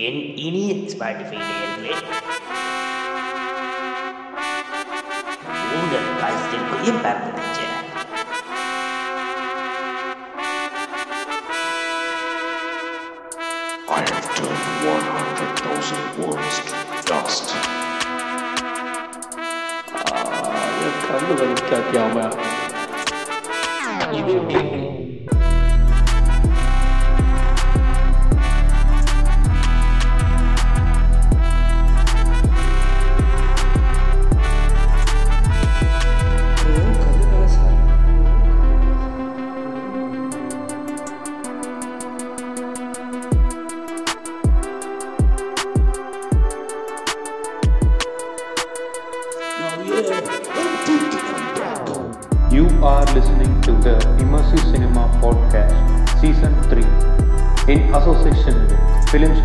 என் இனிய ஸ்பாட்டிஃபை நேயர்களே உங்கள் பாசத்திற்குரிய பார்ப்பதற்கு I have turned 100,000 worms to dust. என் கண்ணு வலிக்காட்டியாம இது எப்படி You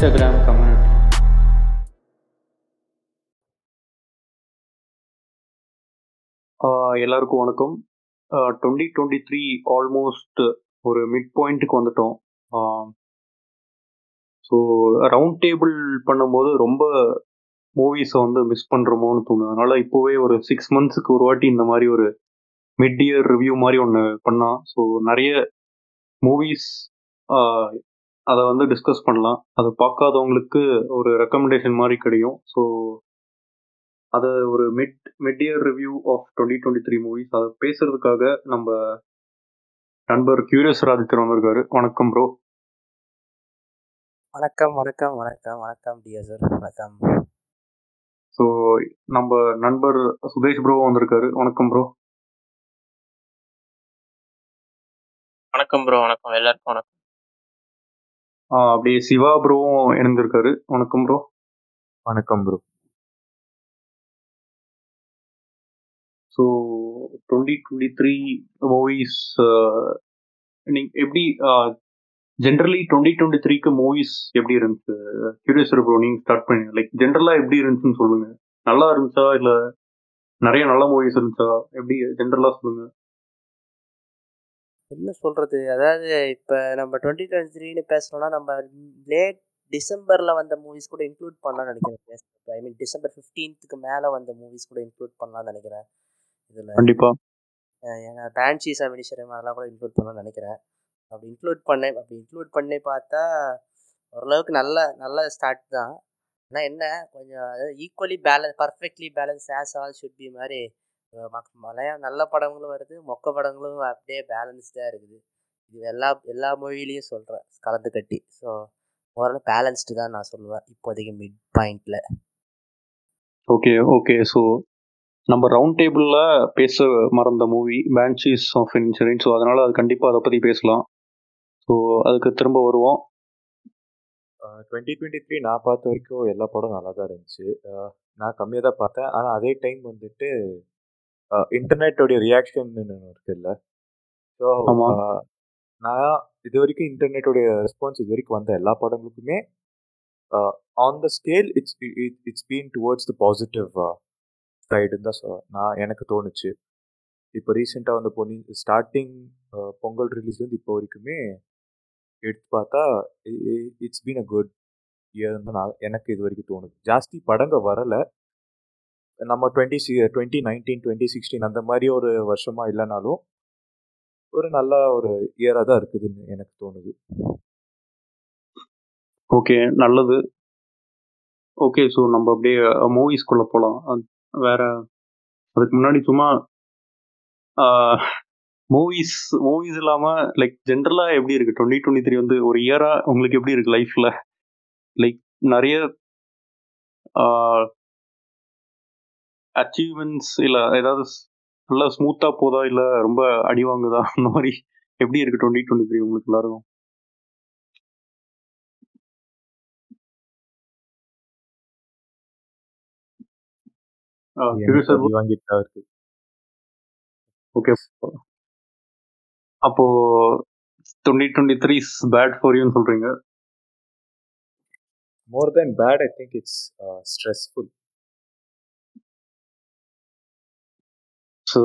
Filmstagram Community. எல்லாருக்கும் வணக்கம். டுவெண்ட்டி டுவெண்ட்டி த்ரீ ஆல்மோஸ்ட் ஒரு மிட் பாயிண்ட்டுக்கு வந்துட்டோம். ஸோ ரவுண்ட் டேபிள் பண்ணும்போது ரொம்ப மூவிஸை வந்து மிஸ் பண்ணுறோமோன்னு தோணுது. அதனால இப்போவே ஒரு சிக்ஸ் மந்த்ஸுக்கு ஒரு வாட்டி இந்த மாதிரி ஒரு மிட் இயர் ரிவ்யூ மாதிரி ஒன்று பண்ணால் ஸோ நிறைய மூவிஸ் அதை வந்து டிஸ்கஸ் பண்ணலாம். அதை பார்க்காதவங்களுக்கு ஒரு ரெக்கமெண்டேஷன் மாதிரி கிடைக்கும் ஸோ அதை ஒரு mid mid year review of twenty twenty three movies அதை பேசுறதுக்காக நம்ம நண்பர் கியூரியஸ் ராதித்தர் வந்திருக்காரு. வணக்கம் ப்ரோ வணக்கம் வணக்கம் வணக்கம் வணக்கம் டியர் சார் வணக்கம். ஸோ நம்ம நண்பர் சுதேஷ் ப்ரோ வந்திருக்காரு. வணக்கம் ப்ரோ வணக்கம் ப்ரோ வணக்கம். எல்லாருக்கும் வணக்கம். அப்படியே சிவா ப்ரோவும் இணைந்திருக்காரு. வணக்கம் ப்ரோ. வணக்கம் bro. So twenty twenty three movies நீங்க எப்படி ஜென்ரலி டுவெண்ட்டி டுவெண்ட்டி த்ரீக்கு மூவிஸ் எப்படி இருந்துச்சு? கியூரியஸ் ப்ரோ நீங்க ஸ்டார்ட் பண்ணுங்க. லைக் ஜென்ரலாக எப்படி இருந்துச்சுன்னு சொல்லுங்க. நல்லா இருந்துச்சா? இல்லை நிறைய நல்ல மூவிஸ் இருந்துச்சா? எப்படி ஜென்ரலாக சொல்லுங்க. என்ன சொல்றது? அதாவது இப்போ நம்ம டுவெண்ட்டி டுவெண்ட்டி த்ரீன்னு பேசணும்னா நம்ம லேட் டிசம்பரில் வந்த மூவிஸ் கூட இன்க்ளூட் பண்ணலாம்னு நினைக்கிறேன். ஐ மீன் டிசம்பர் ஃபிஃப்டீன்த்துக்கு மேலே வந்த மூவிஸ் கூட இன்க்ளூட் பண்ணலாம்னு நினைக்கிறேன். இதில் கண்டிப்பா. ஏன்னா பேன்சீஸ் அமினிஷரம் அதெல்லாம் கூட இன்க்ளூட் பண்ணலாம்னு நினைக்கிறேன். அப்படி இன்க்ளூட் பண்ணேன். அப்படி இன்க்ளூட் பண்ணி பார்த்தா ஓரளவுக்கு நல்ல நல்ல ஸ்டார்ட் தான். ஆனால் என்ன? கொஞ்சம் equally balance perfectly balance as all should be மாதிரி மலையா நல்ல படங்களும் வருது. மொக்க படங்களும் அப்படியே பேலன்ஸ்டாக இருக்குது. இது எல்லா எல்லா மொழியிலையும் சொல்கிறேன் கலந்து கட்டி. ஸோ ஓரளவு பேலன்ஸ்டு தான் நான் சொல்லுவேன் இப்போதைக்கு மிட் பாயிண்டில் ஓகே ஓகே ஸோ நம்ம ரவுண்ட் டேபிளில் பேச மறந்த movie Banshees of Inisherin so அதனால் அது கண்டிப்பாக அதை பற்றி பேசலாம். ஸோ அதுக்கு திரும்ப வருவோம். டுவெண்ட்டி டுவெண்ட்டி த்ரீ நான் பார்த்த வரைக்கும் எல்லா படம் நல்லா தான் இருந்துச்சு நான் கம்மியாக தான் பார்த்தேன். ஆனால் அதே டைம் வந்துட்டு இன்டர்நெட்டோடைய ரியாக்ஷன் இருக்குல்ல. ஸோ. நான் இது வரைக்கும் இன்டர்நெட்டோடைய ரெஸ்பான்ஸ் இது வரைக்கும் வந்த எல்லா படங்களுக்குமே on the scale it's it's been towards the positive சைடுன்னு தான் நான் எனக்கு தோணுச்சு. இப்போ ரீசெண்டாக வந்த பொன்னி ஸ்டார்டிங் பொங்கல் ரிலீஸ்லேருந்து இப்போ வரைக்குமே எடுத்து பார்த்தா it's been a good year தான் நான் எனக்கு இது வரைக்கும் தோணுது. ஜாஸ்தி படங்க வரலை. நம்ம டுவெண்ட்டி சி டுவெண்ட்டி நைன்டீன் டுவெண்ட்டி சிக்ஸ்டீன் அந்த மாதிரி ஒரு வருஷமா இல்லைனாலும் ஒரு நல்ல ஒரு இயராக தான் இருக்குதுன்னு எனக்கு தோணுது. ஓகே நல்லது. ஓகே ஸோ நம்ம அப்படியே மூவிஸ்குள்ளே போகலாம் வேற அதுக்கு முன்னாடி சும்மா மூவிஸ் மூவிஸ் இல்லாமல் லைக் ஜென்ரலாக எப்படி இருக்குது டுவெண்ட்டி டுவெண்ட்டி த்ரீ வந்து ஒரு இயராக உங்களுக்கு எப்படி இருக்குது லைஃப்பில் லைக் நிறைய அச்சீவ்மெண்ட்ஸ் இல்லை ஏதாவது நல்லா ஸ்மூத்தாக போதா? இல்லை ரொம்ப அடி வாங்குதா? அந்த மாதிரி எப்படி இருக்கு டுவெண்ட்டி டுவெண்ட்டி த்ரீ உங்களுக்கு எல்லாருக்கும் வாங்கிட்டு ஓகே அப்போ twenty twenty three bad for யூன்னு சொல்றீங்க? More then bad I think it's stressful so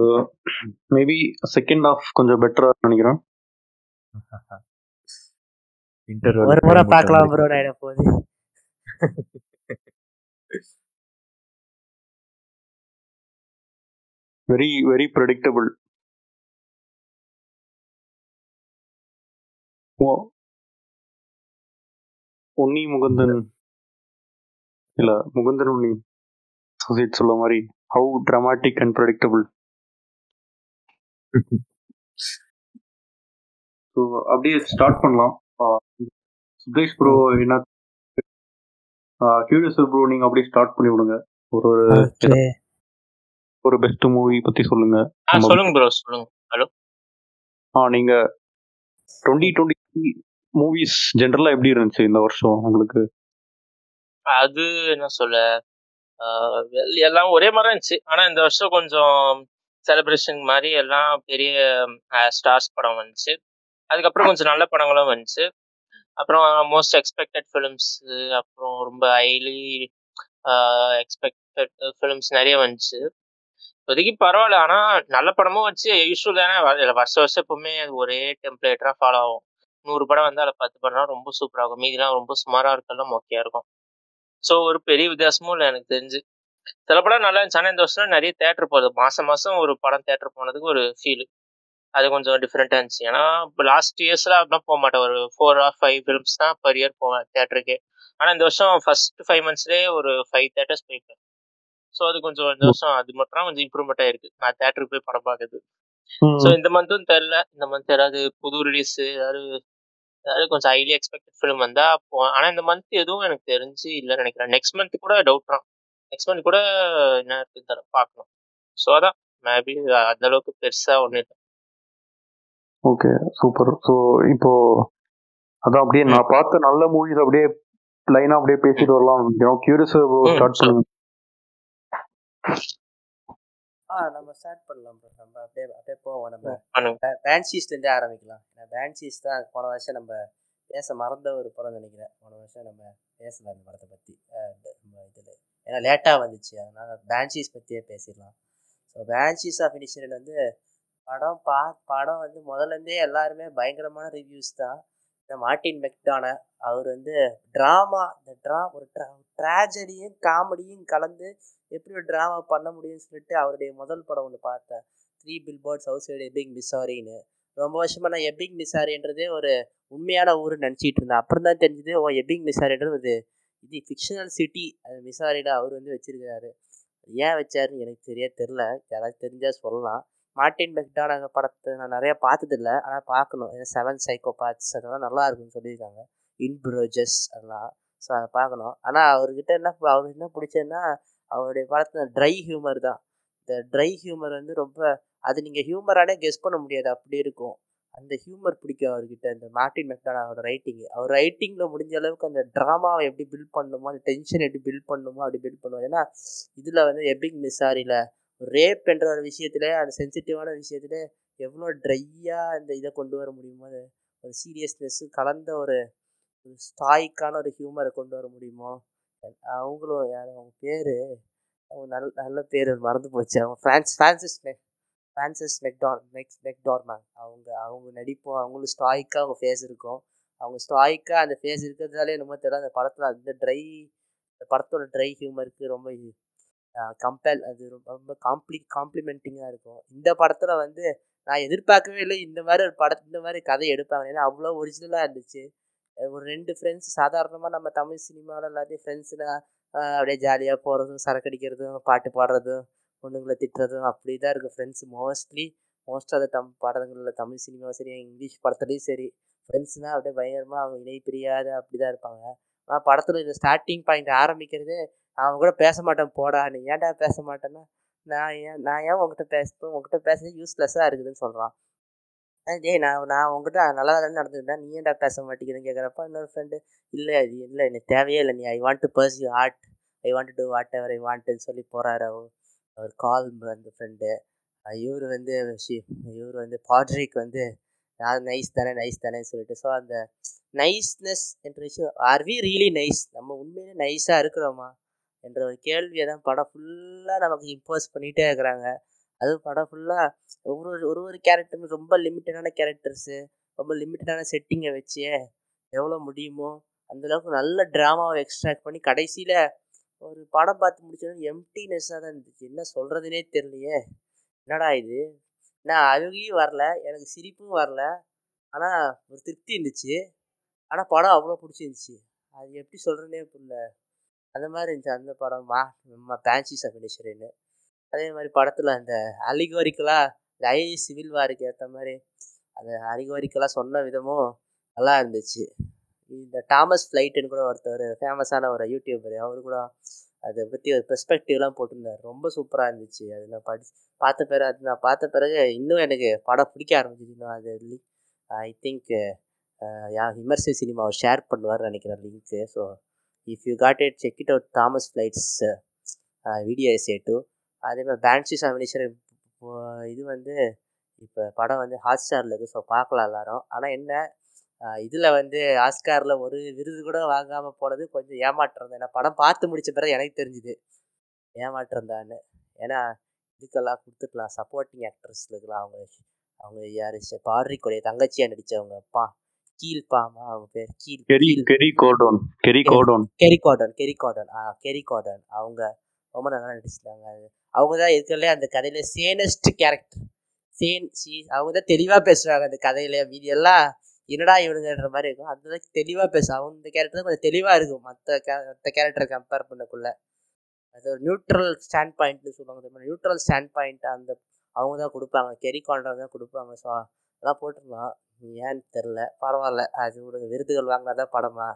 maybe second half கொஞ்சம் பெட்டராக நினைக்கிறேன். ஒரு முறை பார்க்கலாம் ப்ரோ நான் போது வெரி வெரி ப்ரெடிக்டபிள் ஓ உன்னி முகுந்தன். இல்ல. முகுந்தன் உன்னி. சொல்ல மாதிரி. How dramatic and predictable so அப்படியே ஸ்டார்ட் பண்ணலாம். சுதேஷ் ப்ரோ என்ன? கியூரியஸ் ப்ரோ நீங்க அப்படியே ஸ்டார்ட் பண்ணி விடுங்க. ஒரு ஒரு ஒரு பெஸ்ட் மூவி பத்தி சொல்லுங்க. சொல்லுங்க ப்ரோ சொல்லுங்க. ஹலோ ஆ நீங்க டுவெண்ட்டி டுவெண்ட்டி மூவிஸ் ஜென்ரலா எப்படி இருந்துச்சு இந்த வருஷம் உங்களுக்கு? அது என்ன சொல்ல? எல்லாம் ஒரே மாதிரி தான் இருந்துச்சு. ஆனா இந்த வருஷம் கொஞ்சம் செலிப்ரேஷன் மாதிரி எல்லாம் பெரிய ஸ்டார்ஸ் படம் வந்துச்சு. அதுக்கப்புறம் கொஞ்சம் நல்ல படங்களும் வந்துச்சு. அப்புறம் மோஸ்ட் எக்ஸ்பெக்டட் ஃபிலிம்ஸ் அப்புறம் ரொம்ப ஹைலி எக்ஸ்பெக்டட் ஃபிலிம்ஸ் நிறைய வந்துச்சு. இப்போதைக்கு பரவாயில்ல. ஆனால் நல்ல படமும் வச்சு யூஸ்வல் தானே. வ- வருஷம் வருஷம் எப்பவுமே அது ஒரே டெம்ப்ளேட்டராக ஃபாலோ ஆகும். நூறு படம் வந்து அதில் பத்து படம்னா ரொம்ப சூப்பராகும் இருக்கும் மீதிலாம் ரொம்ப சுமாராக இருக்கலாம் ஓகே இருக்கும். ஸோ ஒரு பெரிய வித்தியாசமும் இல்லை எனக்கு தெரிஞ்சு. சில படம் நல்லா இருந்துச்சு. ஆனால் இந்த வருஷம் நிறைய தேட்டர் போகுது. மாசம் மாசம் ஒரு படம் தேட்டர் போனதுக்கு ஒரு ஃபீல் அது கொஞ்சம் டிஃப்ரெண்ட்டாக இருந்துச்சு. ஏன்னா இப்போ லாஸ்ட் இயர்ஸ்ல அப்படிலாம் போக மாட்டேன். ஒரு ஃபோர் ஆர் ஃபைவ் ஃபிலிம்ஸ் தான் பர் இயர் போவேன் தேட்டருக்கு ஆனால் இந்த வருஷம் ஃபர்ஸ்ட் ஃபைவ் மந்த்ஸ்லேயே ஒரு ஃபைவ் தேட்டர்ஸ் போயிருக்கேன். ஸோ அது கொஞ்சம் இந்த வருஷம் அது மட்டும் தான் கொஞ்சம் இம்ப்ரூவ்மெண்ட் ஆயிருக்கு நான் தேட்டருக்கு போய் படம் பார்க்குறது. ஸோ இந்த மந்த்தும் தெரில இந்த மந்த் ஏதாவது புது ரிலீஸ் ஏதாவது ஏதாவது கொஞ்சம் ஹைலி எக்ஸ்பெக்டட் ஃபிலிம் வந்தா போ ஆனால் இந்த மந்த் எதுவும் எனக்கு தெரிஞ்சு இல்லைன்னு நினைக்கிறேன். நெக்ஸ்ட் மந்த் கூட டவுட் தான். நெக்ஸ்ட் மந்த் கூட என்ன இருக்குன்னு தெரியல பார்க்கணும். ஸோ அதான். மேபி அந்த அளவுக்கு பெருசா ஒன்று இல்லை. ஓகே சூப்பர் ஸோ இப்போ அதான் அப்படியே நான் பார்த்த நல்ல மூவிஸ் அப்படியே லைனா அப்படியே பேசிட்டு வரலாம் கியூரியஸ் ப்ரோ ஸ்டார்ட். பண்ணுங்க. ஆ நம்ம ஸ்டார்ட் பண்ணலாம் bro. நம்ம அப்படியே அப்படியே போவோம். நம்ம பேன்சீஸ்லேருந்தே ஆரம்பிக்கலாம். ஏன்னா பேன்சீஸ் தான் போன வருஷம் நம்ம பேச மறந்த ஒரு படம் நினைக்கிறேன். போன வருஷம் நம்ம பேசல அந்த படத்தை பற்றி நம்ம இதில் ஏன்னா லேட்டாக வந்துச்சு. அதனால் பேன்சீஸ் பற்றியே பேசிடலாம். ஸோ பேன்சீஸ் ஆஃப் இனிஷியல் வந்து படம் பா படம் வந்து முதல்லேருந்தே எல்லாருமே பயங்கரமான ரிவ்யூஸ் தான். இந்த மார்ட்டின் மெக்டான அவர் வந்து ட்ராமா இந்த ட்ரா ஒரு ட்ரா ட்ராஜடியும் காமெடியும் கலந்து எப்படி ஒரு ட்ராமா பண்ண முடியும்னு சொல்லிட்டு அவருடைய முதல் படம் ஒன்று பார்த்தேன். Three billboards outside Ebbing மிஸ்ஸாரின்னு ரொம்ப வருஷமாக நான் எபிங் மிசாரின்றதே ஒரு உண்மையான ஊர் நினச்சிட்டு இருந்தேன். அப்புறம் தான் தெரிஞ்சது ஓ எபிங் மிசாரின்றது இது ஃபிக்ஷனல் சிட்டி அது மிசாரியில் அவர் வந்து வச்சிருக்காரு ஏன் வச்சாருன்னு எனக்கு சரியா தெரில யாராவது தெரிஞ்சால் சொல்லலாம். மார்ட்டின் பெக்டான படத்தை நான் நிறையா பார்த்ததில்ல. ஆனால் பார்க்கணும். செவன் சைக்கோ பாத்ஸ் அதெல்லாம் நல்லா இருக்குன்னு சொல்லியிருக்காங்க. இன்ப்ரோஜஸ் அதெல்லாம். ஸோ அதை பார்க்கணும். ஆனால் அவர்கிட்ட என்ன அவருக்கு என்ன பிடிச்சதுன்னா அவருடைய படத்தில் ட்ரை ஹியூமர் தான். இந்த ட்ரை ஹியூமர் வந்து ரொம்ப அது நீங்கள் ஹியூமரானே கெஸ் பண்ண முடியாது. அப்படி இருக்கும். அந்த ஹியூமர் பிடிக்கும் அவர்கிட்ட இந்த மார்டின் மெக்டானாவோட ரைட்டிங்கு அவர் ரைட்டிங்கில் முடிஞ்ச அளவுக்கு அந்த ட்ராமாவை எப்படி பில்ட் பண்ணணுமோ அந்த டென்ஷன் எப்படி பில்ட் பண்ணணுமோ அப்படி பில்ட் பண்ணுவோம் ஏன்னா இதில் வந்து எபிக் மிஸ்ஸாரியில் ரேப் என்ற ஒரு விஷயத்துல அந்த சென்சிட்டிவான விஷயத்துல எவ்வளோ ட்ரையாக அந்த இதை கொண்டு வர முடியுமோ அது ஒரு சீரியஸ்னஸ்ஸு கலந்த ஒரு ஒரு ஸ்டாய்க்கான ஒரு ஹியூமரை கொண்டு வர முடியுமோ அவங்களும் யார் அவங்க பேர் அவங்க நல்ல நல்ல பேர் மறந்து போச்சு. அவங்க ஃப்ரான்ஸ் ஃப்ரான்சிஸ் ஃப்ரான்சிஸ் மெக்டார் மெக் மெக்டார்மேன் அவங்க அவங்க நடிப்பும் அவங்களும் ஸ்டாய்க்காக அவங்க ஃபேஸ் இருக்கும். அவங்க ஸ்டாய்க்காக அந்த ஃபேஸ் இருக்கிறதாலே என்னமோ தெரியல. அந்த படத்தில் அந்த ட்ரை அந்த படத்தோட ட்ரை ஹியூமருக்கு ரொம்ப கம்பேர் அது ரொம்ப ரொம்ப காம்ப்ளி காம்ப்ளிமெண்டிங்காக இருக்கும். இந்த படத்தில் வந்து நான் எதிர்பார்க்கவே இல்லை. இந்த மாதிரி ஒரு படத்து இந்த மாதிரி கதை எடுப்பாங்க. ஏன்னா அவ்வளோ ஒரிஜினலாக இருந்துச்சு. ஒரு ரெண்டு ஃப்ரெண்ட்ஸ் சாதாரணமாக நம்ம தமிழ் சினிமாவில் எல்லாத்தையும் ஃப்ரெண்ட்ஸுனா அப்படியே ஜாலியாக போகிறதும் சரக்கடிக்கிறதும் பாட்டு பாடுறதும் பொண்ணுங்களை திட்டுறதும் அப்படி தான் இருக்குது friends mostly most of the them படங்களில் தமிழ் சினிமாவும் சரி இங்கிலீஷ் படத்துலேயும் சரி ஃப்ரெண்ட்ஸ்னால் அப்படியே பயங்கரமாக அவங்க இணை பிரியாத அப்படி தான் இருப்பாங்க. ஆனால் படத்தில் இந்த ஸ்டார்டிங் பாயிண்ட் ஆரம்பிக்கிறதே அவன் கூட பேச மாட்டேன் போடா நீ ஏன்டா பேச மாட்டேன்னா நான் ஏன் நான் ஏன் உங்ககிட்ட பேசணும் உங்ககிட்ட பேசுறது யூஸ்லெஸ்ஸாக இருக்குதுன்னு சொல்கிறான் டேய் நான் நான் உங்ககிட்ட நல்லா தானே நடந்துக்கிட்டேன் நீ ஏன்டா பேச மாட்டேங்கிறேன்னு கேட்குறப்ப இன்னொரு ஃப்ரெண்டு இல்லை அது இல்லை எனக்கு தேவையே இல்லை நீ I want to pursue art I want to whatever I வாண்ட்டுன்னு சொல்லி போகிறாரு அவர். அவர் கால் அந்த ஃப்ரெண்டு இவர் வந்து இவர் வந்து பாட்ரிக் வந்து நான் நைஸ் தானே நைஸ் தானே சொல்லிட்டு. ஸோ அந்த நைஸ்னஸ் என்ற விஷயம் ஆர் வி ரியலி நைஸ் நம்ம உண்மையிலே நைஸாக இருக்கிறோமா? என்ற ஒரு கேள்வியை தான் படம் ஃபுல்லாக நமக்கு இம்போஸ் பண்ணிகிட்டே இருக்கிறாங்க. அதுவும் படம் ஃபுல்லாக ஒவ்வொரு ஒரு ஒரு கேரக்டருமே ரொம்ப லிமிட்டடான கேரக்டர்ஸு ரொம்ப லிமிட்டடான செட்டிங்கை வச்சு எவ்வளோ முடியுமோ அந்தளவுக்கு நல்ல ட்ராமாவை எக்ஸ்ட்ராக்ட் பண்ணி கடைசியில் ஒரு படம் பார்த்து முடிச்சோன்னா எம்டினஸ்ஸாக தான் இருந்துச்சு. என்ன சொல்கிறதுனே தெரியலையே. என்னடா இது? நான் அழுகியும் வரல எனக்கு சிரிப்பும் வரல. ஆனால் ஒரு திருப்தி இருந்துச்சு. ஆனால் படம் அவ்வளோ பிடிச்சிருந்துச்சி. அது எப்படி சொல்கிறேனே புரியல. அந்த மாதிரி இருந்துச்சு அந்த படம். மா நம்ம பேன்சி ஃபினிஷர்னு அதே மாதிரி படத்தில் அந்த அலிகோரிக்கலாக இந்த ஐஏஎஸ் சிவில் வாருக்கு ஏற்ற மாதிரி அந்த அலிகோரிக்கலாக சொன்ன விதமும் நல்லா இருந்துச்சு. இந்த தாமஸ் ஃப்ளைட்டுன்னு கூட ஒருத்தர் ஃபேமஸான ஒரு யூடியூபர் அவர் கூட அதை பற்றி ஒரு பெர்ஸ்பெக்டிவ்லாம் போட்டிருந்தார். ரொம்ப சூப்பராக இருந்துச்சு. அது நான் படி பார்த்த பிறகு அது நான் பார்த்த பிறகு இன்னும் எனக்கு படம் பிடிக்க ஆரம்பிச்சிச்சு இன்னும் அது ஐ திங்க் யா விமர்சை சினிமா அவர் ஷேர் பண்ணுவார்னு நினைக்கிறேன் link so if you got it check it out Thomas flights video S A டூ அதே மாதிரி பேன்சிஸ் அமினிஷர் இது வந்து இப்போ படம் வந்து ஹாட் ஸ்டாரில் இருக்குது ஸோ பார்க்கலாம் எல்லாரும். ஆனால் என்ன இதில் வந்து ஆஸ்காரில் ஒரு விருது கூட வாங்காமல் போனது கொஞ்சம் ஏமாற்றம் தான். ஏன்னா படம் பார்த்து முடிச்ச பிறகு எனக்கு தெரிஞ்சுது. ஏமாற்றம் தான்னு. ஏன்னா இதுக்கெல்லாம் கொடுத்துக்கலாம் சப்போர்ட்டிங் ஆக்ட்ரஸ்லுக்கெல்லாம் அவங்க அவங்க யார்? பாட்ரிக்குடைய தங்கச்சியாக நடித்தவங்க பா கீழ் பாமா அவங்க பேர் கீழ் Kerry Kerry Condon. Kerry Condon. Kerry Condon Kerry Condon. ஆ கெரி கார்டன். அவங்க ரொம்ப நல்லா நடிச்சிட்டாங்க அவங்க தான் இருக்கிறதுலே அந்த கதையில சேனஸ்ட் கேரக்டர் சேன் சி அவங்க தான் தெளிவாக பேசுவாங்க அந்த கதையில மீதி எல்லாம். என்னடா இவனுங்கன்ற மாதிரி இருக்கும். அந்த தெளிவாக பேச அவன் இந்த கேரக்டர் தான் கொஞ்சம் தெளிவாக இருக்கும். மற்ற கே மற்ற கேரக்டரை கம்பேர் பண்ணக்குள்ள. அது ஒரு நியூட்ரல் ஸ்டாண்ட் பாயிண்ட்னு சொல்லுவாங்க தெரியுமா? நியூட்ரல் ஸ்டாண்ட் பாயிண்ட் அந்த அவங்க தான் கொடுப்பாங்க. கெரி கார்டன் தான் கொடுப்பாங்க. ஸோ அதெல்லாம் போட்டிருந்தான் ஏன்னு தெரில பரவாயில்ல. அது விடுங்க விருதுகள் வாங்கினாதான் படமா?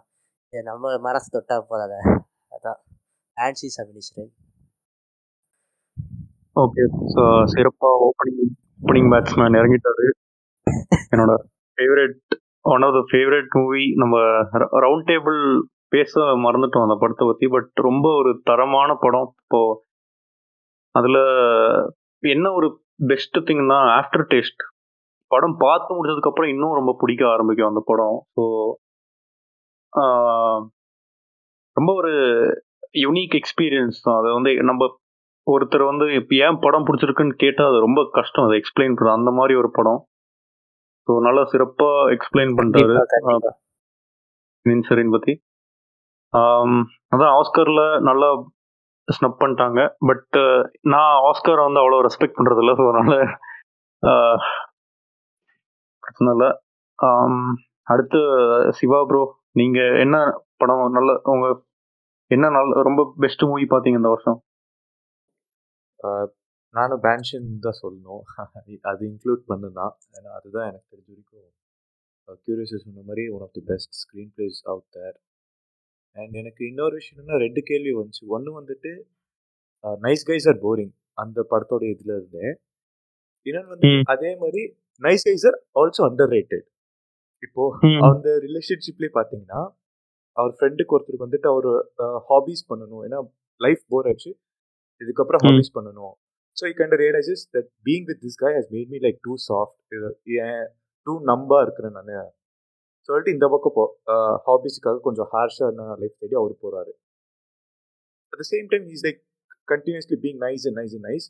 இது நம்ம மனசு தொட்டா போதாத? அதான். ஆன்சி சபினிஸ்வரன். ஓகே ஸோ சிறப்பாக ஓப்பனிங் ஓப்பனிங் பேட்ஸ்மேன் இறங்கிட்டாரு என்னோட favourite one of the favourite movie நம்ம ரவுண்ட் டேபிள் பேச மறந்துட்டோம் அந்த படத்தை பற்றி பட் ரொம்ப ஒரு தரமான படம். இப்போ அதில் என்ன ஒரு பெஸ்ட் திங்னா ஆஃப்டர் டேஸ்ட் படம் பார்த்து முடிச்சதுக்கப்புறம் இன்னும் ரொம்ப பிடிக்க ஆரம்பிக்கும் அந்த படம். ஸோ ரொம்ப ஒரு யுனிக் எக்ஸ்பீரியன்ஸ் தான். அதை வந்து நம்ம ஒருத்தர் வந்து இப்போ ஏன் படம் பிடிச்சிருக்குன்னு கேட்டால் அது ரொம்ப கஷ்டம். அதை எக்ஸ்பிளைன் பண்ண. அந்த மாதிரி ஒரு படம். ஸோ நல்லா சிறப்பாக எக்ஸ்பிளைன் பண்ணிட்டாரு கண்டிப்பா. நின்சரின் பற்றி அதான் ஆஸ்கரில் நல்லா ஸ்னப் பண்ணிட்டாங்க. பட் நான் ஆஸ்கரை வந்து அவ்வளோ ரெஸ்பெக்ட் பண்ணுறது இல்லை ஸோ அதனால இல்லை அடுத்து சிவா ப்ரோ நீங்கள் என்ன படம் நல்ல உங்க என்ன நல்ல ரொம்ப பெஸ்ட் மூவி பார்த்தீங்க இந்த வருஷம்? நானும் பேன்ஷன் தான் சொல்லணும். அது இன்க்ளூட் பண்ணுதான் ஏன்னா அதுதான் எனக்கு தெரிஞ்ச வரைக்கும் கியூரியஸ் சொன்ன மாதிரி one of the best screenplays out there and எனக்கு இன்னொரு விஷயம் என்னன்னா ரெண்டு கேள்வி வந்துச்சு. ஒன்று வந்துட்டு நைஸ் கைஸ் ஆர் போரிங் அந்த படத்தோட இதில் இருந்தேன் இன்னொன்று வந்து. அதே மாதிரி nice guys are also underrated இப்போ அந்த ரிலேஷன்ஷிப்லேயே பார்த்தீங்கன்னா அவர் ஃப்ரெண்டுக்கு ஒருத்தருக்கு வந்துட்டு அவர் ஹாபீஸ் பண்ணணும். ஏன்னா லைஃப் போர் ஆச்சு. இதுக்கப்புறம். ஹாபீஸ் பண்ணணும். So I can realises that being with this guy has made me like too soft and to நம்பா இருக்கிறேன் நான். சொல்லிட்டு இந்த பக்கம் போ ஹாபிஸுக்காக கொஞ்சம் ஹார்ஷான லைஃப் தேடி அவர் போகிறாரு at the same time is like continuously being nice and nice and nice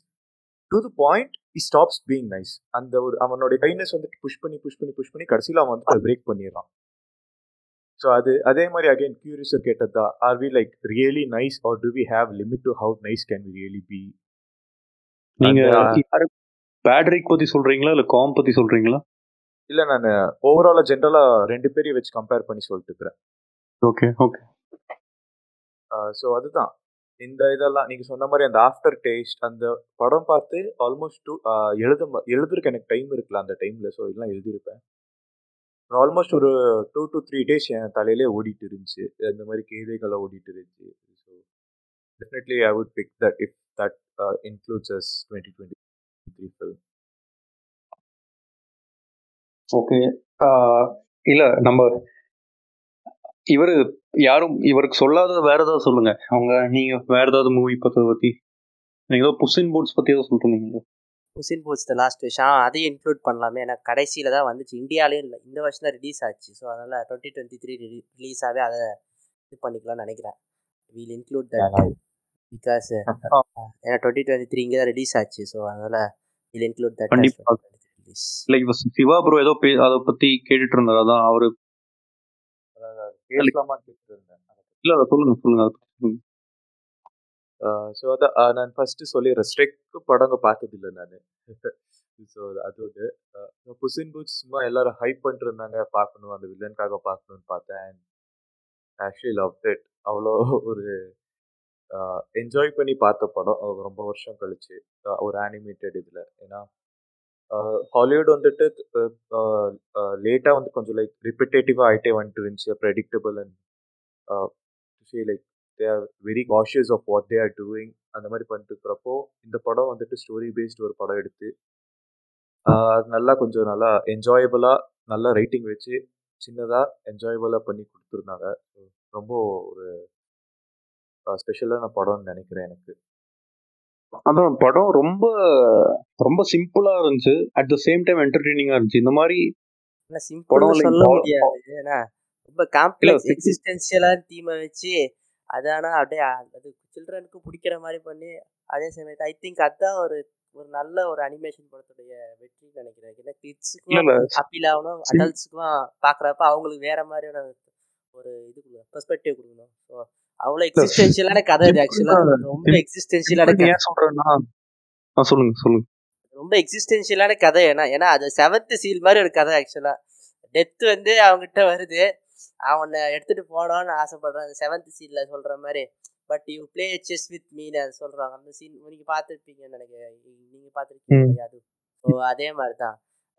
to the point he stops being nice அந்த ஒரு அவனுடைய கைண்ட்னஸ் வந்துட்டு புஷ் பண்ணி புஷ் பண்ணி புஷ் பண்ணி கடைசியில் அவன் வந்துட்டு பிரேக் பண்ணிடுறான். ஸோ அது அதே மாதிரி அகைன் கியூரியஸர் கேட்டதா are we like really nice are do we have limit to how nice can we really be நீங்க பேட்ரிக் பத்தி சொல்றீங்களா? இல்ல காம் பத்தி சொல்றீங்களா? இல்லை நான் ஓவராலாக ஜென்ரலாக ரெண்டு பேரையும் வச்சு கம்பேர் பண்ணி சொல்லிட்டு இருக்கிறேன். Okay okay. ஸோ அதுதான். இந்த இதெல்லாம் நீங்க சொன்ன மாதிரி அந்த ஆஃப்டர் டேஸ்ட் அந்த படம் பார்த்து ஆல்மோஸ்ட் டூ எழுத எழுதுறதுக்கு எனக்கு டைம் இருக்குல்ல அந்த டைம்ல ஸோ இதெல்லாம் எழுதியிருப்பேன். ஆல்மோஸ்ட் ஒரு டூ டு த்ரீ டேஸ் என் தலையிலே ஓடிட்டு இருந்துச்சு. இந்த மாதிரி கேள்விகளை ஓடிட்டு இருந்துச்சு. I would pick that if that includes us twenty twenty three film okay இல்ல நம்ம இவரு யாரும் இவருக்கு சொல்லாத வேற ஏதாவது சொல்லுங்க. அவங்க நீங்க வேற ஏதாவது மூவி பார்த்ததை பத்தி நீங்க ஏதோ புஷின் போட்ஸ் பத்தி ஏதோ இருந்தீங்க புசின் போட்ஸ் த லாஸ்ட் விஷயம் அதையும் இன்க்ளூட் பண்ணலாமே. ஏன்னா கடைசியில் தான் வந்துச்சு. இந்தியாலேயும் இல்லை. இந்த வருஷம் தான் ரிலீஸ் ஆச்சு. ஸோ அதனால் டுவெண்ட்டி டுவெண்ட்டி த்ரீ ரிலீஸாகவே அதை இது பண்ணிக்கலாம்னு நினைக்கிறேன். வீல் இன்க்ளூட் தட் பிகாஸ் ஏன்னா டுவெண்ட்டி டுவெண்ட்டி த்ரீ இங்கே தான் ரிலீஸ் ஆச்சு. ஸோ அதனால் வீல் இன்க்ளூட் தட் இல்ல இவ சிவா ப்ரோ ஏதோ பே- அதை பத்தி கேட்டுட்டு இருந்தாரு அதான் அவரு இல்ல இல்ல, சொல்லுங்க சொல்லுங்க அதை சொல்லுங்க. ஸோ அதான் நான் ஃபர்ஸ்ட் சொல்லிடுறேன். ஸ்ட்ரெக்கு படங்க பார்த்ததில்லை நான். ஸோ அது வந்து புசின் பூத் சும்மா எல்லாரும் ஹைப் பண்ணிட்டு இருந்தாங்க பார்க்கணும் அந்த வில்லனுக்காக பார்க்கணும்னு பார்த்தேன். ஆக்சுவலி லவ் இட் அவ்வளோ ஒரு என்ஜாய் பண்ணி பார்த்த படம். ரொம்ப வருஷம் கழிச்சு. ஒரு அனிமேட்டட் இதில். ஏன்னா ஹாலிவுட் வந்துட்டு லேட்டாக வந்து கொஞ்சம் லைக் ரிப்பிட்டேட்டிவாக ஆகிட்டே வந்துட்டு இருந்துச்சு. Predictable and C like they are very cautious of what they are doing அந்த மாதிரி பண்ணிட்டு இருக்கிறப்போ இந்த படம் வந்துட்டு ஸ்டோரி பேஸ்டு ஒரு படம் எடுத்து அது நல்லா கொஞ்சம் நல்லா என்ஜாயபிளாக நல்லா ரைட்டிங் வச்சு சின்னதாக என்ஜாயபிளாக பண்ணி கொடுத்துருந்தாங்க. ரொம்ப ஒரு ஸ்பெஷலான படம்னு நினைக்கிறேன் எனக்கு. அதான் படம் ரொம்ப ரொம்ப சிம்பிளா இருந்துச்சு. அட் த சேம் டைம் என்டர்டெய்னிங்கா இருந்துச்சு. இந்த மாதிரி படம் சொல்ல முடியாது. ஏன்னா ரொம்ப காம்ப்ளெக்ஸ் எக்ஸிஸ்டன்ஷியலான தீமை வச்சு அது ஆனா அப்படியே அது சில்ட்ரனுக்கு பிடிக்கிற மாதிரி பண்ணி அதே சமயத்து ஐ திங்க் அதான் ஒரு ஒரு நல்ல ஒரு அனிமேஷன் படத்துடைய வெற்றின்னு நினைக்கிறேன். ஏன்னா இல்ல கிட்ஸுக்கும் அப்பீல் ஆகணும் அடல்ட்ஸுக்கும் பார்க்குறப்ப அவங்களுக்கு வேற மாதிரியான ஒரு இது பெர்ஸ்பெக்டிவ் கொடுக்கணும். ஸோ அவ்வளோ எக்ஸிஸ்டென்ஷியலான கதை இது ஆக்சுவலாக ரொம்ப எக்ஸிஸ்டென்ஷியலான கதை. சொல்றேன்னா சொல்லுங்க சொல்லுங்க. ரொம்ப எக்ஸிஸ்டென்ஷியலான கதை. ஏன்னா ஏன்னா அது செவன்த் சீல் மாதிரி ஒரு கதை ஆக்சுவலா டெத் வந்து அவங்ககிட்ட வருது. அவனை எடுத்துட்டு போனோன்னு ஆசைப்படுறான். அந்த செவன்த் சீன்ல சொல்ற மாதிரி. But you play chess with mean அது சொல்றாங்க. அந்த சீன் நீங்க பார்த்துருப்பீங்கன்னு நினைக்கிறேன். நீங்க பார்த்துருக்கீங்க அது ஸோ அதே மாதிரி தான்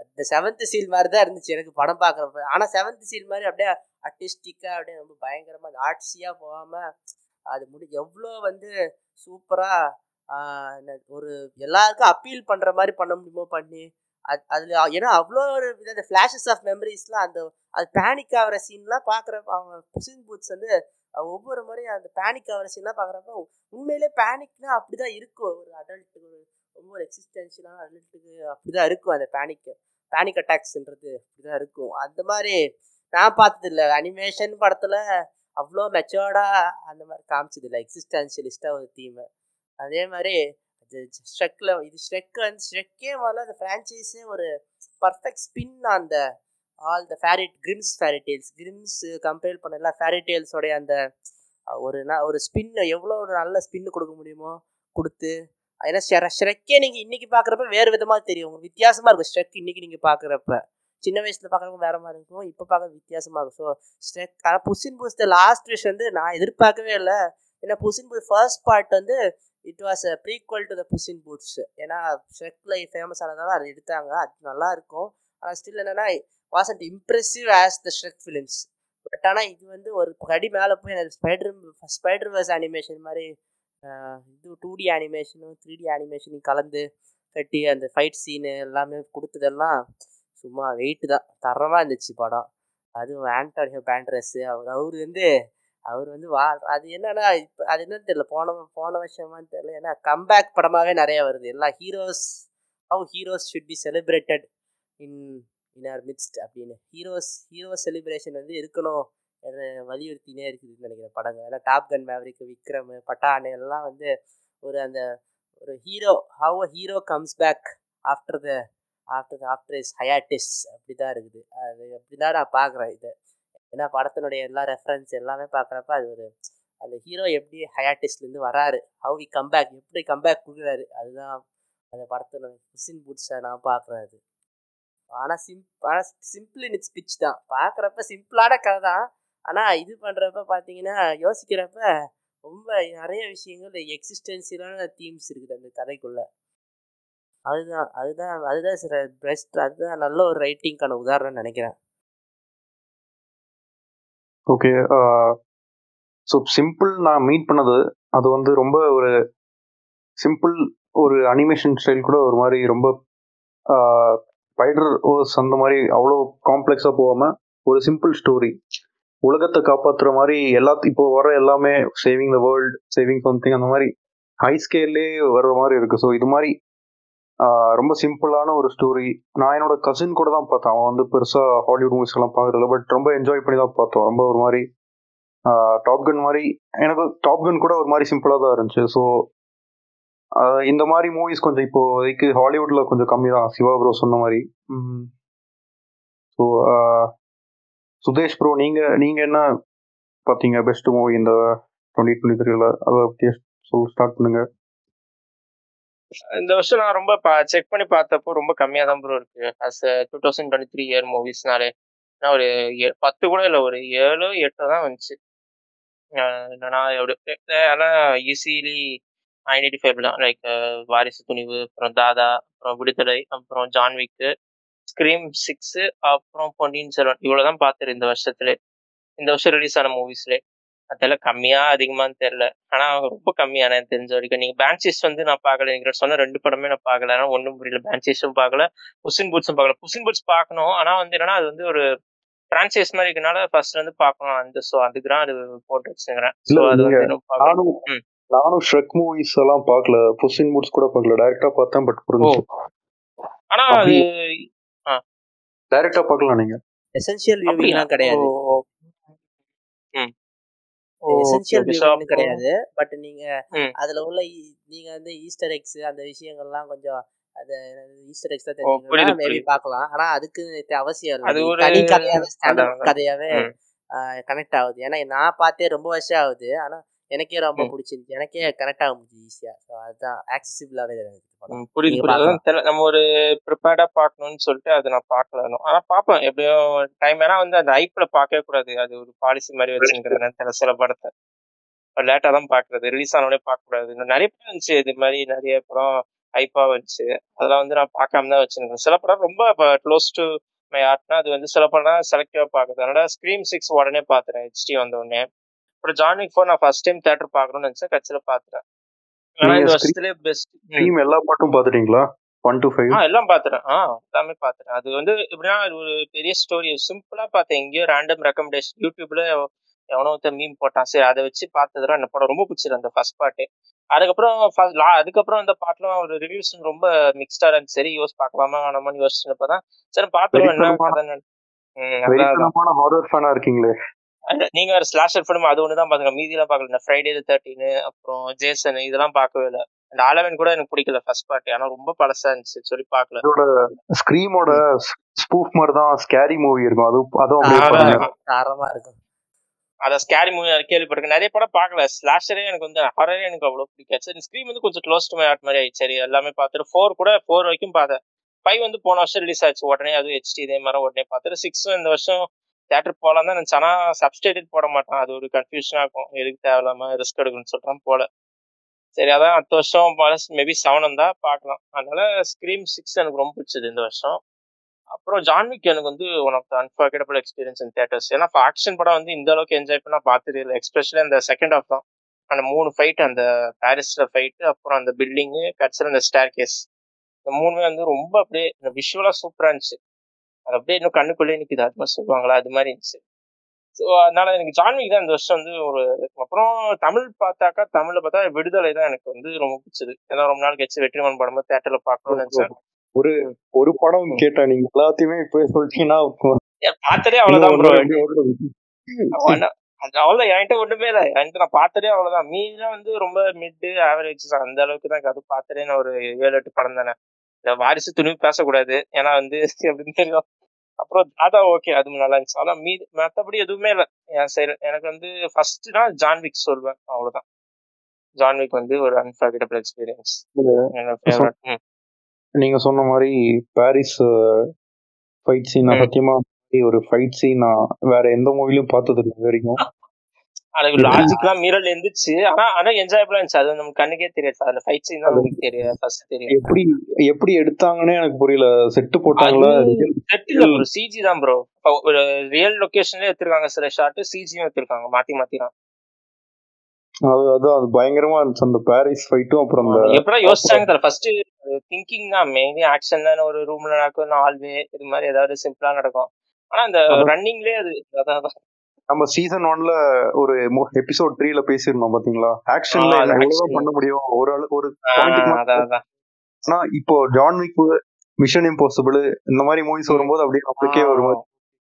இந்த செவன்த் சீல் மாதிரி தான் இருந்துச்சு. எனக்கு படம் பார்க்குறப்ப. ஆனால் செவன்த் சீல் மாதிரி அப்படியே அர்டிஸ்டிக்காக அப்படியே ரொம்ப பயங்கரமாக ஆர்ட்ஸியாக போகாமல் அது முடி எவ்வளோ வந்து சூப்பராக ஒரு எல்லாருக்கும் அப்பீல் பண்ணுற மாதிரி பண்ண முடியுமோ பண்ணி அது அதில் ஏன்னா அவ்வளோ ஒரு இந்த ஃப்ளாஷஸ் ஆஃப் மெமரிஸ்லாம் அந்த அது பேனிக் ஆகிற சீன்லாம் பார்க்குறப்ப அவங்க புசின் பூத்ஸ் வந்து ஒவ்வொரு முறையும் அந்த பேனிக் ஆகிற சீன்லாம் பார்க்குறப்ப உண்மையிலே பேனிக்னா அப்படி தான் இருக்கும். ஒரு அடல்ட்டுக்கு ரொம்ப ஒரு எக்ஸிஸ்டென்ஷியலான அடல்ட்டுக்கு அப்படி தான் இருக்கும் அந்த பேனிக்கு பேனிக் அட்டாக்ஸ்ன்றது இதாக இருக்கும். அந்த மாதிரி நான் பார்த்ததில்ல. அனிமேஷன் படத்தில் அவ்வளோ மெச்சோர்டாக அந்த மாதிரி காமிச்சதில்ல. எக்ஸிஸ்டென்ஷியலிஸ்டாக ஒரு தீமை அதே மாதிரி ஸ்ட்ரெக்கில் இது ஸ்ட்ரெக் வந்து ஸ்ட்ரெக்கே முதல்ல அந்த ஃப்ரான்ச்சைஸே ஒரு பர்ஃபெக்ட் ஸ்பின் அந்த all the fairy Grimm's fairytales Grimm's compare பண்ணலாம் ஃபேரிடெயில்ஸோடைய அந்த ஒரு ந- ஒரு ஸ்பின் எவ்வளோ ஒரு நல்ல ஸ்பின்னு கொடுக்க முடியுமோ கொடுத்து ஏன்னா ஸ்ட்ரெக்கே நீங்கள் இன்னைக்கு பார்க்குறப்ப வேறு விதமாக தெரியும். உங்களுக்கு வித்தியாசமாக இருக்கும். ஸ்ட்ரெக் இன்னைக்கு நீங்கள் பார்க்குறப்ப சின்ன வயசில் பார்க்குறப்ப வேற மாதிரி இருக்கும். இப்போ பார்க்க வித்தியாசமாக இருக்கும். ஸோ ஸ்ட்ரெக் ஆனால் புசின் பூஸ் த லாஸ்ட் விஷ் வந்து நான் எதிர்பார்க்கவே இல்லை. ஏன்னா puss in boots first part வந்து it was a prequel to the puss in boots ஏன்னா ஷ்ரெக்கில் ஃபேமஸ் ஆனதால அதை எடுத்தாங்க. அது நல்லா இருக்கும். ஆனால் ஸ்டில் என்னன்னா and impressive as the Shrek films but ஆனால் இது வந்து ஒரு கடி மேலே போய் எனக்கு ஸ்பைடர் ஸ்பைடர் வேர்ஸ் அனிமேஷன் மாதிரி இது டூ டி அனிமேஷனும் த்ரீ டி அனிமேஷனும் கலந்து கட்டி அந்த ஃபைட் சீனு எல்லாமே கொடுத்ததெல்லாம் சும்மா வெயிட் தான். தரமாக இருந்துச்சு படம். அதுவும் ஆண்டோனியோ பேண்ட்ரஸ்ஸு அவர் அவர் வந்து அவர் வந்து வா அது என்னன்னா இப்போ அது என்னன்னு தெரியல போன போன வருஷமான்னு தெரியல. ஏன்னா கம்பேக் படமாகவே நிறைய வருது. எல்லா heroes how heroes should be celebrated in in our midst அப்படின்னு. ஹீரோஸ் ஹீரோ செலிப்ரேஷன் வந்து இருக்கணும். வலியுறுத்தினே இருக்குதுன்னு நினைக்கிறேன் படங்கள். ஏன்னா டாப் கன் மேவரிக் விக்ரம் பட்டானு எல்லாம் வந்து ஒரு அந்த ஒரு hero how a hero comes back after the after the after his hiatus அப்படி தான் இருக்குது. அது அப்படி தான் நான் பார்க்குறேன் இதை. ஏன்னா படத்தினுடைய எல்லா ரெஃபரன்ஸ் எல்லாமே பார்க்குறப்ப அது ஒரு அந்த ஹீரோ எப்படி ஹயாட்டிஸ்லேருந்து வராரு ஹவு வி கம்பேக் எப்படி கம்பேக் கொடுக்குறாரு அதுதான் அந்த படத்தில் குசின் புட்ஸை நான் பார்க்குறேன் அது. ஆனால் சிம் ஆனால் சிம்பிள் இன் இட்ஸ் பிச் தான். பார்க்குறப்ப சிம்பிளான கதை தான். ஆனால் இது பண்ணுறப்ப பார்த்தீங்கன்னா யோசிக்கிறப்ப ரொம்ப நிறைய விஷயங்கள் எக்ஸிஸ்டென்சியலான தீம்ஸ் இருக்குது அந்த கதைக்குள்ளே. அதுதான் அதுதான் அதுதான் சில பெஸ்ட் அதுதான் நல்ல ஒரு ரைட்டிங்க்கான உதாரணம் நினைக்கிறேன். ஓகே ஸோ சிம்பிள் நான் மீட் பண்ணது அது வந்து ரொம்ப ஒரு சிம்பிள் ஒரு அனிமேஷன் ஸ்டைல் கூட ஒரு மாதிரி ரொம்ப ஸ்பைடர் ஓஸ் அந்த மாதிரி அவ்வளோ காம்ப்ளெக்ஸாக போகாமல் ஒரு சிம்பிள் ஸ்டோரி உலகத்தை காப்பாற்றுற மாதிரி எல்லா இப்போ வர எல்லாமே saving the world saving something அந்த மாதிரி ஹை ஸ்கேல்லே வர்ற மாதிரி இருக்குது ஸோ இது மாதிரி ரொம்ப சிம்பிளான ஒரு ஸ்டோரி நான் என்னோட கசின் கூட தான் பார்த்தேன். அவன் வந்து பெருசாக ஹாலிவுட் மூவிஸ் எல்லாம் பார்க்கறதில்ல பட் ரொம்ப என்ஜாய் பண்ணி தான் பார்த்தோம். ரொம்ப ஒரு மாதிரி டாப் கன் மாதிரி எனக்கு டாப் கன் கூட ஒரு மாதிரி சிம்பிளாக தான் இருந்துச்சு. ஸோ இந்த மாதிரி மூவிஸ் கொஞ்சம் இப்போதைக்கு ஹாலிவுட்ல கொஞ்சம் கம்மி தான். சிவா ப்ரோ சொன்ன மாதிரி. ஸோ சுதேஷ் ப்ரோ நீங்க நீங்க என்ன பார்த்தீங்க பெஸ்ட் மூவி இந்த டுவெண்ட்டி டுவெண்ட்டி த்ரீல அதை அப்படியே சொல் ஸ்டார்ட் பண்ணுங்க. இந்த வருஷம் நான் ரொம்ப செக் பண்ணி பார்த்தப்போ ரொம்ப கம்மியாக தான் ப்ரோ இருக்கு. As two thousand twenty three year மூவிஸ்னாலே நான் ஒரு ஏ- பத்து கூட இல்லை ஒரு ஏழு எட்டு தான் வந்துச்சு அஹ் ஆனால் ஈஸிலி ஐடென்டி ஃபைவ் தான் லைக் வாரிசு துணிவு அப்புறம் தாதா அப்புறம் விடுதலை அப்புறம் ஜான்விக்கு ஸ்க்ரீம் சிக்ஸு அப்புறம் பொன்னியின் செல்வன். இவ்வளோ தான் பார்த்துரு இந்த வருஷத்துல. இந்த வருஷம் ரிலீஸ் ஆன மூவிஸ்ல அதெல்லாம் கம்மியா அதிகமான்னு தெரியல. ஆனா ரொம்ப கம்மியான தெரிஞ்ச வரைக்கும். நீங்க பேன்சிஸ் வந்து நான் பார்க்கல. நீங்க சொன்ன ரெண்டு படமே நான் பார்க்கல. ஆனா ஒன்றும் புரியல. பேன்சிஸும் பார்க்கல. புசின் பூட்ஸும் பார்க்கல. புசின் பூட்ஸ் பார்க்கணும். ஆனா வந்து என்னன்னா அது வந்து ஒரு பிரான்சைஸ் மாதிரி இருக்கனால ஃபர்ஸ்ட் வந்து பார்க்கணும். அந்த ஸோ அதுக்கு தான் அது போட்டு வச்சுக்கிறேன். ஸோ அது வந்து நானும் ஷ்ரெக் மூவிஸ் எல்லாம் பார்க்கல. புஷின் மூட்ஸ் கூட பார்க்கல. டைரக்டா பார்த்தேன் பட் புரிஞ்சு ஆனா அது டைரக்டா பார்க்கலாம் நீங்க. எசென்ஷியல் வியூவிங்லாம் கிடையாது. எசென்ஷியல் அப்போ- கிடையாது. பட் நீங்க. அதுல உள்ள நீங்க வந்து ஈஸ்டர் எக்ஸ் அந்த விஷயங்கள்லாம் கொஞ்சம் அது ஈஸ்டர் எக்ஸ் தான் மேபி. பார்க்கலாம். ஆனா அதுக்கு அவசியம் இல்லை. அது நீ ஒரு தனி கதையாவே. கதையாவே. கனெக்ட் ஆகுது. ஏன்னா நான் பார்த்தே ரொம்ப வருஷம் ஆகுது. ஆனா எனக்கே ரொம்ப. பிடிச்சிருந்துச்சு. எனக்கே கனெக்ட் ஆக முடியுது ஈஸியா ஸோ அதுதான் ம், புரியுது புரியுது. நம்ம ஒரு ப்ரிப்பேர்டா பார்க்கணும்னு சொல்லிட்டு அதை நான் பார்க்கல இன்னும். ஆனா பார்ப்பேன் எப்படியும் டைம் ஏன்னா வந்து அந்த ஐப்ல பார்க்கவே கூடாது. அது ஒரு பாலிசி மாதிரி வச்சுருக்கிறேன் தெரியல சில படத்தை. லேட்டா தான் பாக்குறது ரிலீஸ் ஆனோடனே பார்க்க கூடாது நிறைய படம் இருந்துச்சு இது மாதிரி நிறைய படம் ஹைப்பா வந்துச்சு. அதெல்லாம் வந்து நான் பார்க்காம தான் வச்சிருக்கேன். சில படம் ரொம்ப க்ளோஸ் டு மை ஆர்ட்னா அது வந்து சில படம் செலக்டிவா பார்க்குது அதனால ஸ்க்ரீம் சிக்ஸ் உடனே பார்த்துறேன் ஹெச்டி வந்த உடனே. அப்புறம் ஜான்விக் ஃபோர் நான் ஃபர்ஸ்ட் டைம் தேட்டர் பார்க்கணும்னு நினைச்சேன். கட்சியில பார்த்துறேன் ஆனா இந்த வருஷத்துலேயே பெஸ்ட் டீம் எல்லா பாட்டும் பார்த்துட்டீங்களா? ஒன் டு ஃபைவ் எல்லாம் பாத்துறேன் ஆ எல்லாமே பாத்துறேன் அது வந்து எப்படின்னா ஒரு பெரிய ஸ்டோரி சிம்பிளா பார்த்தேன். எங்கேயோ ரேண்டம் ரெக்கமெண்டேஷன் யூடியூப்ல எவனோ ஒருத்தன் மீம் போட்டான். சரி அதை வச்சு பார்த்ததுல அந்த படம் ரொம்ப பிடிச்சிரு அந்த ஃபர்ஸ்ட் பாட்டு அதுக்கப்புறம் அதுக்கப்புறம் அந்த பாட்டுலாம் ஒரு ரிவ்யூஸ் ரொம்ப மிக்ஸ்டா இருந்துச்சு. சரி யோசி பார்க்கலாமா வேணாமான்னு யோசிச்சப்பதான் சரி பார்த்துருவோம். என்ன இருக்கீங்களே. நீங்க வேற ஸ்லாஷர் ஃபிலிம் அது ஒன்று தான் பாத்துங்க மீதியெல்லாம் பார்க்கல இந்த ஃப்ரைடே தேர்ட்டின் அப்புறம் ஜேசன் இதெல்லாம் பார்க்கவே இல்லை. அந்த ஆலவன் கூட எனக்கு பிடிக்கல ஃபர்ஸ்ட் பார்ட் ஆனா ரொம்ப பழசா இருந்துச்சு. சொல்லி பார்க்கல இதோட ஸ்க்ரீமோட ஸ்பூஃப் மாதிரி தான் ஸ்கேரி மூவி இருக்கும். அது அதுவும். தாரமா இருக்கும். அத ஸ்கேரி மூவி கேள்விப்பட்டிருக்கேன். நிறைய படம் பார்க்கல ஸ்லாஷரே எனக்கு வந்து ஹரரே எனக்கு அவ்வளோ பிடிக்காது. சரி ஸ்க்ரீம் வந்து கொஞ்சம் க்ளோஸ் டு மை ஆர்ட் மாதிரி ஆயிடுச்சு. சரி எல்லாமே பார்த்துட்டு ஃபோர் கூட ஃபோர் வரைக்கும் பார்த்தேன் ஃபைவ் வந்து போன வருஷம் ரிலீஸ் ஆச்சு. உடனே அதுவும் ஹெச்டி இதே மாதிரி உடனே பார்த்துட்டு சிக்ஸும் இந்த வருஷம் தேட்டர் போகலாம் தான் நினச்சேன். ஆனால் சப்ஸ்டேட்டட் போட மாட்டான். அது ஒரு கன்ஃபியூஷனாக இருக்கும். எதுக்கு தேவையில்லாம ரிஸ்க் எடுக்கணும்னு சொல்கிறான் போல. சரி அதான் அடுத்த வருஷம் மேபி செவன் இருந்தால் பார்க்கலாம். அதனால ஸ்க்ரீம் சிக்ஸ் எனக்கு ரொம்ப பிடிச்சது இந்த வருஷம். அப்புறம் ஜான்விக் எனக்கு வந்து one of the unforgettable experience in theatres ஏன்னா ஆக்ஷன் படம் வந்து இந்த அளவுக்கு என்ஜாய் பண்ணால் பார்த்ததே இல்லை. எஸ்பெஷலி அந்த செகண்ட் ஆஃப் தான். அந்த மூணு ஃபைட் அந்த பாரிஸில் ஃபைட்டு அப்புறம் அந்த பில்டிங்கு கட்சியில் அந்த ஸ்டேர் கேஸ் இந்த மூணுமே வந்து ரொம்ப அப்படியே இந்த சூப்பராக இருந்துச்சு. அது அப்படியே இன்னும் கண்ணுக்குள்ளே நிற்குது அது மாதிரி சொல்லுவாங்களா? அது மாதிரி இருந்துச்சு. ஸோ அதனால எனக்கு ஜான்விக் தான் இந்த வருஷம் வந்து ஒரு அப்புறம் தமிழ் பார்த்தாக்கா தமிழ்ல பார்த்தா விடுதலை தான் எனக்கு வந்து ரொம்ப பிடிச்சது. ஏன்னா ரொம்ப நாள் கழிச்சு வெற்றிமான் படம் தேட்டர்ல பார்க்கணும்னு நினைச்சேன். ஒரு ஒரு படம் கேட்டேன் நீங்க எல்லாத்தையுமே இப்ப சொல்லிட்டீங்கன்னா பார்த்ததே அவ்வளவுதான் அவ்வளவுதான். என்கிட்ட ஒண்ணுமே இல்லை. என்கிட்ட நான் பார்த்ததே அவ்வளவுதான். மீதிலாம் வந்து ரொம்ப மிட் ஆவரேஜ் அந்த அளவுக்கு தான் அது பார்த்ததே நான் ஒரு ஏழு எட்டு படம் தானே. இந்த வாரிசு துணிவு பேசக்கூடாது. ஏன்னா வந்து எப்படின்னு தெரியும். அப்புறம் தாதா ஓகே அது நல்லா இருந்துச்சு. ஆனா மீதி மற்றபடி எதுவுமே இல்லை. என் சைடு எனக்கு வந்து ஃபர்ஸ்ட்னா ஜான்விக் சொல்வேன் அவ்வளவுதான். ஜான்விக் வந்து ஒரு அன்ஃபர்கெட்டபிள் எக்ஸ்பீரியன்ஸ் என்னோட ஃபேவரட் நீங்க சொன்ன மாதிரி பாரிஸ் ஃபைட் சீன். சத்தியமா ஒரு ஃபைட் சீன் நான் வேற எந்த மூவிலும் பார்த்தது இல்லை வரைக்கும். அதுக்கு லாஜிக்லாம் மீறல் இருந்துச்சு. ஆனா ஆனா என்ஜாயபிளா இருந்துச்சு. அது நமக்கு கண்ணுக்கே தெரியாது. அதுல ஃபைட் சீன் தான் நமக்கு தெரியும் ஃபர்ஸ்ட் தெரியும் எப்படி எப்படி எடுத்தாங்கன்னே எனக்கு புரியல. செட்டு போட்டாங்களா? செட் இல்ல ப்ரோ சிஜி தான் ப்ரோ ஒரு ரியல் லொகேஷன்ல எடுத்திருக்காங்க சில ஷாட் சிஜியும் எடுத்திருக்காங்க. மாத்தி மாத்தி தான். அது அதான் அது பயங்கரமா இருந்துச்சு. அந்த பாரிஸ் ஃபைட்டும் அப்புறம் அந்த எப்படா யோசிச்சாங்க தெரியல ஃபர்ஸ்ட் திங்கிங் தான். மெயின்லி ஆக்ஷன் தான். ஒரு ரூம்ல நடக்கும். ஆல்வே இது மாதிரி ஏதாவது சிம்பிளா நடக்கும். ஆனா அந்த ரன்னிங்லயே அது அதான். நம்ம சீசன் ஒன்ல ஒரு எபிசோட் த்ரீல பேசியிருந்தோம் பாத்தீங்களா? ஆக்ஷன்ல. பண்ண முடியும் ஒரு ஒரு ஆனா இப்போ ஜான் விக் மிஷன் இம்பாசிபிள் இந்த மாதிரி மூவிஸ் வரும்போது அப்படியே நம்மளுக்கே ஒரு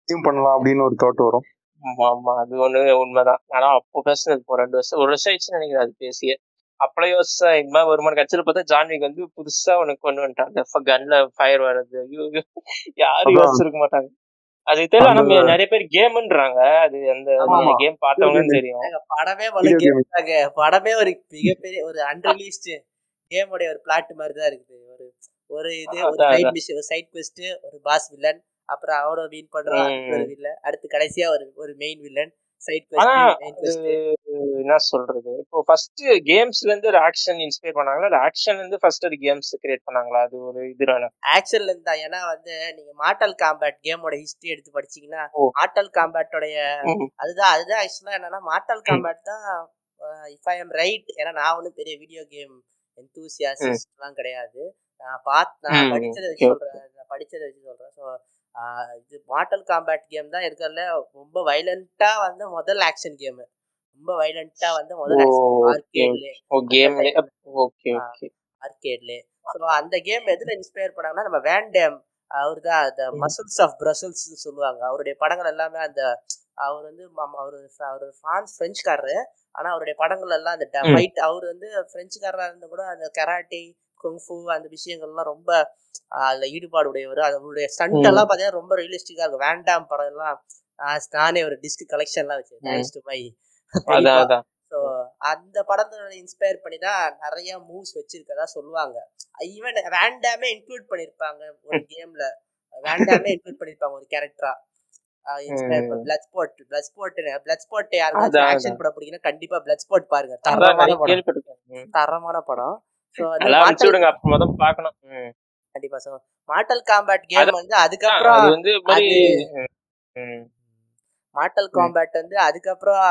பண்ணலாம் அப்படின்னு ஒரு தாட் வரும். ஆமா ஆமா. அது ஒண்ணு உண்மைதான். ஆனா அப்போ பேசுனது இப்போ ரெண்டு வருஷம் ஒரு வருஷம் ஆயிடுச்சு நினைக்கிறேன் அது பேசிய. அப்பளே யோசிச்சா ஒரு மணி கட்சியில பார்த்தா ஜான்விக் வந்து புதுசா உனக்கு கொண்டு வந்துட்டாங்க. கன்ல ஃபயர் வர்றது. யாரும். யோசிச்சிருக்க மாட்டாங்க. அது தெரியல ஆனா அந்த- மே- நிறைய பேர் கேம்ன்றாங்க அது அந்த. கேம் பார்த்தவங்கன்னு தெரியும் படமே. கேம் தாங்க படமே ஒரு மிகப்பெரிய ஒரு அன்ரிலீஸ்டு கேமோடைய ஒரு பிளாட் மாதிரி தான் இருக்குது ஒரு ஒரு இது ஒரு சைட். மிஷன் ஒரு சைட் குவெஸ்ட் ஒரு பாஸ் வில்லன் அப்புறம் அவரை வின் அடுத்து ஒரு. வில்லன் அடுத்து கடைசியா ஒரு ஒரு மெயின் வில்லன் சைட் குவெஸ்ட் என்ன சொல்றது? இப்போ ஃபர்ஸ்ட் கேம்ஸ்ல இருந்து ஒரு ஆக்ஷன் இன்ஸ்பயர் பண்ணாங்களா? இல்ல ஆக்ஷன்ல இருந்து ஃபர்ஸ்ட் ஒரு கேம்ஸ் கிரியேட் பண்ணாங்களா? அது ஒரு இதுதானே ஆக்ஷன்ல இருந்தா ஏன்னா வந்து நீங்க மார்டல் காம்பேட் கேமோட ஹிஸ்டரி எடுத்து படிச்சீங்கன்னா ஓ. மார்டல் காம்பேட்டோடைய. அதுதான் அதுதான் ஆக்சுவலா என்னன்னா மார்டல் காம்பேட் தான் இஃப் ஐ எம் ரைட் ஏன்னா நான் ஒன்றும் பெரிய வீடியோ கேம் எந்தூசியாசிஸ்ட்லாம் கிடையாது. நான் பார்த்து நான் படிச்சதை வச்சு சொல்றேன் நான் படிச்சதை வச்சு சொல்றேன். ஸோ இது மார்டல் காம்பேட் கேம் தான் இருக்கிறதுல ரொம்ப வைலண்டா வந்து முதல் ஆக்ஷன் கேம் ரொம்ப வைலண்டா வந்து முதல் ஓ, ஆக்ஷன் okay, ஆர்கேட்ல ஓகே. ஓகே ஆர்கேட்ல ஸோ அந்த கேம் எதுல இன்ஸ்பயர் பண்ணாங்கன்னா நம்ம வேண்டேம் அவர் தான் அந்த. மசில்ஸ் ஆஃப் பிரசல்ஸ் சொல்லுவாங்க. அவருடைய படங்கள் எல்லாமே அந்த அவர் வந்து அவரு அவர் ஃப்ரான்ஸ் பிரெஞ்சுக்காரரு ஆனா அவருடைய படங்கள் எல்லாம் அந்த. ஃபைட் அவர் வந்து பிரெஞ்சுக்காரரா இருந்து கூட அந்த கராட்டே குங்ஃபு அந்த விஷயங்கள்லாம் ரொம்ப அதுல ஈடுபாடு உடையவர். அவருடைய ஸ்டண்ட். எல்லாம் பாத்தீங்கன்னா ரொம்ப ரியலிஸ்டிக்கா இருக்கும். வேண்டாம் படம் எல்லாம் நானே ஒரு டிஸ்க் கலெக்ஷன்லாம் மை. அதான் ஸோ அந்த படத்தோட இன்ஸ்பயர் பண்ணி தான் நிறைய மூவ்ஸ் வச்சிருக்கதா சொல்லுவாங்க. ஈவன் வேண்டாமே இன்க்ளூட் பண்ணிருப்பாங்க ஒரு கேம்ல வேண்டாமே இன்க்ளூட் பண்ணிருப்பாங்க ஒரு கேரக்டரா. Blood spot blood spot blood spot யாருக்காச்சும் ஆக்ஷன். படம் பிடிக்குன்னா கண்டிப்பா பிளட் ஸ்பாட் பாருங்க தரமான படம். தரமான படம். ஸோ எல்லாம் அனுப்பிச்சு விடுங்க. அப்ப முதல் பார்க்கணும். ம். கண்டிப்பா. ஸோ மார்டல் காம்பேட் கேம் வந்து அதுக்கப்புறம் அது. மார்டல். காம்பேட் வந்து அதுக்கப்புறம்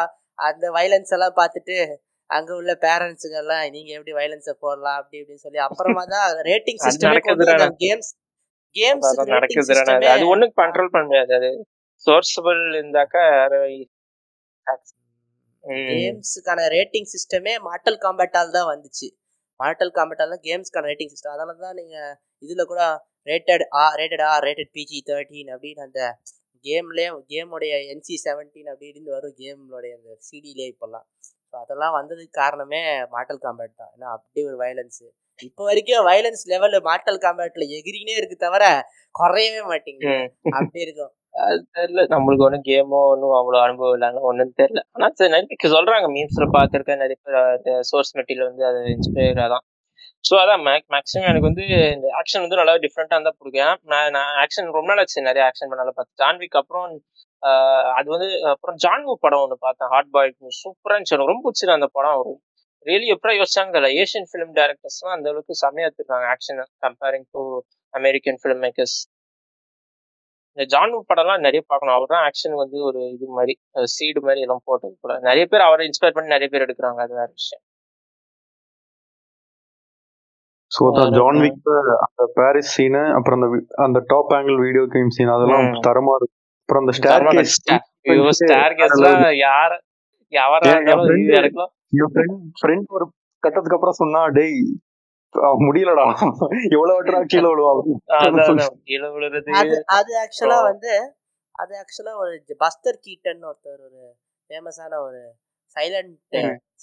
அந்த வைலன்ஸ் எல்லாம் பார்த்துட்டு அங்க உள்ள பேரண்ட்ஸுங்க எல்லாம் நீங்க எப்படி வைலன்ஸை போடலாம்? அப்படி இப்படின்னு சொல்லி அப்புறமா தான் ரேட்டிங் சிஸ்டமே கேம்ஸ் கேம்ஸ் நடக்குது அது ஒண்ணும் கண்ட்ரோல் பண்ண முடியாது. அது சோர்ஸபிள் இருந்தாக்கா. கேம்ஸுக்கான ரேட்டிங் சிஸ்டமே மார்டல் காம்பேட்டால் தான் வந்துச்சு. மார்டல் காம்பேட்டால் தான் கேம்ஸ்க்கான ரேட்டிங் சிஸ்டம் அதனால தான் நீங்க இதுல கூட rated ah rated R rated PG thirteen அப்படின்னு அந்த கேம்லேயே கேமோடைய என்சி செவன்டீன் அப்படி இப்படின்னு வரும் கேமோடைய அந்த சிடிலே இப்போல்லாம். ஸோ அதெல்லாம் வந்ததுக்கு காரணமே மார்டல் காம்பேட் தான். ஏன்னா அப்படி ஒரு வயலன்ஸு இப்போ வரைக்கும் வயலன்ஸ் லெவல் மார்டல் காம்பேட்ல எகிரினே இருக்கு தவிர குறையவே மாட்டேங்குது. ம். அப்படி இருக்கும். அது தெரியல நம்மளுக்கு ஒன்றும் கேமோ ஒன்றும் அவ்வளோ அனுபவம் இல்லைன்னு ஒன்றும் தெரியல ஆனால் சரி நிறைய பேர் சொல்றாங்க மீம்ஸ்ல பார்த்துருக்கேன் நிறைய பேர் சோர்ஸ் மெட்டீரியல் வந்து அது இன்ஸ்பயர் தான் ஸோ அதான் மேக் மேக்ஸிமம் எனக்கு வந்து இந்த ஆக்ஷன் வந்து நல்லா டிஃப்ரெண்ட்டாக இருந்தால் பிடிக்கும். நான் நான் ஆக்ஷன் ரொம்ப நாள் ஆச்சு நிறைய ஆக்ஷன் பண்ணால பார்த்தேன் ஜான்விக் அப்புறம் அது வந்து அப்புறம் ஜான்வு படம் ஒன்று பார்த்தேன். ஹார்ட் பாய் சூப்பராக இருந்துச்சு. எனக்கு ரொம்ப பிடிச்சிருக்கு அந்த படம். ரியலி எப்படா யோசிச்சாங்க தெரியல. ஏஷியன் ஃபிலிம் டேரக்டர்ஸ்லாம் அந்த அளவுக்கு செம்மையாக எடுத்துருக்காங்க action comparing to American film makers இந்த ஜான்வு படம்லாம் நிறைய பார்க்கணும். அவர் தான் ஆக்ஷன் வந்து ஒரு இது மாதிரி சீடு மாதிரி எல்லாம் போட்டது கூட. நிறைய பேர் அவரை இன்ஸ்பயர் பண்ணி நிறைய பேர் எடுக்கிறாங்க. அது வேற விஷயம். ஸோ அதான் ஜான்? விக் அந்த பாரிஸ் சீனு அப்புறம் அந்த அந்த top angle video game scene அதெல்லாம். தரமா இருக்கு அப்புறம் அந்த ஸ்டார் கேஸ் ஸ்டார் கேஸ்லாம் யார யாரா ஃப்ரெண்ட் ஃப்ரெண்ட் ஒரு கட்டத்துக்கு அப்புறம் சொன்னா டேய் முடியலடா. எவ்வளவு வாட்டரா கீழே விழுவாங்க. கீழே விழுறது. அது அது ஆக்சுவலா வந்து அது ஆக்சுவலா ஒரு பஸ்டர் கீட்டன் ஒருத்தர் ஒரு ஃபேமஸான ஒரு சைலண்ட்.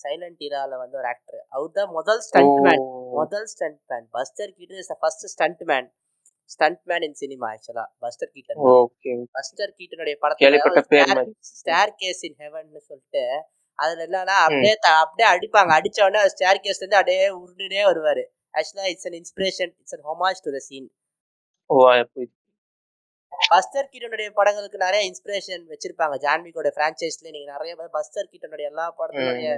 சைலண்ட் இரால வந்து ஒரு ஆக்டர் அவர் தான் முதல் ஸ்டண்ட் மேன். முதல் stunt man Buster Keaton is first stunt man stunt man in cinema ஆக்சுவலா பஸ்டர் கீட்டன் ஓகே. பஸ்டர் கீட்டனுடைய படத்துல ஸ்டேர் கேஸ் இன் ஹெவன் சொல்லிட்டு அதுல என்னன்னா அப்படியே அப்படியே அடிப்பாங்க. அடிச்ச உடனே ஸ்டேர் கேஸ்ல இருந்து அப்படியே உருண்டுனே வருவாரு. ஆக்சுவலா it's an inspiration it's an homage to the scene oh. Buster கீட்டனுடைய படங்களுக்கு நிறைய இன்ஸ்பிரேஷன் வச்சிருப்பாங்க. ஜான்விக்கோட பிரான்ச்சைஸ்ல நீங்க நிறைய பேர் பஸ்டர் கீட்டனுடைய எல்லா படத்துடைய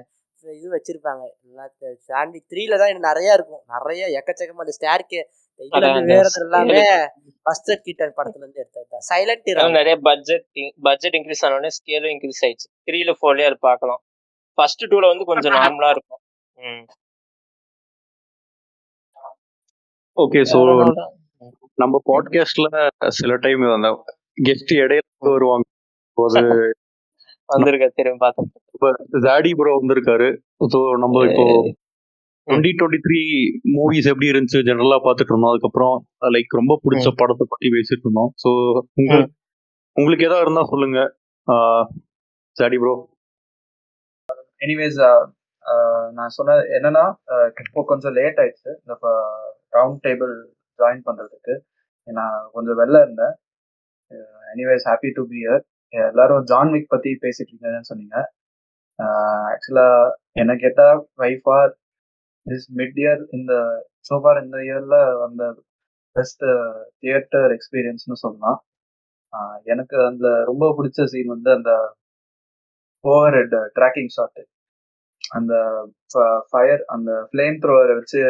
இது வச்சிருப்பாங்க. ஜான்விக் த்ரீல தான் இன்னும் நிறைய இருக்கும். நிறைய எக்கச்சக்கமா அந்த ஸ்டேர் கே எல்லாமே பஸ்டர் கீட்டன் படத்துல இருந்து எடுத்தது சைலண்ட் நிறைய பட்ஜெட் பட்ஜெட் இன்க்ரீஸ் ஆனோடனே ஸ்கேலும் இன்க்ரீஸ் ஆயிடுச்சு. த்ரீல ஃபோர்லயே அது பார்க்கலாம். ஃபர்ஸ்ட் டூல வந்து கொஞ்சம் நார்மலா இருக்கும். ஓகே. நம்ம பாட்காஸ்ட்ல சில டைம் அந்த கெஸ்ட் இடையில வருவாங்க. So அது வந்திருக்க திரும்பி பார்த்தோம் இப்ப ஜாடி ப்ரோ வந்திருக்காரு. ஸோ நம்ம இப்போ டுவெண்ட்டி டுவெண்ட்டி த்ரீ மூவிஸ் எப்படி இருந்துச்சு ஜெனரலா பார்த்துட்டு இருந்தோம். அதுக்கப்புறம் லைக் ரொம்ப பிடிச்ச படத்தை பத்தி பேசிட்டு இருந்தோம். ஸோ உங்களுக்கு உங்களுக்கு ஏதாவது இருந்தா சொல்லுங்க. ஜாடி ப்ரோ எனிவேஸ் நான் சொன்ன என்னன்னா இப்போ கொஞ்சம் லேட் ஆயிடுச்சு. இந்த ரவுண்ட் டேபிள் ஜாயின் பண்றதுக்கு. நான் கொஞ்சம் வெளில இருந்தேன். Anyways happy to be year எல்லாரும் ஜான் விக் பத்தி பேசிட்டு இருக்கீங்கன்னு சொன்னீங்க. ஆக்சுவலா என்ன கேட்டா by far this mid year இந்த சோஃபார் இந்த இயர்ல வந்த பெஸ்ட் தியேட்டர் எக்ஸ்பீரியன்ஸ்னு சொல்லலாம். எனக்கு அந்த ரொம்ப பிடிச்ச சீன் வந்து அந்த ஓவர் ஹெட் ட்ராக்கிங் ஷாட் அந்த ஃபயர் அந்த ஃப்ளேம் த்ரோவரை வச்சு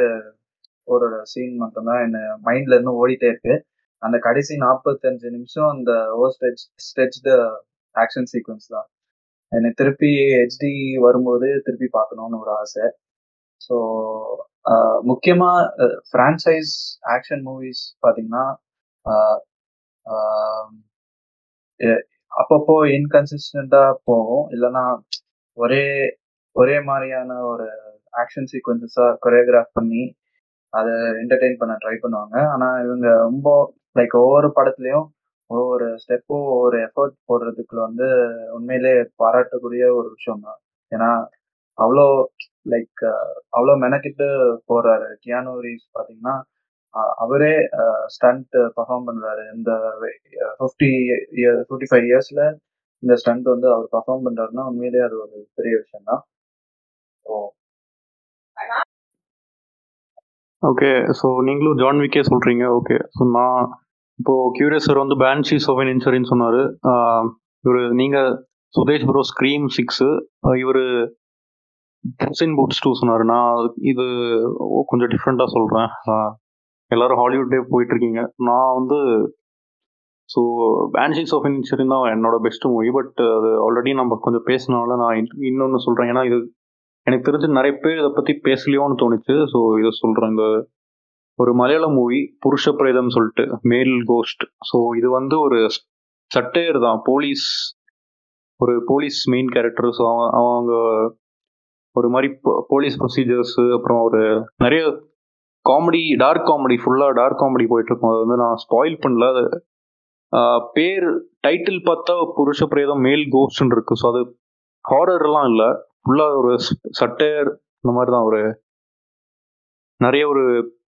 ஒரு சீன் மட்டும்தான் என்ன மைண்ட்ல இருந்து ஓடிட்டே இருக்கு. அந்த கடைசி நாற்பத்தஞ்சு நிமிஷம் அந்த over stretch stretched action sequence தான். எனக்கு திருப்பி ஹெச்டி வரும்போது திருப்பி பார்க்கணும்னு ஒரு ஆசை. ஸோ முக்கியமாக ஃப்ரான்ச்சைஸ் ஆக்ஷன் மூவிஸ் பார்த்தீங்கன்னா அப்பப்போ இன்கன்சிஸ்டண்டாக போகும். இல்லைன்னா ஒரே ஒரே மாதிரியான ஒரு ஆக்ஷன் சீக்வன்சஸாக கொரியோகிராஃப் பண்ணி அதை என்டர்டெயின் பண்ண ட்ரை பண்ணுவாங்க. ஆனால் இவங்க ரொம்ப லைக் ஒவ்வொரு படத்துலையும் ஒவ்வொரு ஸ்டெப்பும் ஒவ்வொரு எஃபர்ட் போடுறதுக்குள்ள வந்து உண்மையிலே பாராட்டக்கூடிய ஒரு விஷயம் தான். ஏன்னா அவ்வளோ லைக் அவ்வளோ மெனக்கிட்டு போறாரு கியானோ ரீஸ் அவரே ஸ்டண்ட் பர்ஃபார்ம் பண்ணுறாரு இந்த ஃபிஃப்டி இயர் ஃபிஃப்டி ஃபைவ் இயர்ஸில் இந்த ஸ்டண்ட் வந்து அவர் பர்ஃபார்ம் பண்ணுறாருன்னா உண்மையிலேயே அது ஒரு பெரிய விஷயம் தான். ஸோ ஓகே ஸோ நீங்களும் ஜான் விக்கே சொல்றீங்க. ஓகே ஸோ நான் இப்போ கியூரியஸ் சார் வந்து பேன்ஷீஸ் சோவின் இன்சூரன்ஸ் சொன்னாரு. இவர் நீங்க சுதேஷ் ப்ரோ ஸ்க்ரீம் சிக்ஸ் இவர் புசின் புட்ஸ் டூ சொன்னாரு. நான் இது கொஞ்சம் டிஃப்ரெண்ட்டாக சொல்றேன். ஆஹ் எல்லாரும் ஹாலிவுட்டே போயிட்டு இருக்கீங்க நான் வந்து ஸோ பேன்ஷீஸ் ஆஃப் இன்சூரன் தான் என்னோட பெஸ்ட் மூவி பட் அது ஆல்ரெடி நம்ம கொஞ்சம் பேசினால நான் இன்னொன்று சொல்றேன். ஏன்னா இது எனக்கு தெரிஞ்சு நிறைய பேர் இதை பற்றி பேசலையோன்னு தோணுச்சு. ஸோ இதை சொல்கிறேன் இந்த ஒரு மலையாள மூவி புருஷ பிரேதம் சொல்லிட்டு மேல் கோஸ்ட் ஸோ இது வந்து ஒரு சட்டையர் தான். போலீஸ் ஒரு போலீஸ் மெயின் கேரக்டர் ஸோ அவங்க ஒரு மாதிரி போலீஸ் ப்ரொசீஜர்ஸு அப்புறம் ஒரு நிறைய காமெடி டார்க் காமெடி ஃபுல்லாக டார்க் காமெடி போயிட்டுருக்கும். அதை அது வந்து நான் ஸ்பாயில் பண்ணல. அது பேர் டைட்டில் பார்த்தா புருஷ பிரேதம் மேல் கோஸ்ட்னு இருக்கு. ஸோ அது ஹாரர்லாம் இல்லை. ஃபுல்லாக ஒரு சட்டையர் இந்த மாதிரி தான் ஒரு நிறைய ஒரு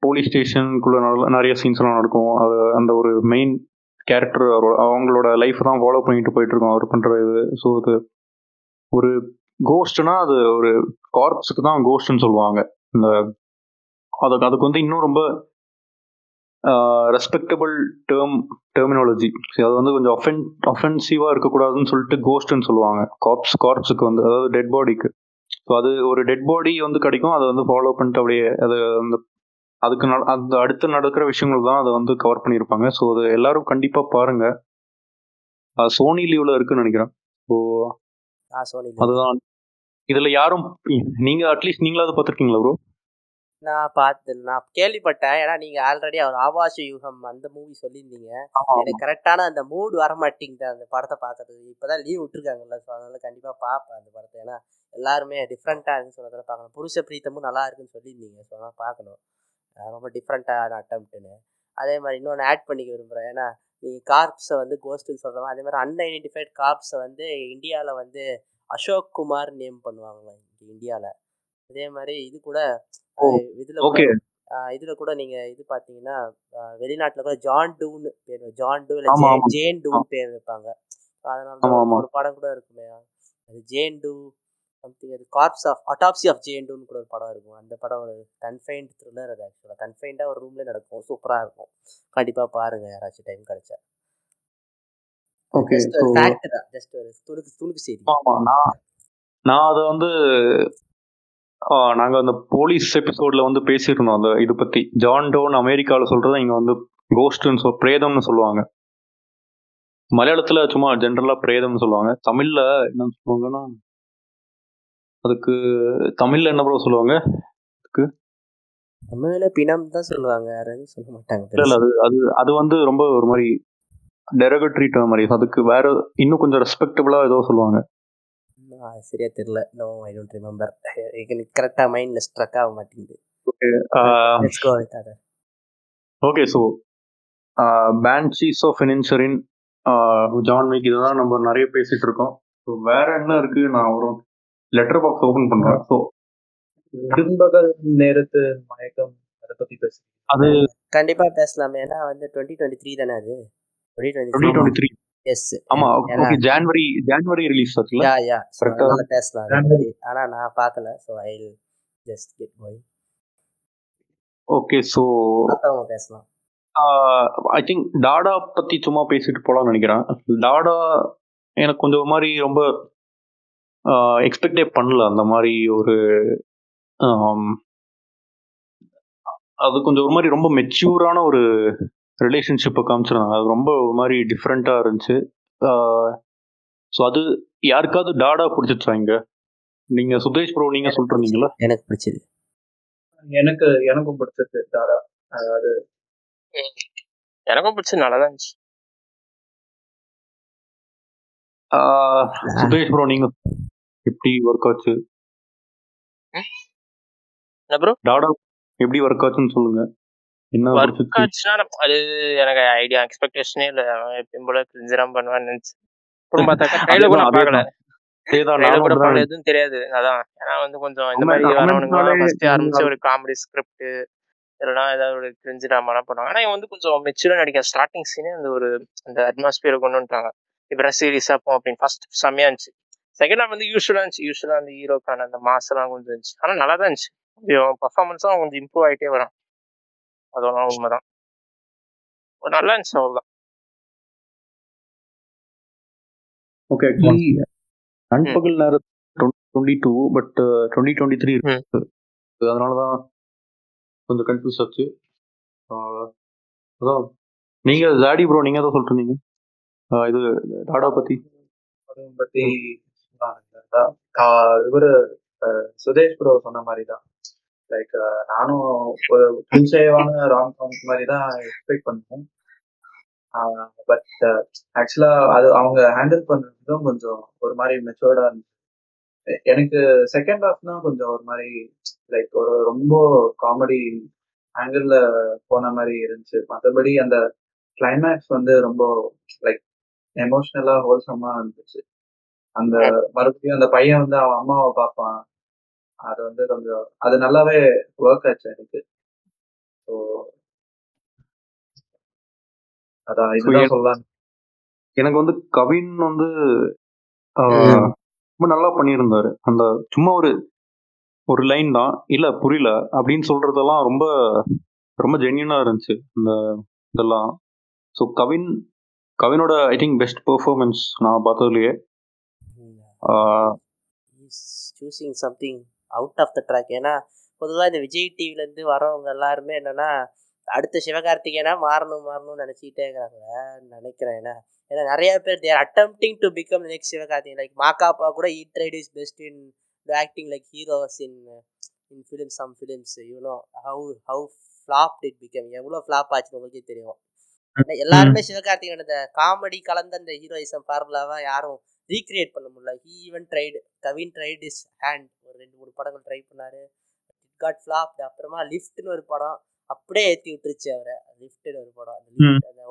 போலீஸ் ஸ்டேஷனுக்குள்ள நிறைய சீன்ஸ்லாம் நடக்கும். அது அந்த ஒரு மெயின் கேரக்டர் அவங்களோட லைஃப் தான் ஃபாலோ பண்ணிட்டு போயிட்டு இருக்கோம் அவர் பண்ணுற இது. ஸோ இது ஒரு கோஸ்ட்னா அது ஒரு கார்ப்ஸுக்கு தான் கோஸ்ட்னு சொல்லுவாங்க. இந்த அதுக்கு அதுக்கு வந்து இன்னும் ரொம்ப ரெஸ்பெக்டபிள் டேர்ம் டெர்மினாலஜி அது வந்து கொஞ்சம் அஃபென் அஃபென்சிவாக இருக்கக்கூடாதுன்னு சொல்லிட்டு கோஸ்ட்னு சொல்லுவாங்க. காப்ஸ் கார்ப்ஸுக்கு வந்து அதாவது டெட் பாடிக்கு ஸோ அது ஒரு டெட் பாடி வந்து கிடைக்கும். அதை வந்து ஃபாலோ பண்ணிட்டு அப்படியே அது அந்த அதுக்கு நட- அந்த அடுத்து நடக்கிற விஷயங்கள் தான் அதை வந்து கவர் பண்ணியிருப்பாங்க. ஸோ அது எல்லாரும் கண்டிப்பாக பாருங்க. அது சோனி லீவ்ல இருக்குன்னு நினைக்கிறேன். ஸோ அதுதான். இதுல யாரும் நீங்க அட்லீஸ்ட் நீங்களாவது பார்த்துருக்கீங்களா ப்ரோ நான் பார்த்து நான் கேள்விப்பட்டேன். ஏன்னா நீங்க ஆல்ரெடி அவர் ஆபாச யுகம் அந்த மூவி சொல்லியிருந்தீங்க. எனக்கு கரெக்டான அந்த மூட் வர மாட்டேங்குது அந்த படத்தை பார்க்கறதுக்கு. இப்போதான் லீவ் விட்டுருக்காங்கல்ல ஸோ அதனால கண்டிப்பாக பார்ப்பேன் அந்த படத்தை. ஏன்னா எல்லாருமே டிஃப்ரெண்ட்டாக இருக்குன்னு சொன்னதில் பார்க்கணும். புருஷ பிரீத்தமும் நல்லா இருக்குன்னு சொல்லியிருந்தீங்க ஸோ அதனால் பார்க்கணும். ரொம்ப டிஃப்ரெண்ட்டான அட்டம்ப்ட்டுன்னு அதே மாதிரி இன்னொன்று ஆட் பண்ணிக்க விரும்புகிறேன் ஏன்னா நீங்கள் கார்ப்ஸை வந்து கோஸ்ட்டுக்கு சொல்கிறோம் அதே மாதிரி அன்ஐடென்டிஃபைட் கார்ப்ஸை வந்து இந்தியாவில் வந்து அசோக் குமார் நேம் பண்ணுவாங்க இங்கே இந்தியாவில் அதே மாதிரி இது கூட இதில் இதில் கூட நீங்கள் இது பார்த்தீங்கன்னா வெளிநாட்டில் கூட ஜான் டூன்னு பேர் ஜான் டூ இல்லை. ஜேன் டூன்னு பேர் வைப்பாங்க. அதனால. ஒரு படம் கூட இருக்குமே. அது ஜேன் டூ சம்திங் அது corpse of autopsy of Jane டூன்னு கூட ஒரு படம் இருக்கும். அந்த படம் ஒரு கன்ஃபைன்ட் த்ரில்லர் அது ஆக்சுவலாக கன்ஃபைண்டாக ஒரு ரூம்லேயே நடக்கும். சூப்பராக இருக்கும். கண்டிப்பாக பாருங்க. யாராச்சும் டைம் கிடைச்சா. ஓகே ஜஸ்ட் ஒரு துணுக்கு துணுக்கு செய்தி. நான் நான் அதை வந்து ஆ, நாங்க அந்த போலீஸ் எபிசோட்ல வந்து பேசியிருந்தோம். அந்த இது பத்தி. ஜான் டோன் அமெரிக்கால சொல்றத இங்க வந்து கோஸ்ட்னு சொல் பிரேதம்னு சொல்லுவாங்க. மலையாளத்துல சும்மா ஜென்ரலா பிரேதம்னு சொல்லுவாங்க. தமிழ்ல என்ன சொல்லுவாங்கன்னா அதுக்கு தமிழ்ல என்ன ப்ரோ சொல்லுவாங்க? தமிழ்ல பிணம் தான் சொல்லுவாங்க. எதுவும் சொல்ல மாட்டாங்க இல்ல இல்ல அது அது அது வந்து ரொம்ப ஒரு மாதிரி டெரகட்ரி டேர்ம் மாதிரி. அதுக்கு வேற இன்னும் கொஞ்சம் ரெஸ்பெக்டபிளா ஏதோ சொல்லுவாங்க. சரியா தெரியல. நோ ஐ டோன்ட் ரிமெம்பர் எனக்கு கரெக்டா மைண்ட்ல ஸ்ட்ரக் ஆக மாட்டேங்குது. Okay so Banshees of Inisherin John Wick இதெல்லாம் நம்ம நிறைய பேசிட்டு இருக்கோம். ஸோ வேற என்ன இருக்கு? நான் ஒரு லெட்டர் பாக்ஸ் ஓபன் பண்றேன். ஸோ பின்பகல் நேரத்து மயக்கம் அதை பத்தி பேச அது கண்டிப்பா பேசலாமே. ஏன்னா வந்து டுவெண்ட்டி டுவெண்ட்டி த்ரீ தானே அது? Twenty twenty twenty three yes ஆமா ஓகே ஜான்வரி ஜான்வரி ரிலீஸ் ஆச்சுல யா யா ஸோ கரெக்டா அதனால பேசலாம். ஆனால் நான் பார்க்கல. ஸோ ஐ ஜஸ்ட் கெட் போய் ஓகே ஸோ பார்த்தவங்க பேசலாம். ஐ திங்க் டாடா பத்தி சும்மா பேசிட்டு போலாம்னு நினைக்கிறேன். டாடா எனக்கு கொஞ்சம் ஒரு மாதிரி ரொம்ப எக்ஸ்பெக்டே பண்ணல. அந்த மாதிரி ஒரு அது கொஞ்சம் ஒரு மாதிரி ரொம்ப மெச்சூரான ஒரு ரிலேஷன்ஷிப்பை காமிச்சிருந்தாங்க அது ரொம்ப ஒரு மாதிரி டிஃப்ரெண்ட்டாக இருந்துச்சு. ஸோ அது யாருக்காவது டாடா பிடிச்சிச்சா இங்க? நீங்க சுதேஷ் ப்ரோ நீங்க எனக்கு பிடிச்சது சொல்றீங்களா எனக்கு பிடிச்சது. எனக்கு எனக்கும் பிடிச்சிருக்கு தாரா அது. எனக்கும் பிடிச்சது நல்லா தான் இருந்துச்சு. சுதேஷ் ப்ரோ நீங்க எப்படி ஒர்க் ஆச்சு? ப்ரோ டாடா எப்படி ஒர்க் ஆச்சுன்னு சொல்லுங்க. ஒர்க் ஆச்சுன்னா அது எனக்கு ஐடியா எக்ஸ்பெக்டேஷனே இல்லை. அவன் எப்பயும் போல கிரிஞ்சிராம் பண்ணுவான்னு நினைச்சு. அப்புறம் பார்த்தாக்கா கூட பார்க்கல. எதுவும் தெரியாது. அதான். ஏன்னா வந்து கொஞ்சம் இந்த மாதிரி ஃபர்ஸ்ட் ஆரம்பிச்சு ஒரு காமெடி ஸ்கிரிப்ட் இல்லைனா ஏதாவது ஒரு கிரிஞ்சு ட்ராமாலாம் பண்ணுவாங்க. ஆனால் இவன் வந்து கொஞ்சம் மெச்சூராக நடிக்க ஸ்டார்டிங் சீனே அந்த ஒரு அந்த அட்மாஸ்பியரை கொண்டு வந்துட்டாங்க. இப்போ சீரியஸாக போ அப்படின்னு. ஃபர்ஸ்ட் செம்மையா இருந்துச்சு. செகண்ட் ஹாஃப் வந்து யூஸ்வலாக இருந்துச்சு. யூஸ்வலாக அந்த ஹீரோக்கான அந்த மாசெல்லாம் கொஞ்சம் இருந்துச்சு. ஆனால் நல்லா தான் இருந்துச்சு. கொஞ்சம் பர்ஃபார்மன்ஸும் கொஞ்சம் இம்ப்ரூவ் ஆகிட்டே வரான். அதெல்லாம் உண்மைதான். ஒரு நல்லா இருந்துச்சு அவ்வளோதான் ஓகே ஆக்சுவலி நண்பகல் நேரம் twenty two but twenty twenty three இருக்கு. அதனால தான் கொஞ்சம் கன்ஃபியூஸ் ஆச்சு. அதான். நீங்க ஜாடி ப்ரோ நீங்க தான் ஆஹ் இது டாடா பத்தி. பத்தி இவரு சுதேஷ் ப்ரோ சொன்ன மாதிரி தான் லைக் நானும் ஒரு கிளிஷேவான ராம் காம் மாதிரி தான் எக்ஸ்பெக்ட் பண்ணுவோம் பட் ஆக்சுவலா அது அவங்க ஹேண்டில் பண்றதும் கொஞ்சம் ஒரு மாதிரி மெச்சோர்டா இருந்துச்சு. எனக்கு செகண்ட் ஹாஃப் தான் கொஞ்சம் ஒரு மாதிரி லைக் ஒரு ரொம்ப காமெடி ஆங்கிள் போன மாதிரி இருந்துச்சு. மற்றபடி அந்த கிளைமேக்ஸ் வந்து ரொம்ப லைக் எமோஷ்னலா ஹோல்சமா இருந்துச்சு. அந்த மறுபடியும் அந்த பையன் வந்து அவன் அம்மாவை பார்ப்பான். அது வந்து கொஞ்சம் அது நல்லாவே ஒர்க் ஆச்சு எனக்கு. ஸோ அதான் இதுதான் சொல்லலாம் எனக்கு வந்து கவின் வந்து. ரொம்ப நல்லா பண்ணியிருந்தாரு. அந்த சும்மா ஒரு ஒரு லைன் தான். இல்ல புரியல. அப்படின்னு சொல்றதெல்லாம் ரொம்ப ரொம்ப ஜென்யூனா இருந்துச்சு இந்த இதெல்லாம். ஸோ கவின் கவினோட ஐ திங்க் பெஸ்ட் பெர்ஃபார்மன்ஸ் நான் பார்த்ததுலயே. Something out of the track ஏன்னா பொதுவாக இந்த விஜய் டிவிலேருந்து வரவங்க எல்லாருமே என்னன்னா அடுத்த சிவகார்த்திகேயனா மாறணும் மாறணும்னு நினச்சிக்கிட்டே இருக்கிறாங்க. நினைக்கிறேன். ஏன்னா ஏன்னா நிறைய பேர் there attempting to become next Sivakarthikeyan. Like Ma Ka Pa கூட he tried his best in acting like heroes in in film some films you know how how flop it become எவ்வளோ ஃப்ளாப் ஆச்சுன்னு உங்களுக்கே தெரியும். எல்லாருமே சிவகார்த்திகேயன் அந்த காமெடி கலந்த அந்த ஹீரோயிசம் ஃபார்முலாவா யாரும் ரீக்ரியேட் பண்ண முடியல. He even tried Kavin tried his hand ஒரு ரெண்டு மூணு படங்கள் ட்ரை பண்ணாரு. இட் காட் ஃப்ளாப் அப்புறமா லிஃப்ட்னு ஒரு படம் அப்படியே ஏற்றி விட்டுருச்சு அவரை. லிஃப்ட்னு ஒரு படம். அந்த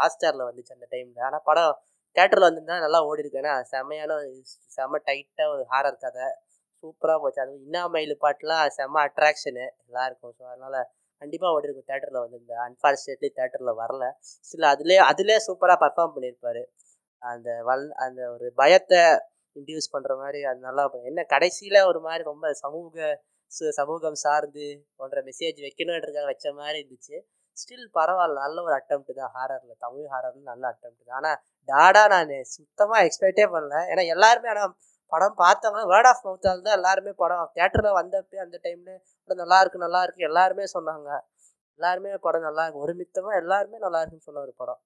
ஹாட்ஸ்டாரில் வந்துச்சு அந்த டைமில் ஆனால் படம் தேட்டரில் வந்திருந்தா நல்லா ஓடி இருக்கு. ஏன்னா செம்மையான செம்ம டைட்டாக ஒரு ஹாரர் கதை. சூப்பராக போச்சு. அதுவும் இன்னாமயில் பாட்டுலாம் செம்ம அட்ராக்ஷனு எல்லாருக்கும் ஸோ அதனால் கண்டிப்பாக ஓடி இருக்கும் தேட்டரில் வந்திருந்தேன் அன்ஃபார்ச்சுனேட்லி தேட்டரில் வரல. சில அதுலேயே அதுலேயே சூப்பராக பர்ஃபார்ம் பண்ணியிருப்பாரு. அந்த வல் அந்த ஒரு பயத்தை இன்டியூஸ் பண்ணுற மாதிரி அது நல்லா என்ன கடைசியில் ஒரு மாதிரி ரொம்ப சமூக சு- சமூகம் சார்ந்து போன்ற மெசேஜ் வைக்கணுன்றதுக்காக வச்ச மாதிரி இருந்துச்சு. ஸ்டில் பரவாயில்ல நல்ல ஒரு அட்டம்ப்ட் தான். ஹாரரில் தமிழ் ஹாரர்னு நல்ல அட்டம்ப்ட் தான். ஆனால் டாடா நான் சுத்தமாக எக்ஸ்பெக்டே பண்ணல. ஏன்னா எல்லாருமே ஆனால் படம் பார்த்தவங்க வேர்ட் ஆஃப் மவுத்தால் தான் எல்லாருமே படம் தேட்டரில் வந்தப்போ அந்த டைமில் படம் நல்லா இருக்கு நல்லா இருக்கு எல்லாருமே சொன்னாங்க. எல்லாருமே படம் நல்லா இருக்கு. ஒருமித்தமாக எல்லாருமே நல்லா இருக்குன்னு சொன்ன ஒரு படம்.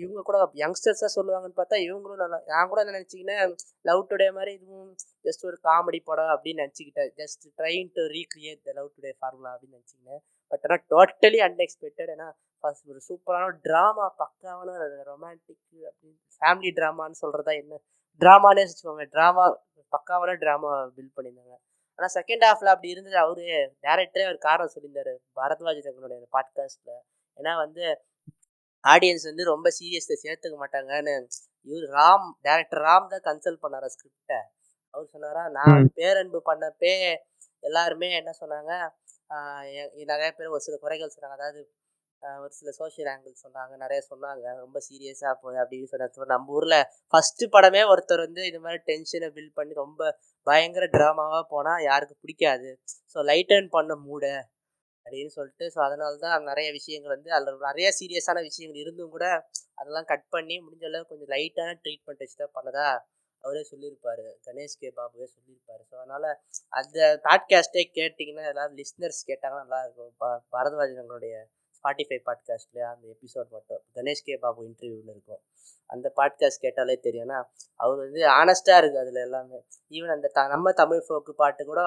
இவங்க கூட யங்ஸ்டர்ஸாக சொல்லுவாங்கன்னு பார்த்தா இவங்களும் நல்லா நான் கூட என்ன நினச்சிக்கினேன் லவ் டுடே மாதிரி இதுவும் ஜஸ்ட் ஒரு காமெடி படம் அப்படின்னு நினச்சிக்கிட்டேன். Just trying to recreate the Love Today formula அப்படின்னு நினச்சிக்கினேன். பட் ஆனால் டோட்டலி அன்எக்ஸ்பெக்டட் ஏன்னா ஃபர்ஸ்ட் ஒரு சூப்பரான ட்ராமா பக்காவான ரொமான்டிக் அப்படின்னு ஃபேமிலி ட்ராமான்னு சொல்கிறதா என்ன? ட்ராமானே வச்சுக்கோங்க ட்ராமா பக்காவான ட்ராமா பில்ட் பண்ணியிருந்தாங்க. ஆனால் செகண்ட் ஹாஃபில் அப்படி இருந்தது. அவரு டேரக்டரே ஒரு காரணம் சொல்லியிருந்தாரு. பரத்வாஜ் தங்களுடைய பாட்காஸ்ட்டில் ஏன்னா வந்து ஆடியன்ஸ் வந்து ரொம்ப சீரியஸை சேர்த்துக்க மாட்டாங்கன்னு இவர் ராம் டேரக்டர் ராம் தான் கன்சல்ட் பண்ணாரா ஸ்கிரிப்டை அவர் சொன்னாரா நான் பேரன்பு பண்ணப்பே எல்லாருமே என்ன சொன்னாங்க நிறைய பேர் ஒரு சில குறைகள் சொன்னாங்க. அதாவது ஒரு சில சோஷியல் ஆங்கிள் சொன்னாங்க நிறைய சொன்னாங்க ரொம்ப சீரியஸாக போகுது அப்படின்னு சொன்னாங்க. நம்ம ஊரில் ஃபஸ்ட்டு படமே ஒருத்தர் வந்து இது மாதிரி டென்ஷனை பில்ட் பண்ணி ரொம்ப பயங்கர ட்ராமாவாக போனால் யாருக்கு பிடிக்காது. ஸோ லைட் அண்ட் பண்ண மூட. அப்படின்னு சொல்லிட்டு ஸோ அதனால தான் நிறைய விஷயங்கள் வந்து அதில் நிறைய சீரியஸான விஷயங்கள் இருந்தும் கூட அதெல்லாம் கட் பண்ணி முடிஞ்ச அளவு கொஞ்சம் லைட்டான ட்ரீட்மெண்ட் வச்சு தான் பண்ணதா அவரே சொல்லியிருப்பார். கணேஷ் கே பாபுவே சொல்லியிருப்பார். ஸோ அதனால் அந்த பாட்காஸ்ட்டே கேட்டிங்கன்னா எல்லாரும் லிஸ்னர்ஸ் கேட்டாங்கன்னா நல்லா இருக்கும். ப பரதவாஜனங்களுடைய ஸ்பாட்டிஃபை பாட்காஸ்ட்லேயே அந்த எபிசோட் மட்டும். கணேஷ் கே பாபு இன்டர்வியூவில் இருக்கும். அந்த பாட்காஸ்ட் கேட்டாலே தெரியும்னா அவர் வந்து ஆனஸ்ட்டாக இருக்குது அதில் எல்லாமே. ஈவன் அந்த த நம்ம தமிழ் ஃபோக்கு பாட்டு கூட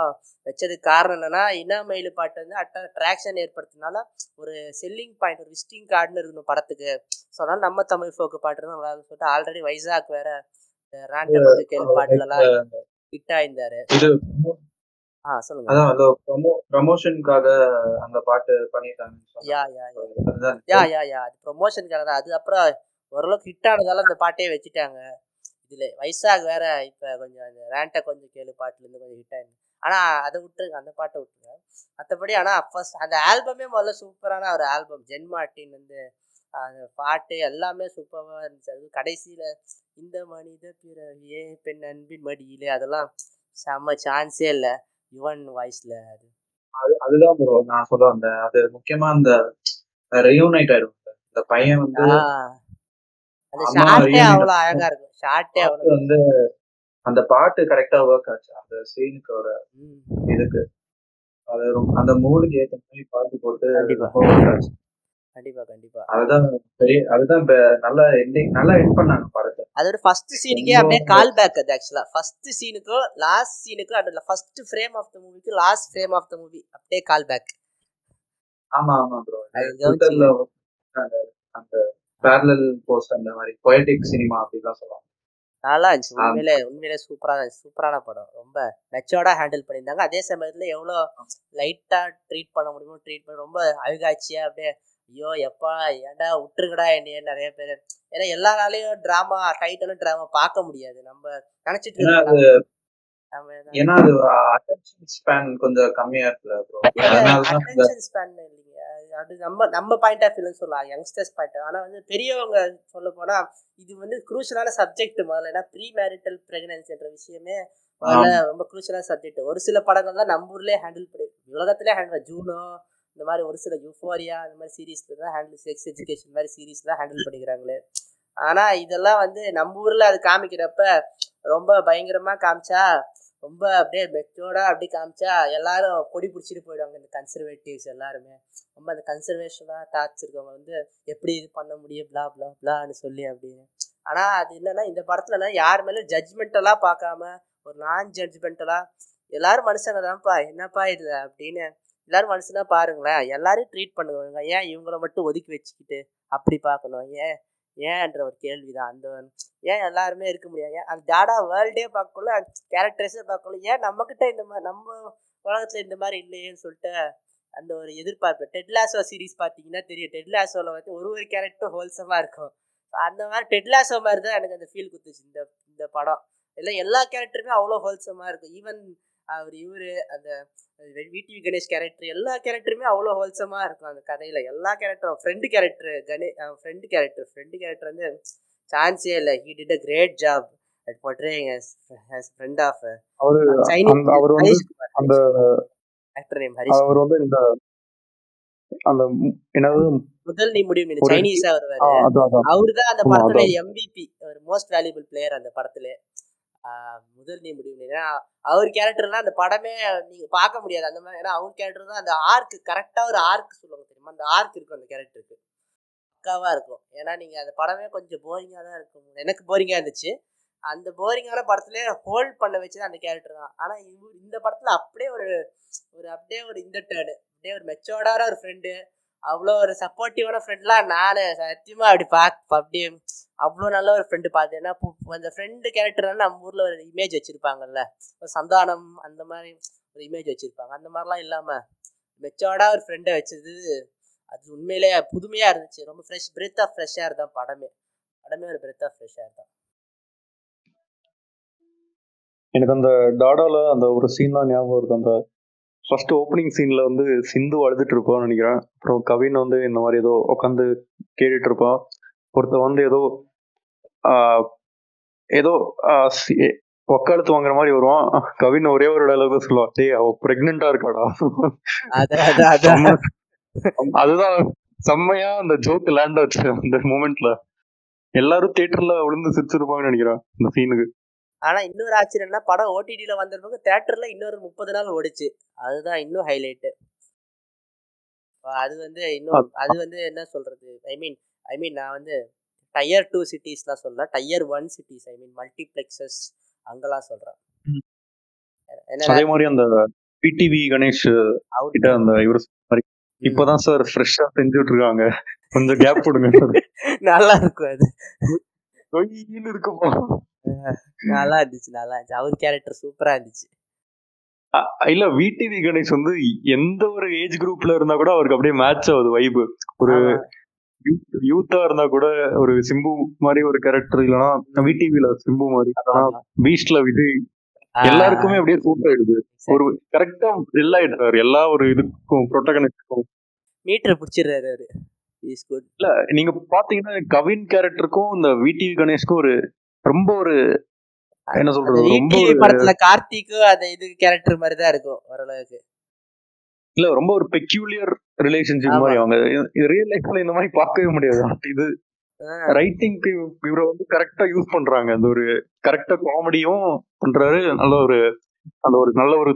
வச்சதுக்கு காரணம் என்னன்னா இனாமயில் பாட்டு வந்து அட்ட ட்ராக்ஷன் ஏற்படுத்தினால ஒரு செல்லிங் பாயிண்ட் ஒரு விசிட்டிங் கார்டுன்னு இருக்கணும் படத்துக்கு. ஸோ அதனால நம்ம தமிழ் ஃபோக்கு பாட்டு தான் நல்லா சொல்லிட்டு ஆல்ரெடி வைசாக் வேற ரேண்டம் வந்து கேள் பாட்டுலலாம் ஹிட் ஆயிருந்தாரு. அதான் அந்த ப்ரொமோ ப்ரமோஷனுக்காக அந்த பாட்டு பண்ணிட்டாங்க யா யா யா. யா யா அது ப்ரொமோஷனுக்காக தான். அது அப்புறம் ஓரளவுக்கு ஹிட் ஆனதால அந்த பாட்டே வச்சுட்டாங்க. இதில் வைசாக் வேற இப்போ கொஞ்சம் அந்த ரேண்ட்டை கொஞ்சம் கேளு பாட்டுலேருந்து கொஞ்சம் ஹிட் ஆயிருந்து ஆனால் அதை விட்டுருங்க. அந்த பாட்டை விட்டுருங்க. மற்றபடி ஆனால் ஃபர்ஸ்ட் அந்த ஆல்பமே முதல்ல சூப்பரான ஒரு ஆல்பம் ஜென் மார்ட்டின் வந்து அந்த பாட்டு எல்லாமே சூப்பராக இருந்துச்சு. அது கடைசியில் இந்த மனித பிறவியே பெண் அன்பின் மடியிலே அதெல்லாம் செம்ம சான்ஸே இல்லை. யுவன் வாய்ஸில் அது. அது அதுதான் ப்ரோ நான் சொல்ல வந்தேன். அது முக்கியமா அந்த ரியூனைட் ஆயிடும் இந்த பையன் வந்து அந்த ஷார்ட்டே அவ்வளோ அழகா இருக்கும். ஷார்ட்டே அவ்வளோ வந்து அந்த பாட்டு கரெக்டா ஒர்க் ஆச்சு. அந்த சீனுக்கோட ம். இதுக்கு. அது அந்த மூடுக்கு ஏத்த மாதிரி பாட்டு போட்டு ஒர்க் ஆச்சு. கண்டிப்பா கண்டிப்பா. அதுதான் பெரிய அதுதான் நல்ல எண்டிங் நல்லா எண்ட் பண்ணாங்க படத்தை. அதோட ஃபர்ஸ்ட் சீனுக்கே அப்படியே கால் பேக் அது ஆக்சுவலா ஃபர்ஸ்ட் சீனுக்கும் லாஸ்ட் சீனுக்கும் அதுல ஃபர்ஸ்ட் ஃப்ரேம் ஆஃப் த மூவிக்கு last frame of the movie அப்படியே கால் பேக் ஆமா ஆமா ப்ரோ அது ட்விட்டர்ல அந்த பேரலல் போஸ்ட் அந்த மாதிரி பொயட்டிக் சினிமா அப்படிலாம் சொல்லுவாங்க. நல்லா இருந்துச்சு. உண்மையிலே உண்மையிலே சூப்பரா இருந்துச்சு. சூப்பரான படம். ரொம்ப மெச்சோர்டா ஹேண்டில் பண்ணியிருந்தாங்க. அதே சமயத்துல எவ்வளோ லைட்டா ட்ரீட் பண்ண முடியுமோ ட்ரீட் பண்ண ரொம்ப அழுகாச்சியா அப்படியே ஐயோ எப்பா ஏன்டா விட்டுருங்கடா என்னைய நிறைய பேர். ஏன்னா எல்லா நாளையும் டிராமா டைட்டலும் டிராமா பார்க்க முடியாது. நம்ம நினைச்சிட்டு இருக்கோம். ஏன்னா அது அட்டென்ஷன் ஸ்பேன் கொஞ்சம் கம்மியா இருக்குல்ல ப்ரோ அட்டென்ஷன் ஸ்பேன் இல்லைங்க. அது- நம்ம நம்ம பாயிண்ட் ஆஃப் வியூன்னு சொல்லலாம். யங்ஸ்டர்ஸ் பாயிண்ட் ஆனா வந்து பெரியவங்க சொல்ல போனா இது வந்து குரூஷலான சப்ஜெக்ட் முதல்ல. ஏன்னா ப்ரீ மேரிட்டல் பிரெக்னன்சின்ற விஷயமே ரொம்ப குரூஷலான சப்ஜெக்ட் ஒரு சில படங்கள் தான் நம்ம ஊர்லயே ஹேண்டில் பண்ணி உலகத்திலே ஹேண்டில் ஜூனோ இந்த மாதிரி ஒரு சில யூஃபோரியா இந்த மாதிரி சீரீஸ்ல தான் ஹேண்டில் செக்ஸ் எஜுகேஷன் மாதிரி சீரீஸ் தான் ஹேண்டில் பண்ணிக்கிறாங்களே. ஆனா இதெல்லாம் வந்து நம்ம ஊர்ல அது காமிக்கிறப்ப ரொம்ப பயங்கரமா காமிச்சா ரொம்ப அப்படியே மெச்சோர்டா அப்படி காமிச்சா எல்லாரும் கொடி பிடிச்சிட்டு போயிடுவாங்க இந்த கன்சர்வேட்டிவ்ஸ் எல்லாருமே. ரொம்ப அந்த கன்சர்வேஷனாக டாச் இருக்கவங்க வந்து எப்படி இது பண்ண முடியும் பிளா பிளா பிளான்னு சொல்லி அப்படின்னு ஆனால் அது என்னன்னா இந்த படத்துலனா யார் மேலும் ஜட்ஜ்மெண்டலாக பார்க்காம ஒரு நான் ஜட்ஜ்மெண்டலாக எல்லாரும் மனுஷங்க தான்ப்பா என்னப்பா இது அப்படின்னு எல்லாரும் மனுஷனா பாருங்களேன். எல்லாரையும் ட்ரீட் பண்ணுவாங்க. ஏன் இவங்கள மட்டும் ஒதுக்கி வச்சுக்கிட்டு அப்படி பார்க்கணும்? ஏன்? ஏன்ற ஒரு கேள்விதான். அந்த ஏன் எல்லாருமே இருக்க முடியாது? ஏன்? அந்த டேடா வேர்ல்டே பார்க்கல கேரக்டர்ஸே பார்க்கல ஏன் நம்மக்கிட்ட இந்த மாதிரி நம்ம உலகத்தில் இந்த மாதிரி இல்லையேன்னு சொல்லிட்டு அந்த ஒரு எதிர்பார்ப்பு. டெட்லாசோ சீரிஸ் பார்த்தீங்கன்னா தெரியும். டெட்லாசோவில் வந்து ஒரு ஒரு கேரக்டரும் ஹோல்சமாக இருக்கும். அந்த மாதிரி டெட்லாசோ மாதிரி தான் எனக்கு அந்த ஃபீல் கொடுத்துச்சு இந்த இந்த படம். எல்லாம் எல்லா கேரக்டருமே அவ்வளோ ஹோல்சமாக இருக்கும். ஈவன் அவர் இவர் அந்த விடிவி கணேஷ் கேரக்டர் எல்லா கேரக்டருமே அவ்வளோ ஹோல்சமாக இருக்கும் அந்த கதையில். எல்லா கேரக்டரும் ஃப்ரெண்டு கேரக்டர் கணே ஃப்ரெண்டு கேரக்டர் ஃப்ரெண்டு கேரக்டர் வந்து சான்ஸே இல்லை. He did a great job at friend of uh, அவரு அந்த ஆக்டர் நேம் ஹரிஷ் அவர் வந்து இந்த அந்த என்னது? முதல் நீ முடிவு சைனீஸா வருவாரு. அவரு தான் அந்த படத்துல. எம்பிபி ஒரு மோஸ்ட் வேல்யூபிள் பிளேயர் அந்த படத்துல. முதல் நீ முடிவு ஏன்னா அவர் கேரக்டர்லாம் அந்த படமே நீங்கள் பார்க்க முடியாது. அந்த மாதிரி ஏன்னா அவர் கேரக்டர் தான் அந்த ஆர்க் கரெக்டாக ஒரு ஆர்க் சொல்லுவாங்க தெரியுமா? அந்த ஆர்க் இருக்கும் அந்த கேரக்டருக்கு பக்காவாக இருக்கும். ஏன்னா நீங்கள் அந்த படமே கொஞ்சம் போரிங்காக தான் இருக்கும். எனக்கு போரிங்காக இருந்துச்சு. அந்த போரிங்கான படத்துலேயே ஹோல்ட் பண்ண வச்சது அந்த கேரக்டர் தான். ஆனால் இவ் இந்த படத்தில் அப்படியே ஒரு ஒரு அப்படியே ஒரு இந்த டேர்டு அப்படியே ஒரு மெச்சோர்டான ஒரு ஃப்ரெண்டு அவ்வளோ ஒரு சப்போர்ட்டிவான ஃப்ரெண்ட்லாம் நான் சத்தியமாக அப்படி பார்க்க அப்படியே அவ்வளோ நல்ல ஒரு ஃப்ரெண்டு பார்த்தேன். அந்த ஃப்ரெண்டு கேரக்டர்னால நம்ம ஊரில் ஒரு இமேஜ் வச்சுருப்பாங்கல்ல. ஒரு சந்தானம் அந்த மாதிரி ஒரு இமேஜ் வச்சுருப்பாங்க. அந்த மாதிரிலாம் இல்லாமல் மெச்சோர்டாக ஒரு ஃப்ரெண்டை வச்சது அது உண்மையிலே புதுமையாக இருந்துச்சு. ரொம்ப ஃப்ரெஷ் பிரெத் ஆஃப் ஃப்ரெஷ்ஷாக இருந்தான் படமே. படமே ஒரு பிரெத் ஆஃப் ஃப்ரெஷ்ஷாக இருந்தான் தான். எனக்கு அந்த டாடால அந்த ஒரு சீன் தான் ஞாபகம் வருது. அந்த ஃபர்ஸ்ட் ஓப்பனிங் சீன்ல வந்து சிந்து அழுதுட்டு இருப்பான்னு நினைக்கிறேன். அப்புறம் கவின் வந்து இந்த மாதிரி ஏதோ உட்காந்து கேட்டுட்டு இருப்பான் ஒருத்தன் வந்து ஏதோ ஏதோ வக்காலத்து வாங்குற மாதிரி வருவான். கவின் ஒரே ஒரு தான் சொல்லுவான். டேய் அவ பிரெக்னெண்டா இருக்காடா? அதுதான் செம்மையா அந்த ஜோக் லேண்ட் ஆச்சு அந்த மூமெண்ட்ல எல்லாரும் தியேட்டர்ல விழுந்து சிரிச்சிருப்பாங்கன்னு நினைக்கிறேன் இந்த சீனுக்கு ஆனா இன்னொரு ஆச்சரியம்னா படம் ஓடிடியில் வந்திருப்பாங்க தேட்டர்ல இன்னொரு முப்பது நாள் ஓடிச்சு. அதுதான் இன்னும் ஹைலைட்டு அது வந்து இன்னும் அது வந்து என்ன சொல்றது? ஐ மீன் ஐ மீன் நான் வந்து டயர் டூ சிட்டிஸ்லாம் சொல்ல tier one cities I mean multiplexes அங்கெல்லாம். என்ன அதே மாதிரி அந்த பிடிவி கணேஷ் கிட்ட அந்த இவர் மாதிரி இப்பதான் சார் ஃப்ரெஷ்ஷா செஞ்சுட்டு இருக்காங்க கொஞ்சம் கேப் கொடுங்க நல்லா இருக்கும் அது. இருக்குப்பா நல்லா இருந்துச்சு நல்லா இருந்துச்சு அவர் கேரக்டர் சூப்பரா இருந்துச்சு. இல்ல விடிவி கணேஷ் வந்து எந்த ஒரு ஏஜ் குரூப்ல இருந்தா கூட அவருக்கு அப்படியே மேட்ச் ஆகுது வைபு ஒரு. யூத்தா இருந்தா கூட ஒரு சிம்பு மாதிரி ஒரு கேரக்டர் இல்லனா விடிவில சிம்பு மாதிரி. பீஸ்ட்ல விஜய். எல்லாருக்குமே அப்படியே சூட் ஆயிடுது. ஒரு கரெக்டா எல்லாம் ஆயிட்டாரு. எல்லா ஒரு இதுக்கும் ப்ரொட்டகனிஸ்டுக்கும் மீட்டர் பிடிச்சிடுறாரு அவரு. இல்ல நீங்க பாத்தீங்கன்னா கவின் கேரக்டருக்கும் இந்த விடிவி கணேஷ்க்கும் ஒரு ரொம்ப ஒரு என்ன சொல்றது படத்துல கார்த்திக்கு அந்த இது கேரக்டர் மாதிரி தான் இருக்கும் ஓரளவுக்கு. இல்ல ரொம்ப ஒரு பெக்யூலியர் ரிலேஷன்ஷிப். மாதிரி அவங்க. ரியல் லைஃப்ல இந்த மாதிரி பார்க்கவே முடியாது. இது ரைட்டிங்க்கு இவரை வந்து கரெக்டா யூஸ் பண்றாங்க. அந்த ஒரு கரெக்டா காமெடியும் பண்றாரு. நல்ல ஒரு அந்த ஒரு நல்ல ஒரு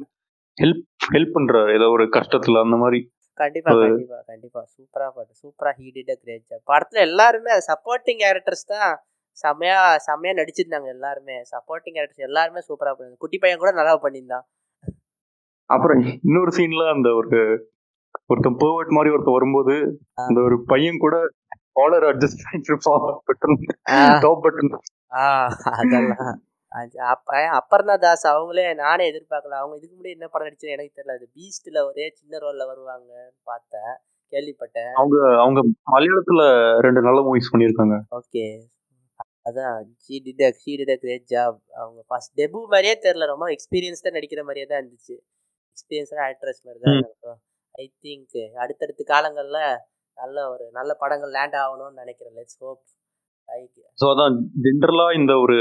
ஹெல்ப் ஹெல்ப் பண்றாரு. ஏதோ ஒரு கஷ்டத்துல அந்த மாதிரி. கண்டிப்பா கண்டிப்பா கண்டிப்பா. சூப்பரா பாட்டு. சூப்பரா he did a great job படத்துல எல்லாருமே சப்போர்ட்டிங் கேரக்டர்ஸ் தான் செமையா செமையா நடிச்சிருந்தாங்க எல்லாருமே. சப்போர்ட்டிங் கேரக்டர்ஸ் எல்லாருமே சூப்பரா பண்ணிருந்தாங்க. குட்டி பையன் கூட நல்லா பண்ணியிருந்தான். அப்புறம் இன்னொரு சீன்ல அந்த ஒரு ஒருத்தன் பேர்வர்ட் மாதிரி ஒருத்தன் வரும்போது. அந்த ஒரு பையன் கூட காலர் அட்ஜஸ்ட் பண்ணிட்டு. டாப் பட்டன் அப்பர்ணா தாஸ் அவங்களே நானே எதிர்பார்க்கல. அவங்க இதுக்கு முன்னாடி என்ன படம் நடிச்சது எனக்கு தெரியல. அது பீஸ்ட்ல ஒரே சின்ன ரோல்ல வருவாங்கன்னு பார்த்தேன். கேள்விப்பட்டேன். அவங்க அவங்க மலையாளத்துல ரெண்டு நல்ல மூவிஸ் பண்ணியிருக்காங்க. ஓகே. அதான் she did she did great job அவங்க ஃபர்ஸ்ட் டெபு மாதிரியே தெரில ரொம்ப எக்ஸ்பீரியன்ஸ்டாக நடிக்கிற மாதிரியே தான் இருந்துச்சு. எக்ஸ்பீரியன்ஸான ஆக்ட்ரஸ் மாதிரி தான். இருக்கும். ஐ திங்க் அடுத்தடுத்த காலங்களில் நல்ல ஒரு நல்ல படங்கள் லேண்ட் ஆகணும்னு நினைக்கிறேன். லெட்ஸ் ஹோப் ஸோ அதான் ஜென்ரலா இந்த ஒரு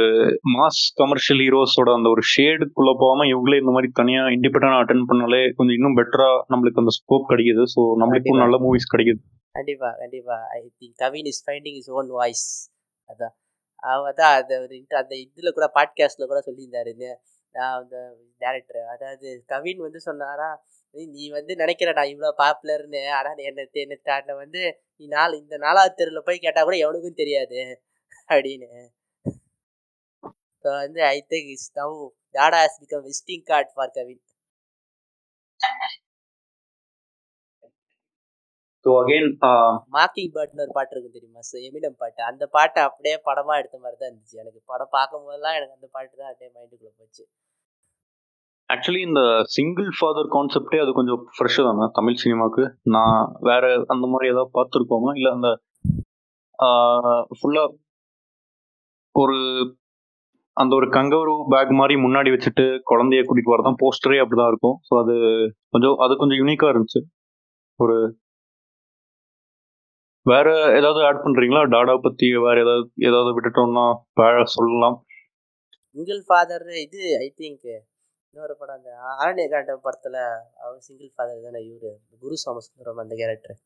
மாஸ் கமர்ஷியல் ஹீரோஸோட அந்த ஒரு ஷேடுக்குள்ள போகாம இவங்களே இந்த மாதிரி தனியா இண்டிபெண்டா அட்டன் பண்ணாலே கொஞ்சம் இன்னும் பெட்டரா நம்மளுக்கு அந்த ஸ்கோப் கிடைக்குது. ஸோ நம்மளுக்கும். நல்ல மூவிஸ் கிடைக்குது. கண்டிப்பா கண்டிப்பா. I think Kavin is finding his own voice அதான். அவ தான் அந்த ஒரு அந்த இதில் கூட பாட்காஸ்ட்ல கூட சொல்லியிருந்தாரு. அந்த டேரக்டர் அதாவது கவின் வந்து சொன்னாரா "நீ- வந்து நினைக்கிறடா இவ்வளோ பாப்புலர்னு ஆனால் நீ என்ன என்ன தாண்ட வந்து நீ நாலு இந்த நாலாவது தெருவில் போய் கேட்டால் கூட எவனுக்கும் தெரியாது. அப்படின்னு. ஸோ வந்து I think is now Dada has become visiting card for Kavin so again mocking பேர்ட்னு ஒரு பாட்டு இருக்கும் தெரியுமா? ஸோ எமினம் பாட்டு. அந்த பாட்டை அப்படியே படமா எடுத்த மாதிரி தான் இருந்துச்சு. எனக்கு படம் பார்க்கும் போதெல்லாம் எனக்கு அந்த பாட்டு தான் அப்படியே மைண்டுக்குள்ள போச்சு. ஆக்சுவலி இந்த சிங்கிள் ஃபாதர் கான்செப்டே அது கொஞ்சம் ஃப்ரெஷ்ஷு தானே தமிழ் சினிமாக்கு நான் வேற அந்த மாதிரி ஏதாவது பார்த்துருக்கோமா? இல்லை அந்த ஃபுல்லாக ஒரு அந்த ஒரு கங்கவரு பேக் மாதிரி முன்னாடி வச்சுட்டு குழந்தைய கூட்டிட்டு வரதான் போஸ்டரே அப்படிதான் இருக்கும். ஸோ அது கொஞ்சம் அது கொஞ்சம் யூனிக்கா இருந்துச்சு. ஒரு வேற ஏதாவது ஆட் பண்றீங்களா? டாடா பத்தி வேற ஏதாவது ஏதாவது விட்டுட்டோம்னா வேற சொல்லலாம். சிங்கிள் ஃபாதர் இது ஐ திங்க் இன்னொரு படம் அந்த ஆரண்ய காண்டம் படத்துல அவர் சிங்கிள் ஃபாதர் தானே இவரு. குரு சோமசுந்தரம் அந்த கேரக்டர்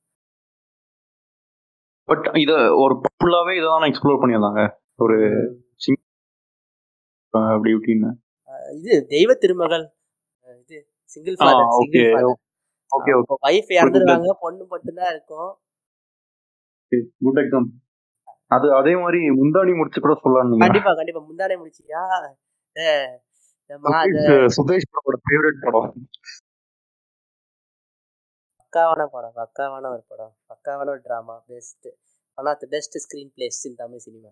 பட் இத ஒரு ஃபுல்லாவே இதை தான் எக்ஸ்ப்ளோர் பண்ணியிருந்தாங்க. ஒரு அப்படி இப்படின்னு. இது தெய்வ திருமகள். இது single father okay okay wife இறந்துருவாங்க பொண்ணு மட்டும்தான் இருக்கும். குட் எக்ஸாம் அது அதே மாதிரி முந்தாணி முடிச்சு கூட சொல்லலாம் கண்டிப்பா கண்டிப்பா. முந்தானே முடிச்சியா? சுதேஷ் பிரபோட ஃபேவரட் படம். பக்காவான படம் பக்காவான ஒரு படம். பக்காவான ஒரு drama best one of the best screenplays in Tamil cinema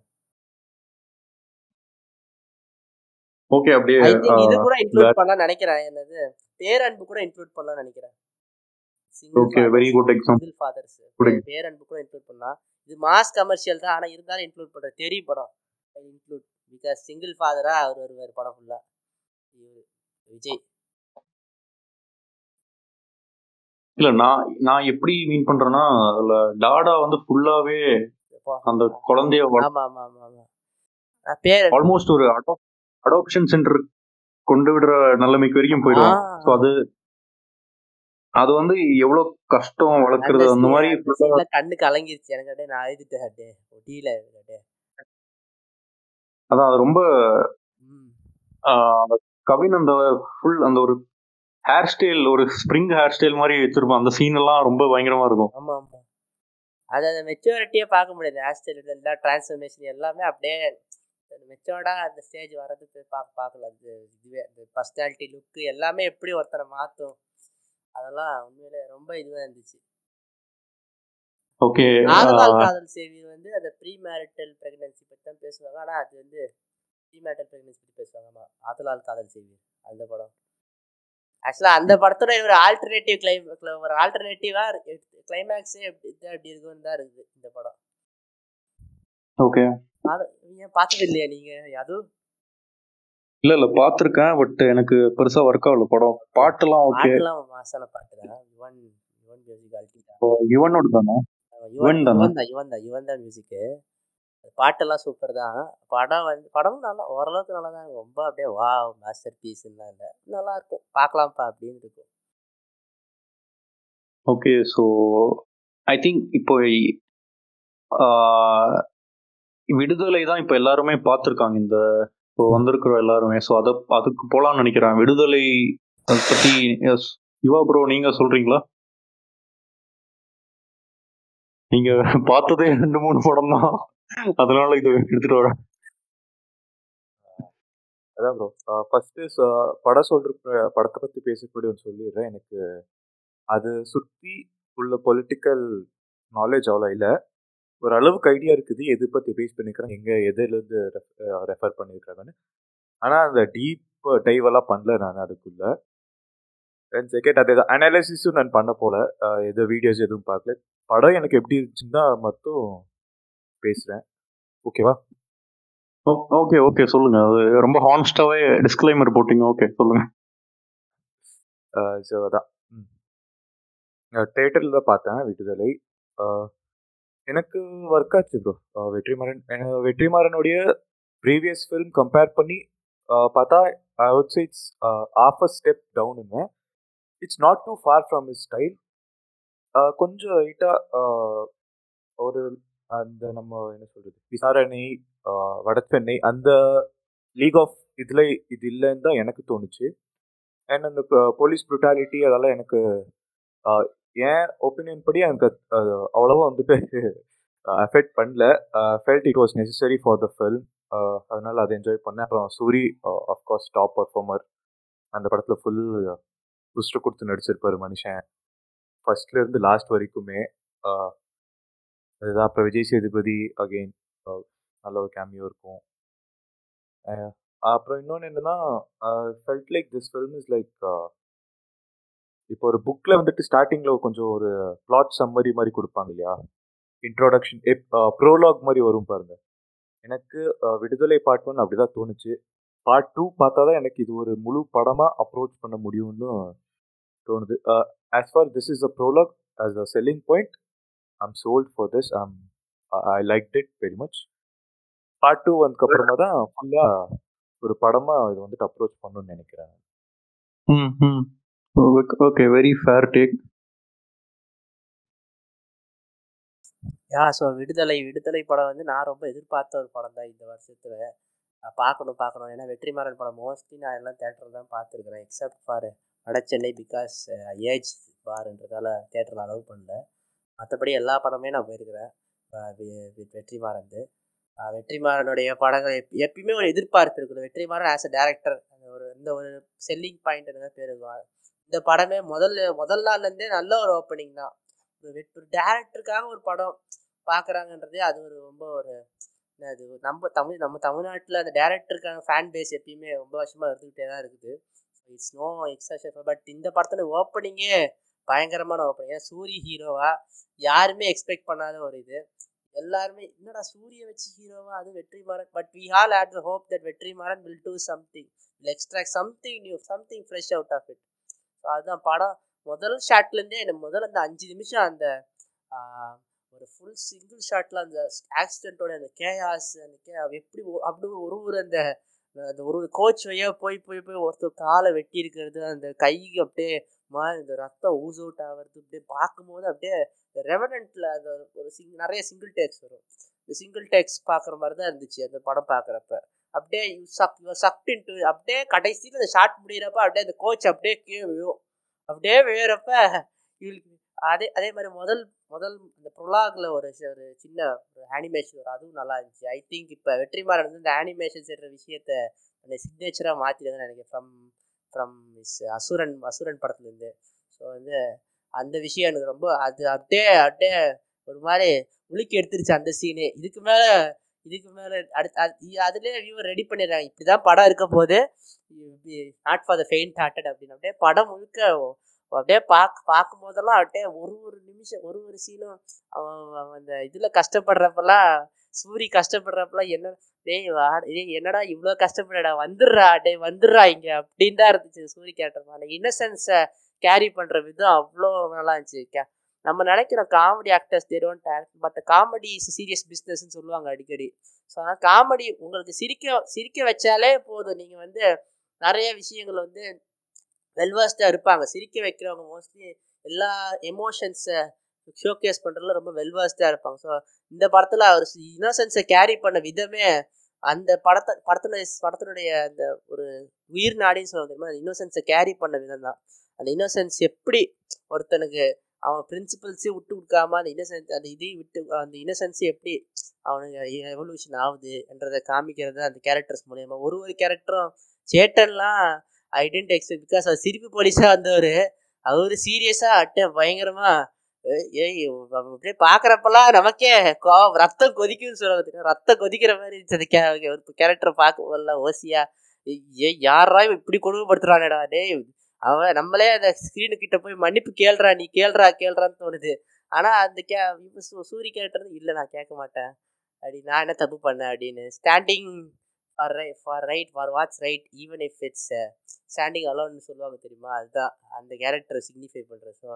okay அப்படியே இது கூட இன்க்ளூட் பண்ணலாம் நினைக்கிறேன். என்னது? பேரன்பு கூட இன்க்ளூட் பண்ணலாம் நினைக்கிறேன். Very good example. Single fathers Peranbu கூட இன்க்ளூட் பண்ணலாம். இது மாஸ் கமர்ஷியல் தான் ஆனா இருந்தாலும் இன்க்ளூட் பண்ற தெரிய படம். இன்க்ளூட் பிகாஸ் சிங்கிள் ஃபாதரா அவர் வருவார் படம் ஃபுல்லா விஜய். இல்ல நான் நான் எப்படி மீன் பண்றேன்னா அதுல டாடா வந்து ஃபுல்லாவே அந்த குழந்தைய ஆமா ஆமா ஆமா ஆமா. நான் பேர் ஆல்மோஸ்ட் ஒரு அடாப்ஷன் சென்டர் கொண்டு விடுற நிலைமைக்கு வரைக்கும் ஆ. ஸோ அது அது வந்து எவ்வளவு கஷ்டம் வளர்க்கறது அந்த மாதிரி அந்த கண்ணு கலங்கிருச்சு. எனக்கு நான் அப்படியே முடியல அதான் அது ரொம்ப அந்த கவின் அந்த ஃபுல் அந்த ஒரு ஹேர் ஸ்டைல் ஒரு ஸ்ப்ரிங் ஹேர் ஸ்டைல் மாதிரி வச்சிருப்பான். அந்த சீன் எல்லாம் ரொம்ப பயங்கரமா இருக்கும். ஆமா ஆமா. அது அந்த மெச்சூரிட்டியே பார்க்க முடியாது. ஹேர்ஸ்டைல் எல்லா டிரான்ஸ்ஃபர்மேஷன் எல்லாமே அப்படியே மெச்சோர்டா அந்த ஸ்டேஜ் வர்றதுக்கு பார்க்க பார்க்கல. அது இதுவே அந்த பர்சனாலிட்டி லுக்கு எல்லாமே எப்படி ஒருத்தரை மாற்றும் அதெல்லாம் உண்மையிலே ரொம்ப இதுவாக இருந்துச்சு. ஓகே ஆறுதல் காதல் சேவி வந்து அந்த ப்ரீ மேரிட்டல் பிரெக்னன்சி பற்றி தான் பேசுவாங்க. ஆனால் அது வந்து ப்ரீ மேரிட்டல் பிரெக்னன்சி பற்றி பேசுவாங்க ஆமாம் ஆதலால் காதல் சேவி அந்த படம். ஆக்சுவலாக அந்த படத்தோட ஒரு ஆல்டர்னேட்டிவ் கிளைம் ஒரு ஆல்டர்னேட்டிவாக கிளைமேக்ஸே எப்படி அப்படி இருக்குன்னு தான் இருக்குது இந்த படம். ஓகே. பார்த்தது இல்லையா நீங்கள் அதுவும் இல்ல இல்ல பாத்திருக்கேன் பட் எனக்கு பெருசா ஒர்க் ஆகல படம். பாட்டெல்லாம் ஓகே பாட்டுலாம் மாசான பாட்டு தான். யுவன் யுவன் மியூசிக் யுவனோட தானே? யுவன் தானே? யுவன் தான் யுவன் தான் மியூசிக்கு பாட்டெல்லாம் சூப்பர் தான். படம் வந்து படமும் நல்லா ஓரளவுக்கு நல்லா தான். ரொம்ப அப்படியே வா மாஸ்டர் பீஸ்லாம் இல்லை. நல்லா இருக்கும். பார்க்கலாம்ப்பா அப்படின்னு இருக்கும். ஓகே ஸோ ஐ திங்க் இப்போ விடுதலை தான் இப்போ எல்லாருமே பார்த்துருக்காங்க இந்த இப்போ வந்திருக்கிறோம் எல்லாருமே ஸோ அதை அதுக்கு போகலான்னு நினைக்கிறேன். விடுதலை அதை பற்றி yes. யுவா ப்ரோ நீங்கள் சொல்கிறீங்களா நீங்கள் பார்த்ததே ரெண்டு மூணு படம் தான். அதனால இது எடுத்துகிட்டு வரேன். அதான் ப்ரோ ஃபஸ்ட்டு படம் சொல்கிற படத்தை பற்றி பேசக்கூடிய ஒன்று சொல்லிடுறேன். எனக்கு அது சுற்றி உள்ள பொலிட்டிக்கல் நாலேஜ் அவ்வளோ இல்லை. ஒரு அளவுக்கு ஐடியா இருக்குது. எது பத்தி பேஸ் பண்ணிக்கிறேன் எங்க எதுலேருந்து ரெஃபர் பண்ணியிருக்காங்கன்னு ஆனா அந்த டீப் டைவ் எல்லாம் பண்ணல நான் அதுக்குள்ள. அண்ட் செகண்ட் அதே தான் அனாலிசிஸும் நான் பண்ண போல. எது வீடியோஸ் எதுவும் பார்க்கல. படம் எனக்கு எப்படி இருந்துச்சுன்னா மட்டும் பேசுறேன். ஓகேவா? Okay okay. சொல்லுங்க. அது ரொம்ப ஹானஸ்டாவே டிஸ்க்ளைமர் போட்டீங்க. ஓகே சொல்லுங்க. ஸோ அதான். தேட்டரில் தான் பார்த்தேன். விடுதலை. எனக்கு ஒர்க் ஆச்சு ப்ரோ வெற்றிமாறன் வெற்றிமாறனுடைய ப்ரீவியஸ் ஃபிலிம் கம்பேர் பண்ணி பார்த்தா I would say it's of a step டவுனுங்க it's not too far from his style கொஞ்சம் லைட்டாக ஒரு அந்த நம்ம என்ன சொல்கிறது விசாரணை வடச்சென்னை அந்த லீக் ஆஃப் இதில் இது இல்லைன்னு தான் எனக்கு தோணுச்சு. அண்ட் அந்த போலீஸ் ப்ரூட்டாலிட்டி அதெல்லாம் எனக்கு என் ஒப்பீனியன் படி எனக்கு அவ்வளோவா வந்துட்டு அஃபெக்ட் பண்ணல. Felt it was necessary for the film அதனால அதை என்ஜாய் பண்ணேன். அப்புறம் சூரி அஃப்கோர்ஸ் டாப் பர்ஃபார்மர் அந்த படத்தில் ஃபுல் புஸ்ட் கொடுத்து நடிச்சிருப்பாரு மனுஷன். ஃபர்ஸ்ட்லேருந்து லாஸ்ட் வரைக்குமே uh, அதுதான். அப்புறம் விஜய் சேதுபதி அகெயின் uh, நல்ல ஒரு கேமியோ இருக்கும். Uh, அப்புறம் இன்னொன்று என்னென்னா felt like this film is like இப்போ ஒரு புக்கில் வந்துட்டு ஸ்டார்டிங்கில் கொஞ்சம் ஒரு பிளாட் சம்மரி மாதிரி கொடுப்பாங்க இல்லையா? இன்ட்ரோடக்ஷன் ப்ரோலாக் eh, மாதிரி வரும் பாருங்க. எனக்கு விடுதலை பார்ட் ஒன் அப்படிதான் தோணுச்சு. பார்ட் டூ பார்த்தா தான் எனக்கு இது ஒரு முழு படமாக அப்ரோச் பண்ண முடியும்னு தோணுது. As far this is a prologue as a selling point I'm sold for this I'm I like it very much part two வந்ததுக்கப்புறமா தான் ஃபுல்லாக ஒரு படமாக இது வந்துட்டு அப்ரோச் பண்ணணும்னு நினைக்கிறேன். ம் okay very fair take. Yeah so Viduthalai Viduthalai படம் வந்து நான் ரொம்ப எதிர்பார்த்த ஒரு படம் தான் இந்த வருஷத்தில். பார்க்கணும் பார்க்கணும். ஏன்னா வெற்றிமாறன் படம் மோஸ்ட்லி நான் எல்லாம் தேட்டரில் தான் பார்த்துருக்குறேன். Except for Vadachennai because age uh, பார்ன்றதால தேட்டரில் அலோவ் பண்ணல. மற்றபடி எல்லா படமே நான் போயிருக்கிறேன். வெற்றிமாறந்து வெற்றிமாறனுடைய படங்கள் எப் எப்பயுமே ஒரு எதிர்பார்ப்பு இருக்குது. வெற்றிமாறன் ஆஸ் அ டேரக்டர் அந்த ஒரு இந்த ஒரு செல்லிங் பாயிண்ட் என்ன பேர் இந்த படமே முதல்ல முதல் நாள்லேருந்தே நல்ல ஒரு ஓப்பனிங் தான். ஒரு வெட்- ஒரு டேரக்டருக்காக ஒரு படம் பார்க்குறாங்கன்றதே அது ஒரு ரொம்ப ஒரு அது நம்ம தமிழ் நம்ம தமிழ்நாட்டில் அந்த டேரக்டருக்கான ஃபேன் பேஸ் எப்பயுமே ரொம்ப வருஷமாக இருந்துக்கிட்டே தான் இருக்குது. இட்ஸ் நோ எக்ஸா பட் இந்த படத்தோட ஓப்பனிங்கே பயங்கரமான ஓப்பனிங் ஏன்னா சூரி ஹீரோவா யாருமே எக்ஸ்பெக்ட் பண்ணாத ஒரு இது. எல்லாருமே என்னடா சூரிய வச்சு ஹீரோவா? அது Vetrimaaran but we all had the hope that Vetrimaaran will do something will extract something new something fresh out of it so அதுதான் படம். முதல் ஷாட்லேருந்தே எனக்கு முதல்ல அந்த அஞ்சு நிமிஷம் அந்த ஒரு ஃபுல் சிங்கிள் ஷாட்டில் அந்த ஆக்சிடென்ட்டோட அந்த கேஆஸ் அந்த கே எப்படி அப்படி ஒரு ஒரு அந்த அந்த ஒரு கோச் வழியாக போய் போய் போய் ஒருத்தர் காலை வெட்டி இருக்கிறது அந்த கை அப்படியே மா இந்த ரத்தம் ஊஸ் அவுட் ஆகிறது அப்படியே பார்க்கும்போது அப்படியே ரெவனண்ட்டில் அந்த ஒரு சிங் நிறைய சிங்கிள் டேக்ஸ் வரும். இந்த சிங்கிள் டேக்ஸ் பார்க்குற மாதிரி தான் இருந்துச்சு அந்த படம் பார்க்குறப்ப அப்படியே யூ சக் யூ சக்டின்ட்டு அப்படியே கடைசியில் அந்த ஷார்ட் முடியிறப்ப அப்படியே அந்த கோச் அப்படியே கீழே விழும். அப்படியே விழுகிறப்ப இவளுக்கு அதே அதே மாதிரி முதல் முதல் அந்த ப்ரொலாகில் ஒரு ஒரு சின்ன ஒரு அனிமேஷன் வரும் அதுவும் நல்லா இருந்துச்சு. ஐ திங்க் இப்போ வெற்றிமாறன் வந்து இந்த அனிமேஷன் செய்கிற விஷயத்த அந்த சிக்னேச்சராக மாற்றிடுதுன்னு நினைக்கிறேன். ஃப்ரம் ஃப்ரம் இஸ் அசுரன் அசுரன் படத்துலேருந்து. ஸோ வந்து அந்த விஷயம் எனக்கு ரொம்ப அது அப்படியே அப்படியே ஒரு மாதிரி உலுக்கி எடுத்துருச்சு அந்த சீனு இதுக்கு மேலே இதுக்கு மேலே அடுத்து அதுலேயே வியூவர் ரெடி பண்ணிடுறாங்க இப்படி தான் படம் இருக்க போது not for the faint hearted அப்படின்னு. அப்படியே படம் முழுக்க அப்படியே பார்க்க பார்க்கும் போதெல்லாம் அப்படியே ஒரு ஒரு நிமிஷம் ஒரு ஒரு சீனும் அவன் அவன் அந்த இதில் கஷ்டப்படுறப்பெல்லாம் சூரி கஷ்டப்படுறப்பெல்லாம் என்ன டேய் வா டேய் என்னடா இவ்வளோ கஷ்டப்படுறா வந்துடுறா டே வந்துடுறா இங்கே அப்படின்னு தான் இருந்துச்சு சூரி கேரக்டர் அந்த இன்னசென்ஸை கேரி பண்ணுற விதம் அவ்வளோ நல்லா இருந்துச்சு. கே நம்ம நினைக்கிறோம் காமெடி ஆக்டர்ஸ் தேடுவோம் பட் காமெடி இஸ் சீரியஸ் பிஸ்னஸ்ன்னு சொல்லுவாங்க அடிக்கடி. ஸோ அதனால் காமெடி உங்களுக்கு சிரிக்க சிரிக்க வச்சாலே போதும். நீங்கள் வந்து நிறைய விஷயங்கள் வந்து வெல்வர்ஸ்டாக இருப்பாங்க. சிரிக்க வைக்கிறவங்க மோஸ்ட்லி எல்லா எமோஷன்ஸை ஷோகேஸ் பண்ணுறதுல ரொம்ப வெல்வர்ஸ்டாக இருப்பாங்க. ஸோ இந்த படத்தில் அவர் இன்னோசன்ஸை கேரி பண்ண விதமே அந்த படத்தை படத்தினுடைய படத்தினுடைய அந்த ஒரு உயிர் நாடின்னு சொல்ல தெரியுமா? அந்த இன்னோசன்ஸை கேரி பண்ண விதம் தான் அந்த இன்னோசன்ஸ் எப்படி ஒருத்தனுக்கு அவன் பிரின்சிபல்ஸே விட்டு கொடுக்காம அந்த இன்னசென்ஸ் அந்த இதையும் விட்டு அந்த இன்னசென்ஸே எப்படி அவனுக்கு எவல்யூஷன் ஆகுது என்றதை காமிக்கிறது அந்த கேரக்டர்ஸ் மூலயமா. ஒரு ஒரு கேரக்டரும் சேட்டன்லாம் ஐ டென்ட் எக்ஸ்பெக்ட் பிகாஸ் அவர் சிரிப்பு போலீஸாக வந்தவர். அவர் சீரியஸாக அட்டை பயங்கரமாக ஏய் அவன் அப்படியே பார்க்குறப்பெல்லாம் நமக்கே கோ ரத்தம் கொதிக்கும்னு சொல்லுவாங்க ரத்தம் கொதிக்கிற மாதிரி இருந்துச்சு அந்த கே ஒரு கேரக்டரை பார்க்க போல ஓசியா ஏய் யாரா இப்படி கொடுமைப்படுத்துகிறானேடா டேய் அவன் நம்மளே அந்த ஸ்க்ரீனு கிட்ட போய் மன்னிப்பு கேள்றா நீ கேள்றா கேள்றான்னு தோணுது. ஆனால் அந்த கே சூரிய சூ கேரக்டர் இல்லை நான் கேட்க மாட்டேன். அப்படி நான் என்ன தப்பு பண்ணேன் அப்படின்னு. Standing for right for right for what's right even if it's standing அலோன்னு சொல்லுவாங்க தெரியுமா? அதுதான். அந்த கேரக்டரை சிக்னிஃபை பண்ணுற ஸோ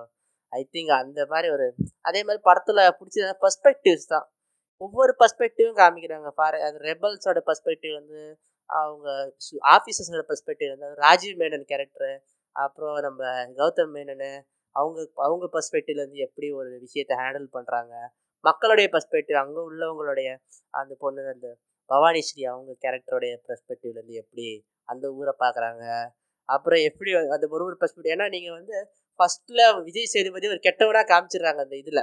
ஐ திங்க் அந்த மாதிரி ஒரு அதே மாதிரி படத்தில் பிடிச்சது பர்ஸ்பெக்டிவ்ஸ் தான். ஒவ்வொரு பர்ஸ்பெக்டிவும் காமிக்கிறாங்க. ஃபார் அது ரெபல்ஸோட பர்ஸ்பெக்டிவ் வந்து அவங்க ஆஃபீஸர்ஸோட பர்ஸ்பெக்டிவ் வந்து ராஜீவ் மேனன் கேரக்டரு அப்புறம் நம்ம கௌதம் மேனனு அவங்க அவங்க பர்ஸ்பெக்டிவ்லேருந்து எப்படி ஒரு விஷயத்தை ஹேண்டில் பண்ணுறாங்க மக்களுடைய பர்ஸ்பெக்டிவ் அங்கே உள்ளவங்களுடைய அந்த பொண்ணு அந்த பவானி ஸ்ரீ அவங்க கேரக்டருடைய பர்ஸ்பெக்டிவ்லேருந்து எப்படி அந்த ஊரை பார்க்குறாங்க அப்புறம் எப்படி அந்த ஒரு ஒரு பர்ஸ்பெக்டிவ் ஏன்னா நீங்கள் வந்து ஃபஸ்ட்டில் விஜய் சேதுபதி ஒரு கெட்டவனாக காமிச்சிடுறாங்க அந்த இதில்.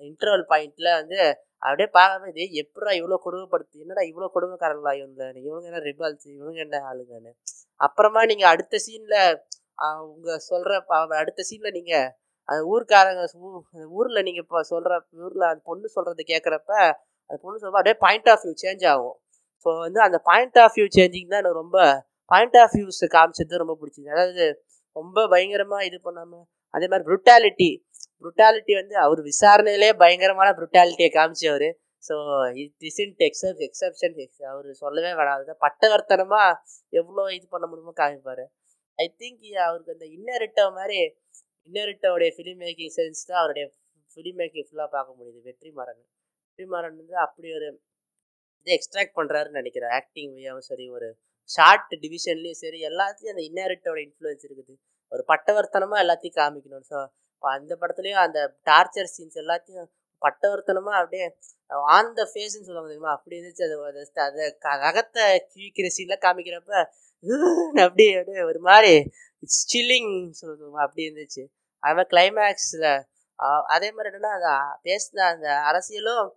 இன்டர்வல் பாயிண்ட்டில் வந்து அப்படியே பார்க்காம இது எப்படா இவ்வளோ கொடுமைப்படுத்து என்னடா இவ்வளோ கொடுமைக்காரங்களா இவங்க இவங்க என்ன ரிபால்ஸ் இவங்க என்ன ஆளுங்கன்னு? அப்புறமா நீங்கள் அடுத்த சீனில் அவங்க சொல்கிற அடுத்த சீனில் நீங்கள் அந்த ஊர்க்காரங்க ஊரில் நீங்கள் இப்போ சொல்கிற ஊரில் அந்த பொண்ணு சொல்கிறத கேட்குறப்ப அந்த பொண்ணு சொல்லுவா அப்படியே பாயிண்ட் ஆஃப் வியூ சேஞ்ச் ஆகும். ஸோ வந்து அந்த பாயிண்ட் ஆஃப் வியூ சேஞ்சிங் தான் எனக்கு ரொம்ப பாயிண்ட் ஆஃப் வியூஸ் காமிச்சது ரொம்ப பிடிச்சிது. அதாவது ரொம்ப பயங்கரமாக இது பண்ணாமல் அதே மாதிரி ப்ரூட்டாலிட்டி ப்ரூட்டாலிட்டி வந்து அவர் விசாரணையிலே பயங்கரமான ப்ரூட்டாலிட்டியை காமிச்சவர். So it isn't except exception அவர் சொல்லவே வேணாம். பட்டவர்த்தனமாக எவ்வளோ இது பண்ண முடியுமோ காமிப்பார். ஐ திங்க் அவருக்கு அந்த இன்னரிட்ட மாதிரி இன்னரிட்டோடைய ஃபிலிம் மேக்கிங் சென்ஸ் தான் அவருடைய ஃபிலிம் மேக்கிங் ஃபுல்லாக பார்க்க முடியுது. வெற்றிமாறன். வெற்றிமாறன் வந்து அப்படி ஒரு இதை எக்ஸ்ட்ராக்ட் பண்ணுறாருன்னு நினைக்கிறேன். ஆக்டிங் வழியாகவும் சரி ஒரு ஷார்ட் டிவிஷன்லேயும் சரி எல்லாத்தையும் அந்த இன்னரிட்டோட இன்ஃப்ளூயன்ஸ் இருக்குது. ஒரு பட்டவர்த்தனமாக எல்லாத்தையும் காமிக்கணும். ஸோ இப்போ அந்த படத்துலேயும் அந்த டார்ச்சர் சீன்ஸ் எல்லாத்தையும் பட்டவர்த்தனமாக அப்படியே ஆன் த ஃபேஸ்ன்னு சொல்லுவாங்க தெரியுமா? அப்படி இருந்துச்சு. அது அதை ரகத்தை கிழிக்கிற சீனில் காமிக்கிறப்ப அப்படியே அப்படியே ஒரு மாதிரி இட்ஸ் சில்லிங் சொல்லுவோம் அப்படி இருந்துச்சு. அது மாதிரி கிளைமேக்ஸில் அதே மாதிரி என்னென்னா அந்த பேசின அந்த அரசியலும்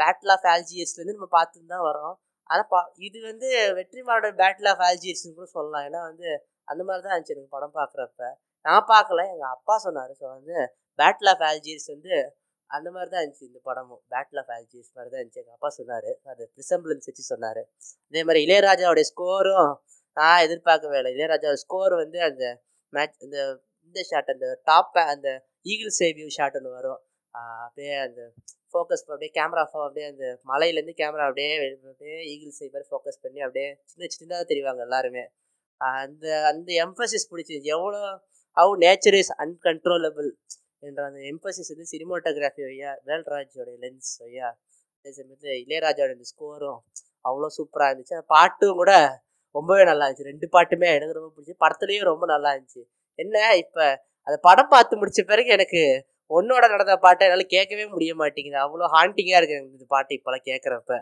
பேட்டில் ஆஃப் ஆல்ஜியர்ஸ்லேருந்து நம்ம பார்த்துட்டு தான் வரோம் ஆனால் பா இது வந்து வெற்றிமாரோட பேட்டில் ஆஃப் ஆல்ஜியர்ஸ்னு கூட சொல்லலாம். ஏன்னா வந்து அந்த மாதிரி தான் இருந்துச்சு எனக்கு படம் பார்க்குறப்ப. நான் பார்க்கல. எங்கள் அப்பா சொன்னார். ஸோ வந்து பேட்டில் ஆஃப் ஆல்ஜியர்ஸ் வந்து அந்த மாதிரி தான் இருந்துச்சு இந்த படமும். பேட்டில் ஆஃப் ஆல்ஜிஸ் மாதிரி தான் இருந்துச்சு. எங்கள் அப்பா சொன்னார். அது ரிசம்பிளன்ஸ் வச்சு சொன்னார். அதே மாதிரி இளையராஜாவுடைய ஸ்கோரும் நான் எதிர்பார்க்கவே இல்லை. இளையராஜாவோட ஸ்கோர் வந்து அந்த மேட்ச் இந்த இந்த ஷாட் அந்த டாப் அந்த ஈகிள் சேவியூ ஷாட் ஒன்று வரும். அப்படியே அந்த ஃபோக்கஸ் அப்படியே கேமரா அப்படியே அந்த மலையிலேருந்து கேமரா அப்படியே அப்படியே ஈகிள் சேவ் மாதிரி ஃபோக்கஸ் பண்ணி அப்படியே சின்ன சின்னதாக தெரிவாங்க எல்லாருமே. அந்த அந்த எம்ஃபசிஸ் பிடிச்சி எவ்வளோ ஹவு நேச்சர் இஸ் அன்கன்ட்ரோலபிள் என்ற அந்த எம்பசிஸ் வந்து சினிமோட்டோகிராஃபி வையா வேல்ராஜோடைய லென்ஸ் ஐயா அதே சமயத்தில் இளையராஜாவோட இந்த ஸ்கோரும் அவ்வளோ சூப்பராக இருந்துச்சு. அந்த பாட்டும் கூட ரொம்பவே நல்லா இருந்துச்சு. ரெண்டு பாட்டுமே எனக்கு ரொம்ப பிடிச்சி. படத்துலேயும் ரொம்ப நல்லா இருந்துச்சு. என்ன இப்போ அந்த படம் பார்த்து முடிச்ச பிறகு எனக்கு ஒன்னோட நடந்த பாட்டை என்னால் கேட்கவே முடிய மாட்டேங்குது. அவ்வளோ ஹாண்டிங்காக இருக்கு எனக்கு இந்த பாட்டு இப்போலாம் கேட்குறப்ப.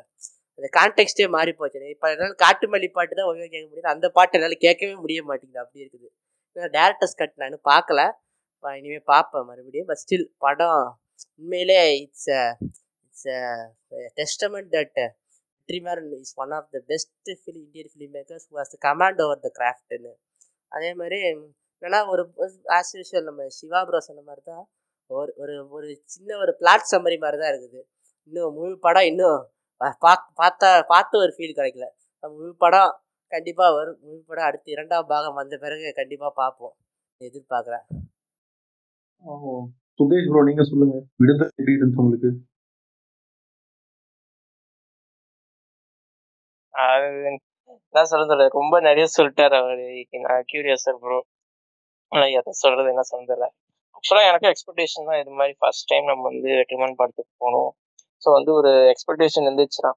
அந்த கான்டெக்ட்டே மாறி போச்சு. இப்போ என்னால் காட்டுமல்லி பாட்டு தான் ஒழுங்காக கேட்க முடியுது. அந்த பாட்டு என்னால் கேட்கவே முடிய மாட்டேங்குது. அப்படி இருக்குது. டேரக்டர்ஸ் கட் நான் பார்க்கல. இனிமேல் பார்ப்பேன் மறுபடியும் பட் ஸ்டில் படம் உண்மையிலே it's a it's testament that Vetrimaaran is one of the best film Indian film makers who the command over the கிராஃப்ட்னு அதே மாதிரி என்னன்னா ஒரு ஆஸ் யூஷுவல் நம்ம சிவா ப்ரோ சொன்ன மாதிரி தான் ஒரு ஒரு ஒரு சின்ன ஒரு பிளாட் சம்மரி மாதிரி தான் இருக்குது. இன்னும் முழு படம் இன்னும் பாக் பார்த்தா பார்த்து ஒரு ஃபீல் கிடைக்கல. முழு படம் கண்டிப்பாக வரும். முழு படம் அடுத்து இரண்டாம் பாகம் வந்த பிறகு கண்டிப்பாக பார்ப்போம். எதிர்பார்க்குறேன். சுகேஷ் ப்ரோ நீங்க சொல்லுங்க. விடுதலை எப்படி இருந்துச்சு உங்களுக்கு அது என்ன சொல்றது ரொம்ப நிறைய சொல்லிட்டாரு அவரு. நான் கியூரியஸ் ப்ரோ ஆனால் எதை சொல்றது என்ன சொல்றதில்ல ஆக்சுவலாக எனக்கு எக்ஸ்பெக்டேஷன் தான் இது மாதிரி ஃபர்ஸ்ட் டைம் நம்ம வந்து வெற்றிமான் படத்துக்கு போகணும். ஸோ வந்து ஒரு எக்ஸ்பெக்டேஷன் இருந்துச்சுன்னா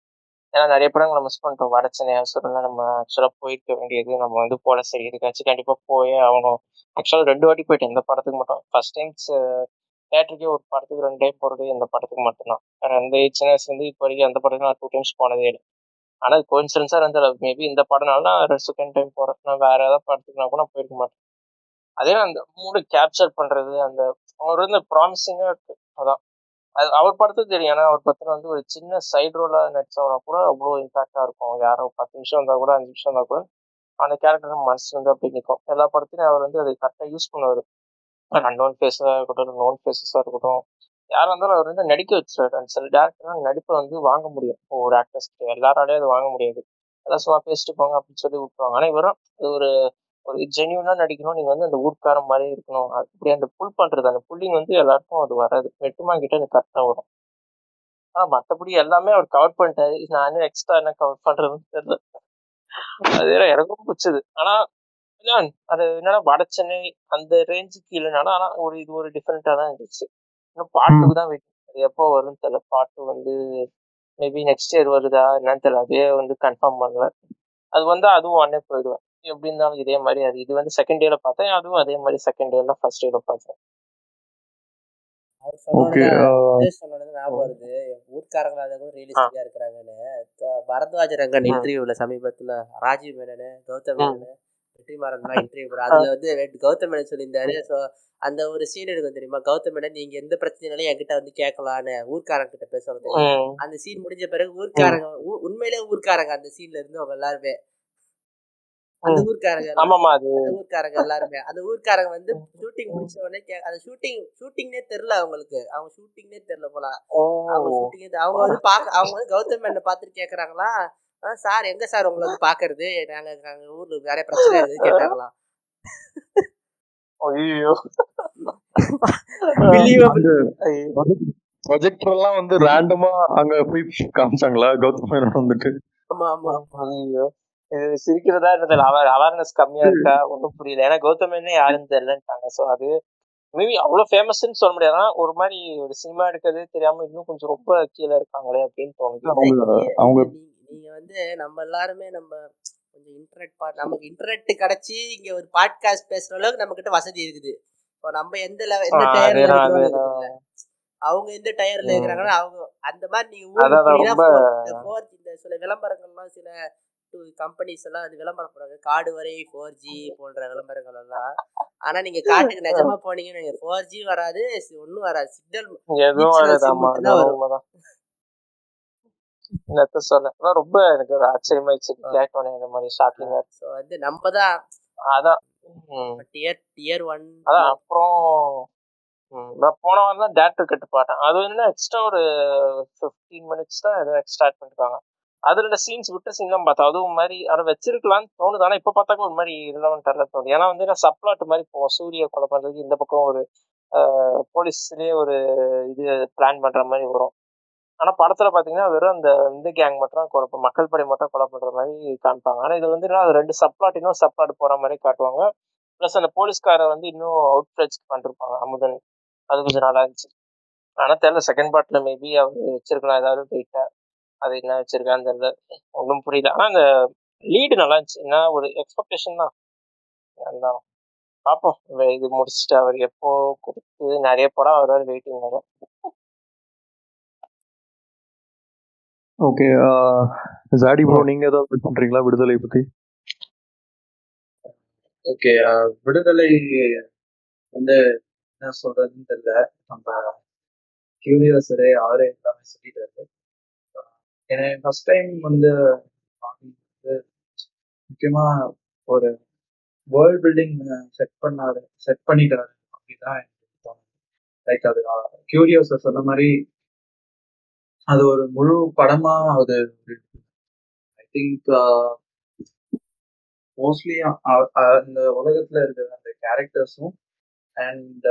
ஏன்னா நிறைய படங்கள் நம்ம மிஸ் பண்ணிட்டோம். வடச்சனை சொல்லலாம் நம்ம ஆக்சுவலாக போயிருக்க வேண்டியது நம்ம வந்து போல சரி. இதுக்காச்சும் கண்டிப்பாக போயே ஆகணும். ஆக்சுவலாக ரெண்டு வாட்டி போயிட்டு இந்த படத்துக்கு மட்டும். ஃபர்ஸ்ட் டைம்ஸ் தேட்டருக்கே ஒரு படத்துக்கு ரெண்டு டைம் போகிறது இந்த படத்துக்கு மட்டும்தான். வேற சின்ன வயசுலேருந்து இப்போ வரைக்கும் அந்த படத்துக்கு நான் டூ டைம்ஸ் போனதே இல்லை. ஆனால் கோயின்சிடன்ஸாக இருந்தாலும் மேபி இந்த படம்னால நான் செகண்ட் டைம் போகிறேன் நான் வேற ஏதாவது படத்துக்குனா கூட நான் போயிருக்க மாட்டேன். அதே அந்த மூடு கேப்சர் பண்றது அந்த அவர் வந்து ப்ராமிசிங்காக இருக்கு. அதான். அது அவர் படத்துக்கு தெரியும். ஏன்னா அவர் பத்தின வந்து ஒரு சின்ன சைடு ரோலா நடிச்சவனா கூட அவ்வளோ இம்பாக்டா இருக்கும். யாரோ பத்து நிமிஷம் வந்தால் கூட அஞ்சு நிமிஷம் இருந்தா கூட அந்த கேரக்டர் மனசு வந்து அப்படி நிற்கும் எல்லா படத்துலையும் அவர் வந்து அதை கரெக்டாக யூஸ் பண்ணுவார். அன்னோன் ஃபேஸாக இருக்கட்டும் நோன் ஃபேஸஸாக இருக்கட்டும். யாராக இருந்தாலும் அவர் வந்து நடிக்க வச்சிருவாரு. அந்த சில டேரக்டர்லாம் நடிப்பை வந்து வாங்க முடியும். ஒரு ஆக்டர்ஸ்க்கு எல்லாராலையும் அது வாங்க முடியாது. எல்லாம் சும்மா பேசிட்டு போங்க அப்படின்னு சொல்லி விட்டுருவாங்க. ஆனால் இவரும் அது ஒரு ஒரு ஜென்யூனா நடிக்கணும். நீங்க வந்து அந்த ஊர்க்காரன் மாதிரி இருக்கணும். அப்படி அந்த புல் பண்றது அந்த புல்லிங் வந்து எல்லாருக்கும் அது வராது. வெட்டுமா கிட்ட அது கரெக்டா வரும். ஆனா மத்தபடி எல்லாமே அவர் கவர் பண்ணிட்டாரு. நானும் எக்ஸ்ட்ரா என்ன கவர் பண்றதுன்னு தெரியல. அது எனக்கும் பிடிச்சது. ஆனா அது என்னன்னா வட சென்னை அந்த ரேஞ்சுக்கு இல்லைனாலும் ஆனா ஒரு இது ஒரு டிஃப்ரெண்டா தான் இருந்துச்சு. இன்னும் பாட்டுக்கு தான் வெயிட் அது எப்போ வரும்னு தெரியல. பாட்டு வந்து மேபி நெக்ஸ்ட் இயர் வருதா என்னன்னு தெரியல. அதே வந்து கன்ஃபார்ம் பண்ணல. அது வந்தா அதுவும் உடனே போயிடுவேன். எப்படி இருந்தாலும் இதே மாதிரி அது இது வந்து செகண்ட் டேல பார்த்தேன் அதுவும் அதே மாதிரி செகண்ட் டேல ஃபர்ஸ்ட் டேல பார்த்தேன். பரத்வாஜ ரங்கன். இன்டர்வியூல சமீபத்துல ராஜீவ் மேனனு கௌதம். மேனனு வெற்றிமாறன்லாம் இன்டர்வியூ போட அதுல வந்து கௌதம் மேனன் சொல்லியிருந்தாரு. ஸோ அந்த ஒரு சீன் இருக்கும் தெரியுமா? கௌதம் மேனன் நீங்க எந்த பிரச்சனைனாலும் என்கிட்ட வந்து கேட்கலான்னு ஊர்க்காரங்க கிட்ட ம். அந்த சீன் முடிஞ்ச பிறகு ஊர்க்காரங்க உண்மையிலே ஊர்க்காரங்க அந்த சீன்ல இருந்து அவங்க எல்லாருமே. அந்த. ஊர்க்காரங்க ஆமாமா அது. ஊர்க்காரங்க எல்லாருமே. அந்த ஊர்க்காரங்க வந்து ஷூட்டிங் முடிச்ச உடனே கே- அந்த ஷூட்டிங் ஷூட்டிங்னே தெரியல அவங்களுக்கு. அவங்க ஷூட்டிங்னே தெரியல போல. அவங்க ஓ ஷூட்டிங் அவங்க வந்து பாக்க அவங்க வந்து கௌதம் மேனை பார்த்துட்டு கேக்குறாங்களா? சார் எங்க சார் உங்களை வந்து பாக்குறது? நாங்க நாங்க ஊர்ல நிறைய பிரச்சனை இருக்குது கேட்டாங்களாம். ஐயோ. ப்ரொஜெக்டர் எல்லாம் வந்து ரேண்டமா அங்க போய் காமிச்சாங்களா? கௌதம் மேனன் வந்துட்டு. ஆமா ஆமா ஐயோ சிரிக்கிறதா இருந்தது அவர் அவேர்னஸ் கம்மியா இருக்கா? ஒன்றும் புரியல. ஏன்னா கௌதம் என்ன யாருன்னு தெரியலன்ட்டாங்க ஸோ அது மேபி அவ்வளோ ஃபேமஸ்ன்னு சொல்ல முடியாது. ஆனா ஒரு மாதிரி ஒரு சினிமா எடுக்கிறது தெரியாம இன்னும் கொஞ்சம் ரொம்ப கீழே இருக்காங்களே அப்படின்னு தோணுது. அவங்க நீங்க வந்து நம்ம எல்லாருமே நம்ம கொஞ்சம் இன்டர்நெட் பா நமக்கு இன்டர்நெட் கிடைச்சி இங்க ஒரு பாட்காஸ்ட் பேசுற அளவுக்கு நம்ம கிட்ட வசதி இருக்குது. இப்போ நம்ம எந்த எந்த டயர்ல. அவங்க எந்த டயர்ல. இருக்கிறாங்கன்னா அவங்க அந்த மாதிரி நீங்க ஃபோர் இந்த சில விளம்பரங்கள்லாம் சில கம்பெனிஸ் எல்லாம் அது விளம்பரம் போடுறாங்க காடு வரை ஃபோர் ஜி போன்ற விளம்பரங்கள் எல்லாம். ஆனா நீங்க காட்டுக்கு நிஜமா போனீங்கன்னா நீங்க ஃபோர் ஜி வராது ஒன்னும் வராது. சிக்னல் எதுவும் என்னத்த சொல்ல ரொம்ப எனக்கு ஒரு ஆச்சரியமாயிடுச்சு. கேட்டோன்னே இந்த மாதிரி ஷாக்கிங்கா ஸோ வந்து நம்ம தான் அதான். டியர் டியர் ஒன் அதான் அப்புறம் நான் போன வாரம் தான் டேரக்டர் கட்டு பார்த்தேன். அது என்ன எக்ஸ்ட்ரா ஒரு ஃபிஃப்டீன் மினிட்ஸ் தான் ஏதோ எக்ஸ்ட்ரா ஆட் பண்ணிருக்காங்க. அதுல சீன்ஸ் விட்ட சீன் தான் பார்த்தேன் அதுவும் மாதிரி அதை வச்சிருக்கலாம்னு தோணுது. ஆனா இப்ப பார்த்தாக்க ஒரு மாதிரி ரிலவெண்டா தோணுது. ஏன்னா வந்து நான் சப்ளாட் மாதிரி போவோம் சூரிய கொலை பண்றதுக்கு இந்த பக்கம் ஒரு போலீஸ்லயே ஒரு இது பிளான் பண்ற மாதிரி வரும். ஆனா படத்துல பாத்தீங்கன்னா வெறும் அந்த இந்த கேங் மட்டும் கொலை மக்கள் படை மட்டும் கொலை பண்ற மாதிரி காமிப்பாங்க. ஆனா இது வந்து அது ரெண்டு சப்ளாட் இன்னும் சப்ளாட் போற மாதிரி காட்டுவாங்க. ப்ளஸ் அந்த போலீஸ்காரை வந்து இன்னும் அவுட் ஃபிளட்ஜ் பண்ணிருப்பாங்க அமுதன். அது கொஞ்சம் நல்லா இருந்துச்சு. ஆனால் தெரியல செகண்ட் பார்ட்ல மேபி அவர் வச்சிருக்கலாம் ஏதாவது போயிட்டா அது என்ன வச்சிருக்கான்னு தெரியல. ஒன்றும் புரியல. ஆனால் அந்த லீடு நல்லா இருந்துச்சு. என்ன ஒரு எக்ஸ்பெக்டேஷன் தான். அதான். பார்ப்போம் இது முடிச்சுட்டு அவர் எப்போ கொடுத்து நிறைய படம் அவர் வெயிட்டிங் வேற ஓகே ஜாடி ப்ரோ நீங்க ஏதாவது பண்றீங்களா? விடுதலை பத்தி? ஓகே விடுதலை வந்து என்ன சொல்றதுன்னு தெரியல. நம்ம கியூரியாசரே அவரே எல்லாமே சொல்லிட்டாரு. எனக்கு ஃபர்ஸ்ட் டைம் வந்து பார்க்கும்போது முக்கியமா ஒரு வேர்ல்ட் பில்டிங் செட் பண்ணாரு செட் பண்ணிட்டாரு அப்படிதான் எனக்கு தோணுது. லைக் அது கியூரியோஸ சொன்ன மாதிரி அது ஒரு முழு படமா அது ஐ திங்க் மோஸ்ட்லி அந்த உலகத்துல இருக்கிற அந்த கேரக்டர்ஸும் அண்ட்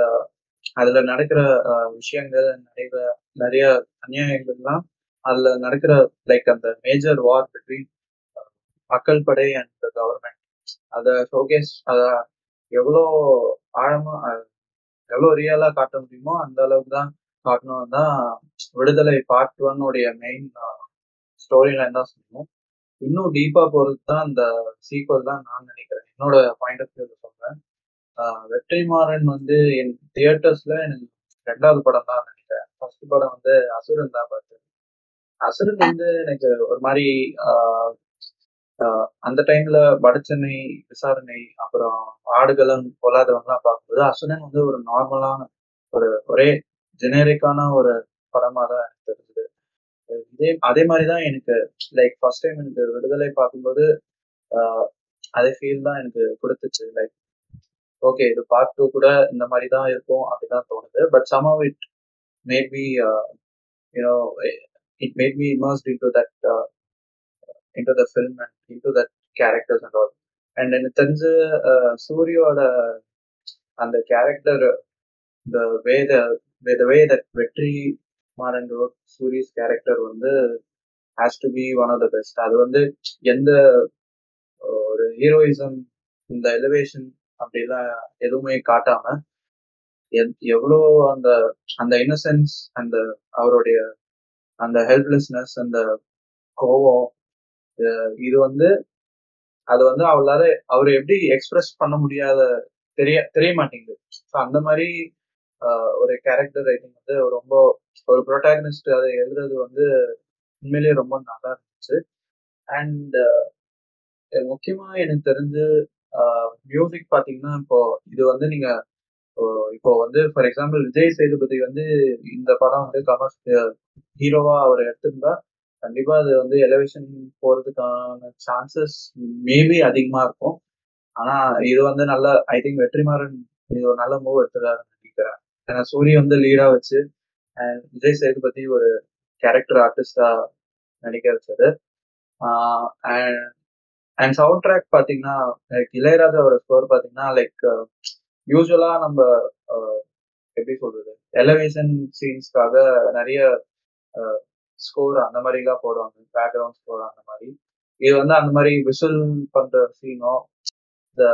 அதுல நடக்கிற விஷயங்கள் நிறைய நிறைய அநியாயங்கள்லாம் அதுல நடக்கிற லைக் அந்த மேஜர் வார் பிட்வீன் மக்கள் படை அண்ட் கவர்மெண்ட் அத ஷோகேஸ் அத எவ்வளோ ஆழமா எவ்வளோ ரியலா காட்ட முடியுமோ அந்த அளவுக்கு தான் காட்டணும். தான் விடுதலை பார்ட் ஒன் உடைய மெயின் ஸ்டோரி லைன் தான் சொல்லணும். இன்னும் டீப்பா போறது தான் இந்த சீக்வல் தான் நான் நினைக்கிறேன். என்னோட பாயிண்ட் ஆஃப் வியூல சொல்றேன். வெற்றி வெற்றிமாறன் வந்து என் தியேட்டர்ஸ்ல எனக்கு ரெண்டாவது படம் தான் நினைக்கிறேன். ஃபர்ஸ்ட் படம் வந்து அசுரன் தான் பார்த்தேன் அசுரன் வந்து எனக்கு ஒரு மாதிரி அந்த டைம்ல வடச்சென்னை விசாரணை அப்புறம் ஆடுகளம் பொல்லாதவன்லாம் பார்க்கும்போது அசுரன் வந்து ஒரு நார்மலான ஒரு ஒரே ஜெனரிக்கான ஒரு படமா தான் எனக்கு தெரிஞ்சது. இதே அதே மாதிரி தான் எனக்கு லைக் ஃபர்ஸ்ட் டைம் எனக்கு விடுதலை பார்க்கும்போது அதே ஃபீல் தான் எனக்கு கொடுத்துச்சு. லைக் ஓகே இது பார்ட் டூ கூட இந்த மாதிரி தான் இருக்கும் அப்படிதான் தோணுது. But somehow it made me you know it made me immersed into that uh, into the film and into that characters and all. And எனக்கு தெரிஞ்ச சூரியோட அந்த character the way the way the way that Vetrimaaran wrote Soori's character வந்து has to be one of the best அது வந்து எந்த ஒரு heroism இந்த எலிவேஷன் அப்படிலாம் எதுவுமே காட்டாம எவ்வளோ அந்த அந்த இன்னசென்ஸ் அந்த அவருடைய அந்த ஹெல்ப்லெஸ்னஸ் அந்த கோவம் இது வந்து அது வந்து அவளால அவர் எப்படி எக்ஸ்பிரஸ் பண்ண முடியாத தெரிய தெரிய மாட்டேங்குது. ஸோ அந்த மாதிரி ஒரு கேரக்டர் ரைட்டிங் வந்து ரொம்ப ஒரு ப்ரொட்டாகனிஸ்ட் அதை எழுதுறது வந்து உண்மையிலேயே ரொம்ப நல்லா இருந்துச்சு. அண்ட் முக்கியமா எனக்கு தெரிஞ்சு மியூசிக் பாத்தீங்கன்னா இப்போ இது வந்து நீங்க இப்போ வந்து ஃபார் எக்ஸாம்பிள் விஜய் சேதுபதி வந்து இந்த படம் வந்து கமர்ஸ் ஹீரோவா அவர் எடுத்திருந்தா கண்டிப்பா அது வந்து எலவேஷன் போறதுக்கான சான்சஸ் மேபி அதிகமா இருக்கும். ஆனா இது வந்து நல்ல ஐ திங்க் வெற்றிமாறன் இது ஒரு நல்ல மூவ் எடுத்துறாருன்னு நினைக்கிறேன். ஏன்னா சூரிய வந்து லீடா வச்சு அண்ட் விஜய் சேதுபதி ஒரு கேரக்டர் ஆர்டிஸ்டா நடிக்க வச்சது. அண்ட் அண்ட் சவுண்ட் ட்ராக் பாத்தீங்கன்னா லைக் இளையராஜாவோட ஸ்கோர் பாத்தீங்கன்னா லைக் யூஸ்வலா நம்ம எப்படி சொல்றது? எலவேஷன் சீன்ஸ்க்காக நிறைய ஸ்கோர் அந்த மாதிரிலாம் போடுவாங்க. பேக்ரவுண்ட் ஸ்கோர் அந்த மாதிரி. இது வந்து அந்த மாதிரி விசில் பண்ற சீனோ இந்த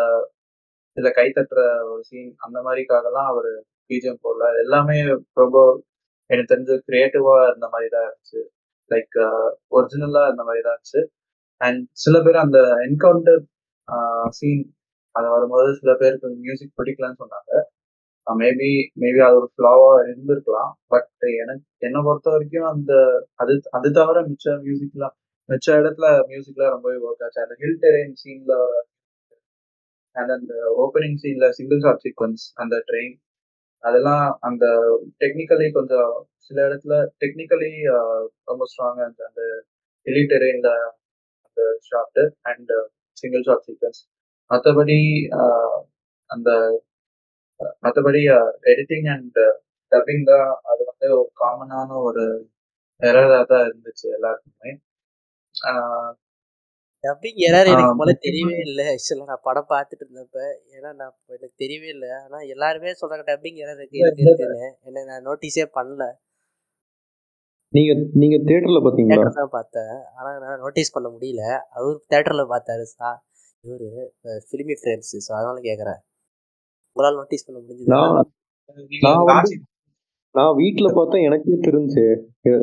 இதுல கை தட்டுற ஒரு சீன் அந்த மாதிரிக்காகலாம் அவர் பிஜிஎம் போடல. எல்லாமே ரொம்ப எனக்கு தெரிஞ்சு கிரியேட்டிவா இருந்த மாதிரி தான் இருந்துச்சு. லைக் ஒரிஜினலா இருந்த மாதிரி தான் இருந்துச்சு. அண்ட் சில பேர் அந்த என்கவுண்டர் சீன் அது வரும்போது சில பேருக்கு மியூசிக் பிடிக்கலன்னு சொன்னாங்க. மேபி மேபி அது ஒரு ஃப்ளாவா இருந்திருக்கலாம். பட் எனக்கு என்னை பொறுத்த வரைக்கும் அந்த அது அது தவிர மிச்ச மியூசிக்லாம் மிச்ச இடத்துல மியூசிக்லாம் ரொம்பவே ஒர்க் ஆச்சு. அந்த ஹில் டெரெயின் சீன்ல அண்ட் அந்த ஓப்பனிங் சீன்ல சிங்கிள் ஷாட் சீக்வன்ஸ் அந்த ட்ரெயின் அதெல்லாம் அந்த டெக்னிக்கலி கொஞ்சம் சில இடத்துல டெக்னிக்கலி ரொம்ப ஸ்ட்ராங்கா இருந்துச்சு. அந்த ஹில் டெரெயின்ல அந்த shot and single shot sequence மற்றபடி அந்த மற்றபடி எடிட்டிங் அண்ட் டப்பிங் தான் அது வந்து ஒரு காமனான ஒரு எரரா தான் இருந்துச்சு எல்லாருக்குமே. டப்பிங் எரர் எனக்கு போல தெரியவே இல்லை. ஆக்சுவலாக நான் படம் பார்த்துட்டு இருந்தப்ப ஏன்னா நான் எனக்கு தெரியவே இல்லை. ஆனால் எல்லாருமே சொல்றாங்க டப்பிங் எரர் இருக்கு இருக்குன்னு. என்ன நான் நோட்டீஸே பண்ணல. நீங்க நீங்க தியேட்டர்ல பாத்தீங்களா தான் பார்த்தேன். ஆனால் நான் நோட்டீஸ் பண்ண முடியல. அவர் தேட்டரில் பார்த்தாரு சா இவர் ஃபிலிமி ஃப்ரேம்ஸ் ஸோ அதனால கேட்குறேன் உங்களால் நோட்டீஸ் பண்ண முடிஞ்சது? நான் வீட்ல பார்த்தா எனக்கே தெரிஞ்சு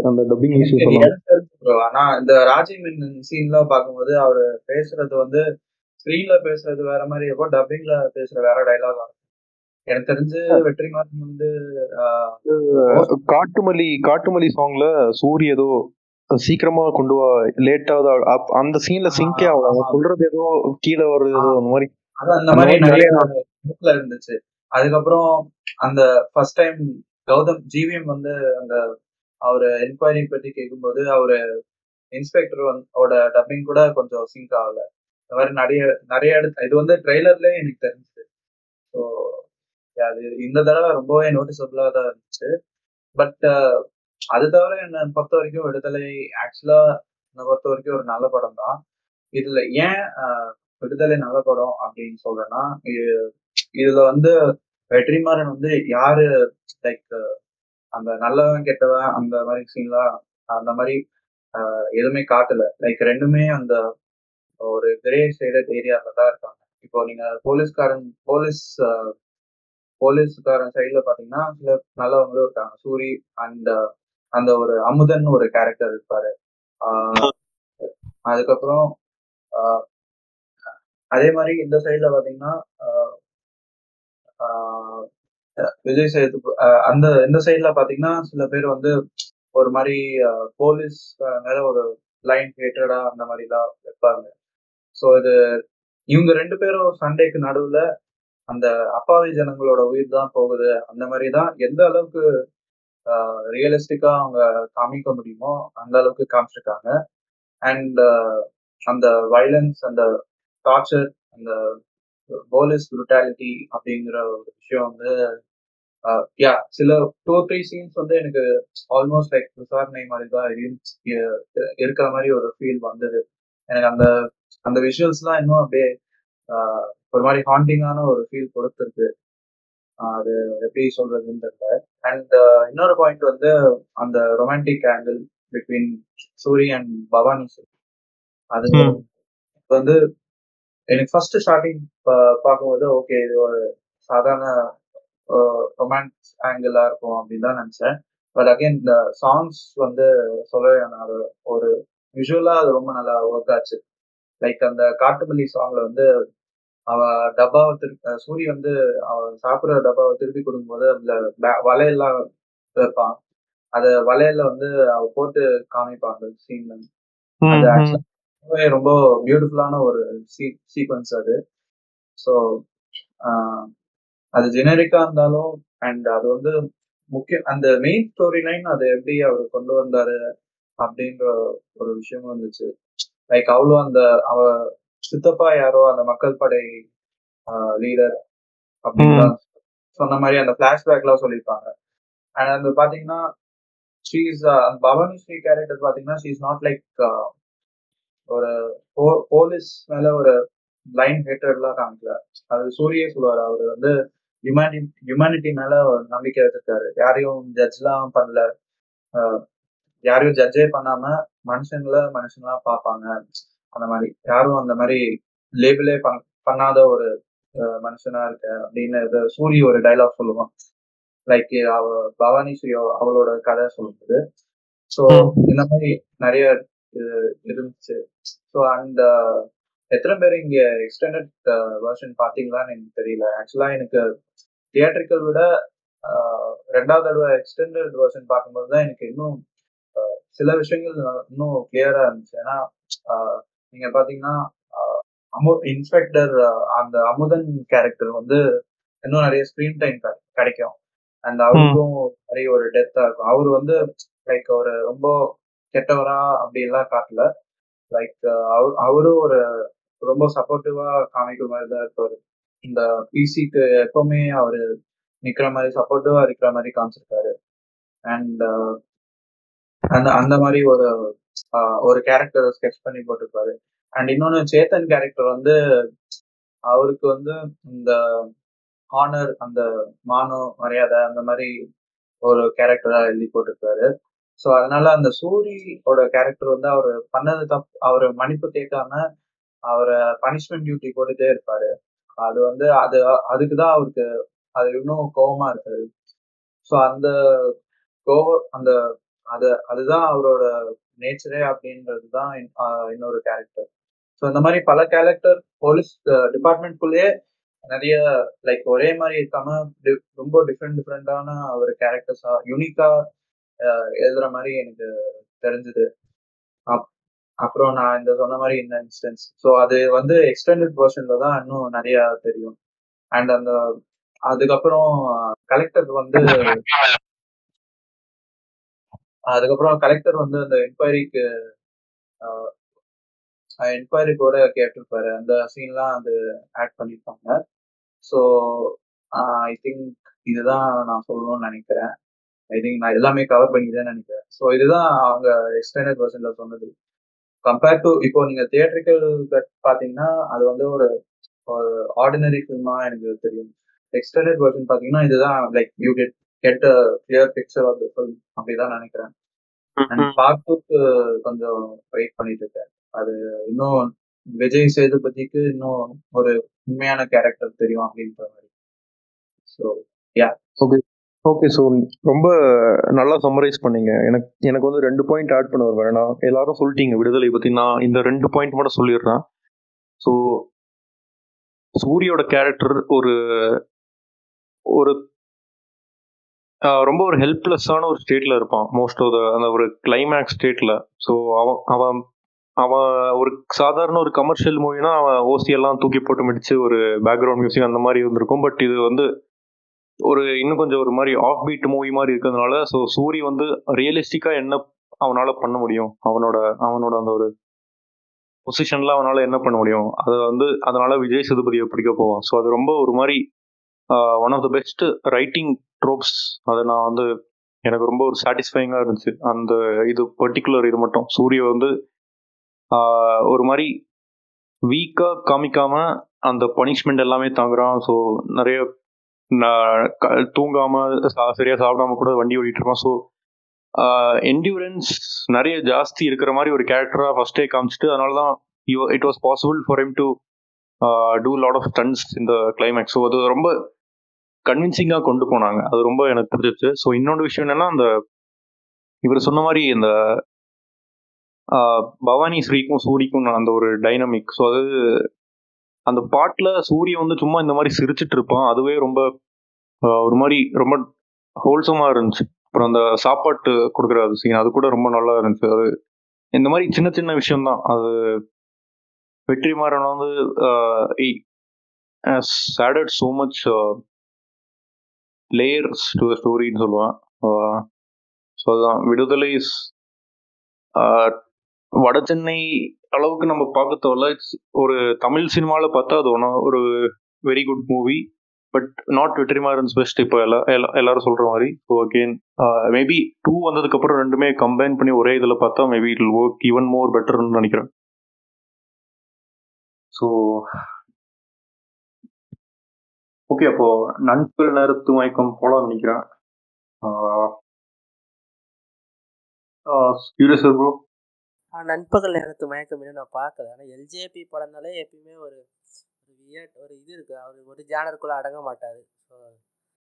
அந்த டப்பிங் bro. ஆனா இந்த ராஜி மின்னன் சீன்லாம் பார்க்கும்போது அவரு பேசுறது வந்து ஸ்க்ரீன்ல பேசுறது வேற மாதிரி இருக்கும் டப்பிங்ல பேசுற வேற டைலாக் எனக்கு தெரிஞ்சு வெற்றிமாறன் வந்து காட்டுமல்லி காட்டுமல்லி சாங்ல சூரி ஏதோ சீக்கிரமா கொண்டு வா லேட்டா அந்த சீன்ல சிங்கே ஆகல. அவன் சொல்றது ஏதோ கீழே வர்றது ஏதோ அந்த மாதிரி. அந்த மாதிரி நிறைய இருந்துச்சு. அதுக்கப்புறம் அந்த ஃபர்ஸ்ட் டைம் கௌதம் ஜிவிஎம் வந்து அந்த அவரு என்கொயரி பத்தி கேட்கும்போது அவரு இன்ஸ்பெக்டர் ஓட டப்பிங் கூட கொஞ்சம் சிங்க் ஆகல. இந்த மாதிரி நிறைய நிறைய இடத்து இது வந்து ட்ரெய்லர்லயே எனக்கு தெரிஞ்சுது. ஸோ அது இந்த தடவை ரொம்பவே நோட்டிசபிளா தான் இருந்துச்சு. பட் அது தவிர என்ன பொறுத்த வரைக்கும் விடுதலை ஆக்சுவலா என்னை பொறுத்த வரைக்கும் ஒரு நல்ல படம் தான். இதுல ஏன் விடுதலை நல்ல படம் அப்படின்னு சொல்றேன்னா இதுல வந்து வெற்றிமாறன் வந்து யாரு லைக் அந்த நல்லவன் கெட்டவன் அந்த மாதிரி சீன்லாம் அந்த மாதிரி ஆஹ், எதுவுமே காட்டல. லைக் ரெண்டுமே அந்த ஒரு கிரே சைடட் ஏரியால தான் இருக்காங்க. இப்போ நீங்க போலீஸ்காரன் போலீஸ் போலீஸ்காரன் சைடுல பாத்தீங்கன்னா சில நல்லவங்களும் இருக்காங்க. சூரி அண்ட் அந்த ஒரு அமுதன் ஒரு கேரக்டர் இருப்பாரு. அதுக்கப்புறம் அதே மாதிரி இந்த சைடுல பாத்தீங்கன்னா விஜய் சேது அந்த இந்த சைடுல பாத்தீங்கன்னா சில பேர் வந்து ஒரு மாதிரி போலீஸ் மேல ஒரு லைன் ஹேட்டடா அந்த மாதிரி தான் வைப்பாங்க. ஸோ இது இவங்க ரெண்டு பேரும் சண்டைக்கு நடுவுல அந்த அப்பாவி ஜனங்களோட உயிர் தான் போகுது. அந்த மாதிரி தான் எந்த அளவுக்கு ரியலிஸ்டிக்கா அவங்க காமிக்க முடியுமோ அந்த அளவுக்கு காமிச்சிருக்காங்க. அண்ட் அந்த வைலன்ஸ் அந்த டார்ச்சர் அந்த போலீஸ் புருட்டாலிட்டி அப்படிங்கிற ஒரு விஷயம் வந்து யா சில டூ த்ரீ சீன்ஸ் வந்து எனக்கு ஆல்மோஸ்ட் லைக் விசாரணை மாதிரி தான் இருக்கிற மாதிரி ஒரு ஃபீல் வந்தது. எனக்கு அந்த அந்த விஷுவல்ஸ்லாம் இன்னும் அப்படியே ஒரு மாதிரி ஹாண்டிங்கான ஒரு ஃபீல் கொடுத்துருக்கு. அது எப்படி சொல்றதுன்னு தெரியல. அண்ட் இன்னொரு பாயிண்ட் வந்து அந்த romantic angle between Soori and Bhavani sir அது. வந்து எனக்கு ஃபர்ஸ்ட் ஸ்டார்டிங் பார்க்கும்போது ஓகே இது ஒரு சாதாரண ரொமான்ஸ் ஆங்கிளா இருக்கும் அப்படின்னு தான் நினைச்சேன். பட் அகைன் இந்த சாங்ஸ் வந்து சொல்லவே அது ஒரு விஷுவலா அது ரொம்ப நல்லா ஒர்க் ஆச்சு. லைக் அந்த காட்டுமல்லி சாங்ல வந்து அவ டப்பாவை திருப்பி சூரி வந்து அவ சாப்பிடுற டப்பாவை திருப்பி கொடுக்கும்போது அதுல வலையெல்லாம் வைப்பான். அத வலையில வந்து அவ போட்டு காமிப்பாங்க சீன்ல அது ரொம்ப பியூட்டிஃபுல்லான ஒரு சீக்வன்ஸ் அது. ஸோ அது ஜெனரிக்கா இருந்தாலும் அண்ட் அது வந்து முக்கியம் அந்த மெயின் ஸ்டோரி லைன் அதை எப்படி அவர் கொண்டு வந்தாரு அப்படின்ற ஒரு விஷயமும் இருந்துச்சு. லைக் அவ்வளோ அந்த அவ சித்தப்பா யாரோ அந்த மக்கள் படை லீடர் அப்படின்னு சொன்ன மாதிரி அந்த பிளாஷ்பேக்லாம் சொல்லியிருப்பாங்க. அண்ட் அந்த பாத்தீங்கன்னா ஷீஸ் அந்த பவானி ஸ்ரீ கேரக்டர் பாத்தீங்கன்னா ஷீஸ் நாட் லைக் ஒரு போலீஸ் மேல ஒரு லைன் ஹேட்டர்லாம் காமிக்கல. அது சூரியே சொல்லுவாரு. அவர் வந்து ஹியூமனிட்டி ஹியூமனிட்டி மேல ஒரு நம்பிக்கை வச்சிருக்காரு. யாரையும் ஜட்ஜ்லாம் பண்ணல. யாரையும் ஜட்ஜே பண்ணாம மனுஷங்கள மனுஷங்களா பார்ப்பாங்க. அந்த மாதிரி. யாரும் அந்த மாதிரி லேபிளே பண் பண்ணாத ஒரு மனுஷனா இருக்க அப்படின்னு இது சூரி ஒரு டைலாக் சொல்லுவான். லைக் அவ பவானி அவ- அவளோட கதை சொல்லுது ஸோ இந்த மாதிரி நிறைய இது இருந்துச்சு. ஸோ அந்த எத்தனை பேர் இங்க எக்ஸ்டெண்டட் வெர்ஷன் பாத்தீங்களான்னு எனக்கு தெரியல. ஆக்சுவலா எனக்கு தியேட்டரிக்கல் விட ரெண்டாவது தடவை எக்ஸ்டெண்டட் வெர்ஷன் பார்க்கும்போது தான் எனக்கு இன்னும் சில விஷயங்கள் இன்னும் கிளியரா இருந்துச்சு. ஏன்னா நீங்க பாத்தீங்கன்னா அமு இன்ஸ்பெக்டர் அந்த அமுதன் கேரக்டர் வந்து இன்னும் நிறைய ஸ்கிரீன் டைம் கிடைக்கும். அண்ட் அவருக்கும் நிறைய ஒரு டெத்தா இருக்கும். அவரு வந்து லைக் ஒரு ரொம்ப கெட்டவரா அப்படி எல்லாம் காட்டல லைக் அவர் அவரும் ஒரு ரொம்ப சப்போர்ட்டிவா காமிக்கிற மாதிரி தான் இருப்பாரு. இந்த பிசிக்கு எப்பவுமே அவரு நிக்கிற மாதிரி சப்போர்ட்டிவா இருக்கிற மாதிரி காமிச்சிருக்காரு. அண்ட் அந்த அந்த மாதிரி ஒரு ஒரு கேரக்டர் ஸ்கெச் பண்ணி போட்டிருப்பாரு. அண்ட் இன்னொன்னு சேத்தன் கேரக்டர் வந்து அவருக்கு வந்து இந்த ஹானர் அந்த மானம் மரியாதை அந்த மாதிரி ஒரு கேரக்டரா எழுதி போட்டிருக்காரு ஸோ அதனால அந்த சூரியோட கேரக்டர் வந்து அவர் பண்ணது தப்பு அவர் மன்னிப்பு கேட்காம அவரை பனிஷ்மெண்ட் டியூட்டி போட்டுட்டே இருப்பாரு. அது வந்து அது அதுக்கு தான் அவருக்கு அது இன்னும் கோவமா இருக்காரு. ஸோ அந்த கோவ அந்த அது அதுதான் அவரோட நேச்சரே அப்படின்றது தான் இன்னொரு கேரக்டர் ஸோ இந்த மாதிரி பல கேரக்டர் போலீஸ் டிபார்ட்மெண்ட்குள்ளேயே நிறைய லைக் ஒரே மாதிரி இருக்காம ரொம்ப டிஃப்ரெண்ட் டிஃப்ரெண்டான ஒரு கேரக்டர்ஸா யூனிக்கா எழுதுற மாதிரி எனக்கு தெரிஞ்சது. அப்புறம் நான் இந்த சொன்ன மாதிரி இந்த இன்ஸ்டன்ஸ் ஸோ அது வந்து எக்ஸ்டெண்டட் வெர்ஷன்ல தான் இன்னும் நிறைய தெரியும். அண்ட் அந்த அதுக்கப்புறம் கலெக்டர் வந்து அதுக்கப்புறம் கலெக்டர் வந்து அந்த என்கொயரிக்கு என்கொயரி கூட கேட்டிருப்பாரு. அந்த சீன்லாம் அது ஆட் பண்ணியிருப்பாங்க ஸோ ஐ திங்க் இதுதான் நான் சொல்லணும்னு நினைக்கிறேன். ஐ திங்க் நான் எல்லாமே கவர் பண்ணிதான் நினைக்கிறேன். ஸோ இதுதான் அவங்க எக்ஸ்டெண்டட் வெர்ஷன்ல சொன்னது. கம்பேர் டு இப்போ நீங்க தியேட்டரிக்கல் கட் பாத்தீங்கன்னா அது வந்து ஒரு ஆர்டினரி ஃபில்மா எனக்கு தெரியும். எக்ஸ்டெண்டட் வெர்ஷன் பார்த்தீங்கன்னா இதுதான் like you get get a clear picture of the film அப்படிதான் நினைக்கிறேன். அண்ட் பார்ட் டூக்கு கொஞ்சம் வெயிட் பண்ணிட்டு இருக்கேன். அது இன்னும் விஜய் சேதுபதிக்கு இன்னும் ஒரு உண்மையான கேரக்டர் தெரியும் அப்படின்ற மாதிரி. So yeah okay okay so ரொம்ப நல்லா சம்மரைஸ் பண்ணீங்க. எனக்கு எனக்கு வந்து ரெண்டு பாயிண்ட் ஆட் பண்ண வருவேன் நான் எல்லாரும் சொல்லிட்டீங்க விடுதலை பற்றி நான் இந்த ரெண்டு பாயிண்ட் மட்டும் சொல்லிடுறேன். ஸோ சூரியோட கேரக்டர் ஒரு ஒரு ரொம்ப ஒரு ஹெல்ப்லெஸ்ஸான ஒரு ஸ்டேட்ல இருப்பான். மோஸ்ட் ஆஃப் த அந்த ஒரு கிளைமேக்ஸ் ஸ்டேட்ல ஸோ அவன் அவன் அவன் ஒரு சாதாரண ஒரு கமர்ஷியல் மூவினா அவன் ஓசி எல்லாம் தூக்கி போட்டு மிடிச்சு ஒரு பேக்ரவுண்ட் மியூசிக் அந்த மாதிரி இருந்திருக்கும். பட் இது வந்து ஒரு இன்னும் கொஞ்சம் ஒரு மாதிரி ஆஃப் பீட் மூவி மாதிரி இருக்கிறதுனால ஸோ சூரி வந்து ரியலிஸ்டிக்கா என்ன அவனால பண்ண முடியும்? அவனோட அவனோட அந்த ஒரு பொசிஷன்ல அவனால என்ன பண்ண முடியும்? அதை வந்து அதனால விஜய் சேதுபதியை பிடிக்க போவான். ஸோ அது ரொம்ப ஒரு மாதிரி one of the best writing tropes அதை நான் வந்து எனக்கு ரொம்ப ஒரு சாட்டிஸ்ஃபைங்காக இருந்துச்சு. அந்த இது பர்டிகுலர் இது மட்டும். சூரிய வந்து ஒரு மாதிரி வீக்காக காமிக்காம அந்த பனிஷ்மெண்ட் எல்லாமே தாங்குறான். ஸோ நிறைய ந- க- தூங்காம சரியாக சாப்பிடாம கூட வண்டி ஓட்டிட்டு இருப்பான். ஸோ என்டியூரன்ஸ் நிறைய ஜாஸ்தி இருக்கிற மாதிரி ஒரு கேரக்டராக ஃபர்ஸ்டே காமிச்சிட்டு அதனால தான் it was possible for him to do lot of stunts இந்த கிளைமேக்ஸ் ஸோ அது ரொம்ப கன்வின்சிங்காக கொண்டு போனாங்க. அது ரொம்ப எனக்கு பிடிச்சிருச்சு ஸோ இன்னொரு விஷயம் என்னன்னா அந்த இவர் சொன்ன மாதிரி இந்த பவானி ஸ்ரீக்கும் சூரிக்கும் அந்த ஒரு டைனமிக் ஸோ அது அந்த பாட்டில் சூரிய வந்து சும்மா இந்த மாதிரி சிரிச்சிட்டு இருப்பான். அதுவே ரொம்ப ஒரு மாதிரி ரொம்ப ஹோல்சமாக இருந்துச்சு. அப்புறம் அந்த சாப்பாட்டு கொடுக்குற அது சீன் அது கூட ரொம்ப நல்லா இருந்துச்சு. அது இந்த மாதிரி சின்ன சின்ன விஷயம்தான். அது வெற்றிமாறன் வந்து added so much layers to ஸ்டோரின்னு சொல்லுவேன். ஸோ அதுதான். விடுதலை வட சென்னை அளவுக்கு நம்ம பார்க்க தேவையில்ல. இட்ஸ் ஒரு தமிழ் சினிமாவில் பார்த்தா அது ஒன்று ஒரு very good movie but not Vetrimaaran's best இப்போ எல்லா எல்லா- எல்லாரும் சொல்கிற மாதிரி. ஸோ அகெயின் மேபி டூ வந்ததுக்கப்புறம் ரெண்டுமே கம்பைன் பண்ணி ஒரே இதில் பார்த்தா maybe it work even more பெட்டர்னு நினைக்கிறேன். ஸோ ஓகே அப்போ நண்பர்கள் நேரத்து மயக்கம் போல நினைக்கிறேன். யூரியஸ் ப்ரோ நண்பகல் நேரத்து மயக்கம் இன்னும் நான் பார்க்கல. ஆனால் எல்ஜேபி படம்னாலே எப்பயுமே ஒரு ஒரு வியட் ஒரு இது இருக்குது அவர் ஒரு ஜானருக்குள்ளே அடங்க மாட்டார். ஸோ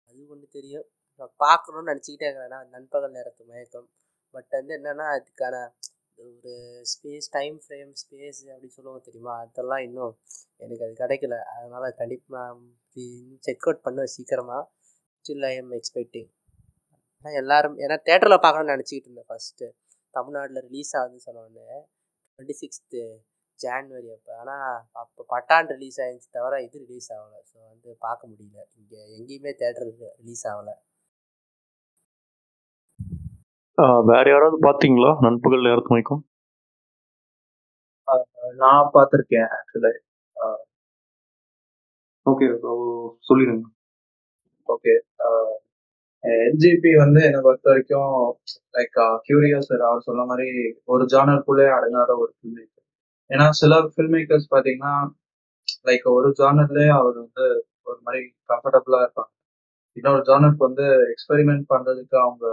அது ஒன்று தெரியும். நான் பார்க்கணும்னு நினச்சிக்கிட்டே இருக்கிறேன் நண்பகல் நேரத்து மயக்கம். பட் வந்து என்னென்னா அதுக்கான ஒரு ஸ்பேஸ் டைம் ஃப்ரேம் ஸ்பேஸ் அப்படின்னு சொல்லுவாங்க தெரியுமா? அதெல்லாம் இன்னும் எனக்கு அது கிடைக்கல. அதனால் கண்டிப்பாக நான் செக் அவுட் பண்ணுவேன் சீக்கிரமாக ஸ்டில் ஐ எம் எக்ஸ்பெக்டிங் ஆனால் எல்லோரும் ஏன்னா தேட்டரில் பார்க்கணும்னு நினச்சிக்கிட்டு இருந்தேன் ஃபஸ்ட்டு தமிழ்நாட்டில் ரிலீஸ் ஆகுதுன்னு சொன்னோடனே டுவெண்ட்டி சிக்ஸ்த்து ஜான்வரி அப்போ. ஆனால் அப்போ பட்டான் ரிலீஸ் ஆகிருந்துச்சு தவிர இது ரிலீஸ் ஆகலை. ஸோ வந்து பார்க்க முடியல. இங்கே எங்கேயுமே தேட்டர் ரிலீஸ் ஆகலை. வேற யாராவது பார்த்தீங்களா நண்பகல் நேரத்து மயக்கம் நான் பார்த்துருக்கேன் ஆக்சுவலி ஓகே சொல்லிடுங்க ஓகே எல்ஜிபி வந்து என்னை பொறுத்த வரைக்கும் லைக் கியூரியஸ் அவர் சொன்ன மாதிரி ஒரு ஜானருக்குள்ளே அடங்காத ஒரு ஃபில்ம் மேக்கர் ஏன்னா சில ஃபில்ம் மேக்கர்ஸ் பார்த்தீங்கன்னா லைக் ஒரு ஜானர்லேயே அவர் வந்து ஒரு மாதிரி கம்ஃபர்டபுளா இருப்பாங்க. இன்னொரு ஜானருக்கு வந்து எக்ஸ்பெரிமெண்ட் பண்றதுக்கு அவங்க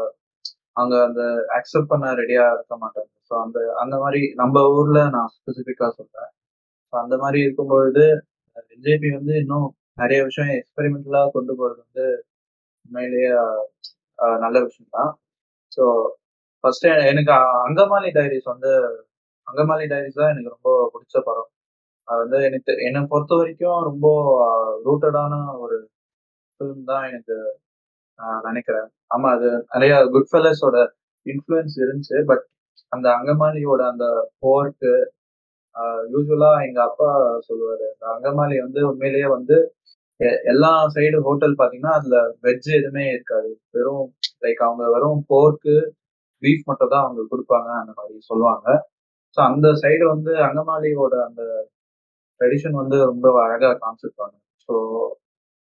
அவங்க அந்த அக்செப்ட் பண்ண ரெடியா இருக்க மாட்டாங்க. ஸோ அந்த அந்த மாதிரி நம்ம ஊர்ல நான் ஸ்பெசிஃபிக்கா சொல்றேன். ஸோ அந்த மாதிரி இருக்கும்பொழுது என்ஜேபி வந்து இன்னும் நிறைய விஷயம் எக்ஸ்பெரிமெண்டலா கொண்டு போறது வந்து உண்மையிலேயே நல்ல விஷயம் தான். ஸோ ஃபர்ஸ்ட் எனக்கு அங்கமாலி டைரிஸ் வந்து அங்கமாலி டைரிஸ் தான் எனக்கு ரொம்ப பிடிச்ச படம். அது வந்து எனக்கு என்னை பொறுத்த வரைக்கும் ரொம்ப ரூட்டடான ஒரு ஃபிலிம் தான் எனக்கு நினைக்கிறேன். ஆமா அது நிறைய குட் ஃபெல்லர்ஸோட இன்ஃப்ளூயன்ஸ் இருந்துச்சு பட் அந்த அங்கமாலியோட அந்த போர்க்கு யூஸ்வலா எங்க அப்பா சொல்லுவாரு அந்த அங்கமாலி வந்து உண்மையிலேயே வந்து எ- எல்லா சைடு ஹோட்டல் பாத்தீங்கன்னா அதுல வெஜ் எதுவுமே இருக்காது. வெறும் லைக் அவங்க வெறும் போர்க்கு பீஃப் மட்டும் தான் அவங்க கொடுப்பாங்க அந்த மாதிரி சொல்லுவாங்க. ஸோ அந்த சைடு வந்து அங்கமாலியோட அந்த ட்ரெடிஷன் வந்து ரொம்ப அழகா காமிச்சிருப்பாங்க. ஸோ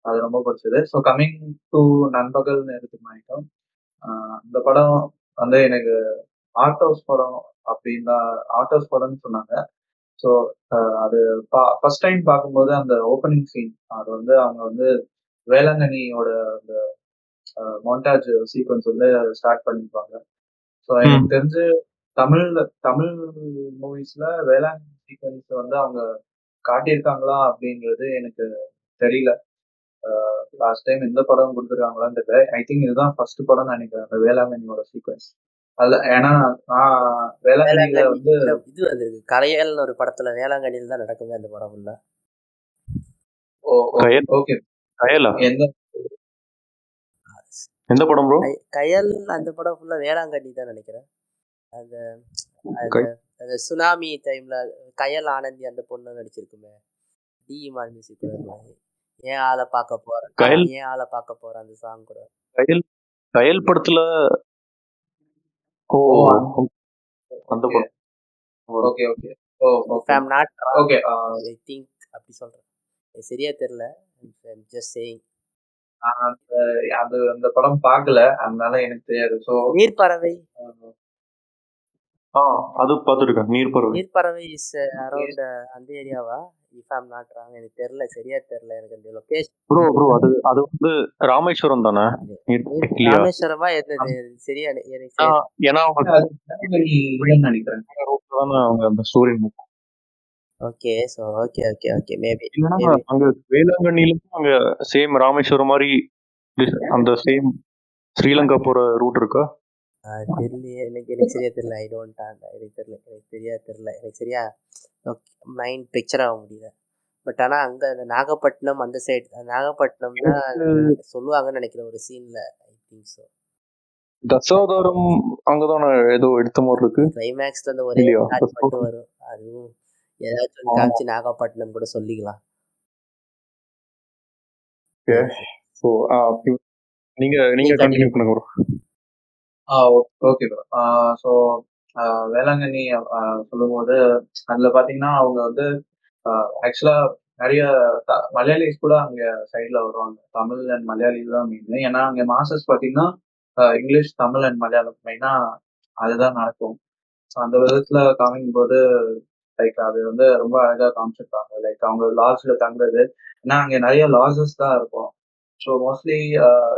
அது ரொம்ப பிடிச்சது. ஸோ கம்மிங் டு நண்பகல் எடுத்துக்கிட்டோம் இந்த படம் வந்து எனக்கு ஆர்ட் ஹவுஸ் படம் அப்படின்னு தான் ஆர்ட் ஹவுஸ் படம்னு சொன்னாங்க. ஸோ அது ஃபர்ஸ்ட் டைம் பார்க்கும்போது அந்த ஓப்பனிங் சீன் அது வந்து அவங்க வந்து வேளாங்கண்ணியோட அந்த மொண்டாஜ் சீக்வன்ஸ் வந்து ஸ்டார்ட் பண்ணிருப்பாங்க. ஸோ எனக்கு தெரிஞ்சு தமிழ் தமிழ் மூவிஸ்ல வேளாங்கண்ணி சீக்வன்ஸ் வந்து அவங்க காட்டியிருக்காங்களா அப்படிங்கிறது எனக்கு தெரியல. லாஸ்ட் டைம் எந்த படம் கொடுத்துருக்காங்களான்னு தெரியல. ஐ திங்க் இதுதான் ஃபர்ஸ்ட் படம் நினைக்கிறேன் அந்த வேளாங்கண்ணியோட சீக்வன்ஸ் அதுல ஏன்னா நான் வேளாங்கண்ணியில வேளாங்கண்ணி வந்து இல்ல, இது வந்திருக்கு. கரையல்னு ஒரு படத்துல வேளாங்கண்ணியில் தான் நடக்குமே அந்த படம் ஃபுல்லா கயல் ஓகே கயலா எந்த எந்த படம் ப்ரோ கயல் அந்த படம் ஃபுல்லா வேளாங்கண்ணி தான் நினைக்கிறேன். அந்த அந்த சுனாமி டைம்ல கயல் ஆனந்தி அந்த பொண்ணு நடிச்சிருக்குமே. டி மியூசிக் ஏன் ஆளை பார்க்க போறேன்? கயல் ஏன் ஆளை பார்க்க போறேன் அந்த சாங் கூட? கயல் கயல் படத்துல ஓ அந்த ஓகே. படம். Okay okay. Oh if not okay I think அப்படி சொல்றேன். எனக்கு சரியா தெரியல. ஜஸ்ட் சேயிங் அது அந்த படம் பார்க்கல. அதனால எனக்கு தெரியாது. ஸோ நீர்ப்பறவை அது பார்த்துருக்கேன் நீர்ப்பறவை நீர்ப்பறவை இஸ் அரௌண்ட் அந்த ஏரியாவா இஃப் ஐம் நாட் ராங் எனக்கு தெரியல சரியா தெரியல எனக்கு அந்த லொகேஷன் ப்ரோ ப்ரோ அது அது வந்து ராமேஸ்வரம் தானே? ராமேஸ்வரமா என்னது சரியா எனக்கு ஏன்னா அவங்க நினைக்கிறேன். அந்த story okay so okay okay okay maybe அங்க வேளாங்கண்ணிலும் அங்க சேம் ராமேஸ்வரம் மாதிரி அந்த சேம் ஸ்ரீலங்கா போற ரூட் இருக்கா? தெரியலையே எனக்கு எனக்கு சரியா தெரியல ஐ டோன்ட் எனக்கு தெரியல எனக்கு சரியா தெரியல எனக்கு சரியா மைண்ட் பிக்சர் ஆக முடியல. பட் ஆனா அங்க அந்த நாகப்பட்டினம் அந்த சைடு நாகப்பட்டினம்னா சொல்லுவாங்கன்னு நினைக்கிறேன் ஒரு சீன்ல ஐ திங்க் ஸோ தசாவதாரம் அங்கதானே ஏதோ எடுத்த மாதிரி இருக்கு. கிளைமேக்ஸ்ல அந்த ஒரே மட்டும் வரும். அதுவும் ஏதாச்சும் காமிச்சு நாகப்பட்டினம் கூட சொல்லிக்கலாம். ஓகே ஸோ நீங்க நீங்க கண்டினியூ பண்ணுங்க ah okay bro so Velankanni ஆஹ் சொல்லும்போது அதுல பாத்தீங்கன்னா அவங்க வந்து ஆக்சுவலா நிறைய த- மலையாளிஸ் கூட அங்க சைட்ல வருவாங்க. தமிழ் அண்ட் மலையாளி தான் மெயின் ஏன்னா அங்க மாசஸ் பாத்தீங்கன்னா இங்கிலீஷ் தமிழ் அண்ட் மலையாளம். மெயினா அதுதான் நடக்கும். ஸோ அந்த விதத்துல காமிக்கும் போது லைக் அது வந்து ரொம்ப அழகா காமிச்சிருக்காங்க. லைக் அவங்க லாஸ்ல தங்குறது. ஏன்னா அங்க நிறைய லாஸஸ் தான் இருக்கும். So mostly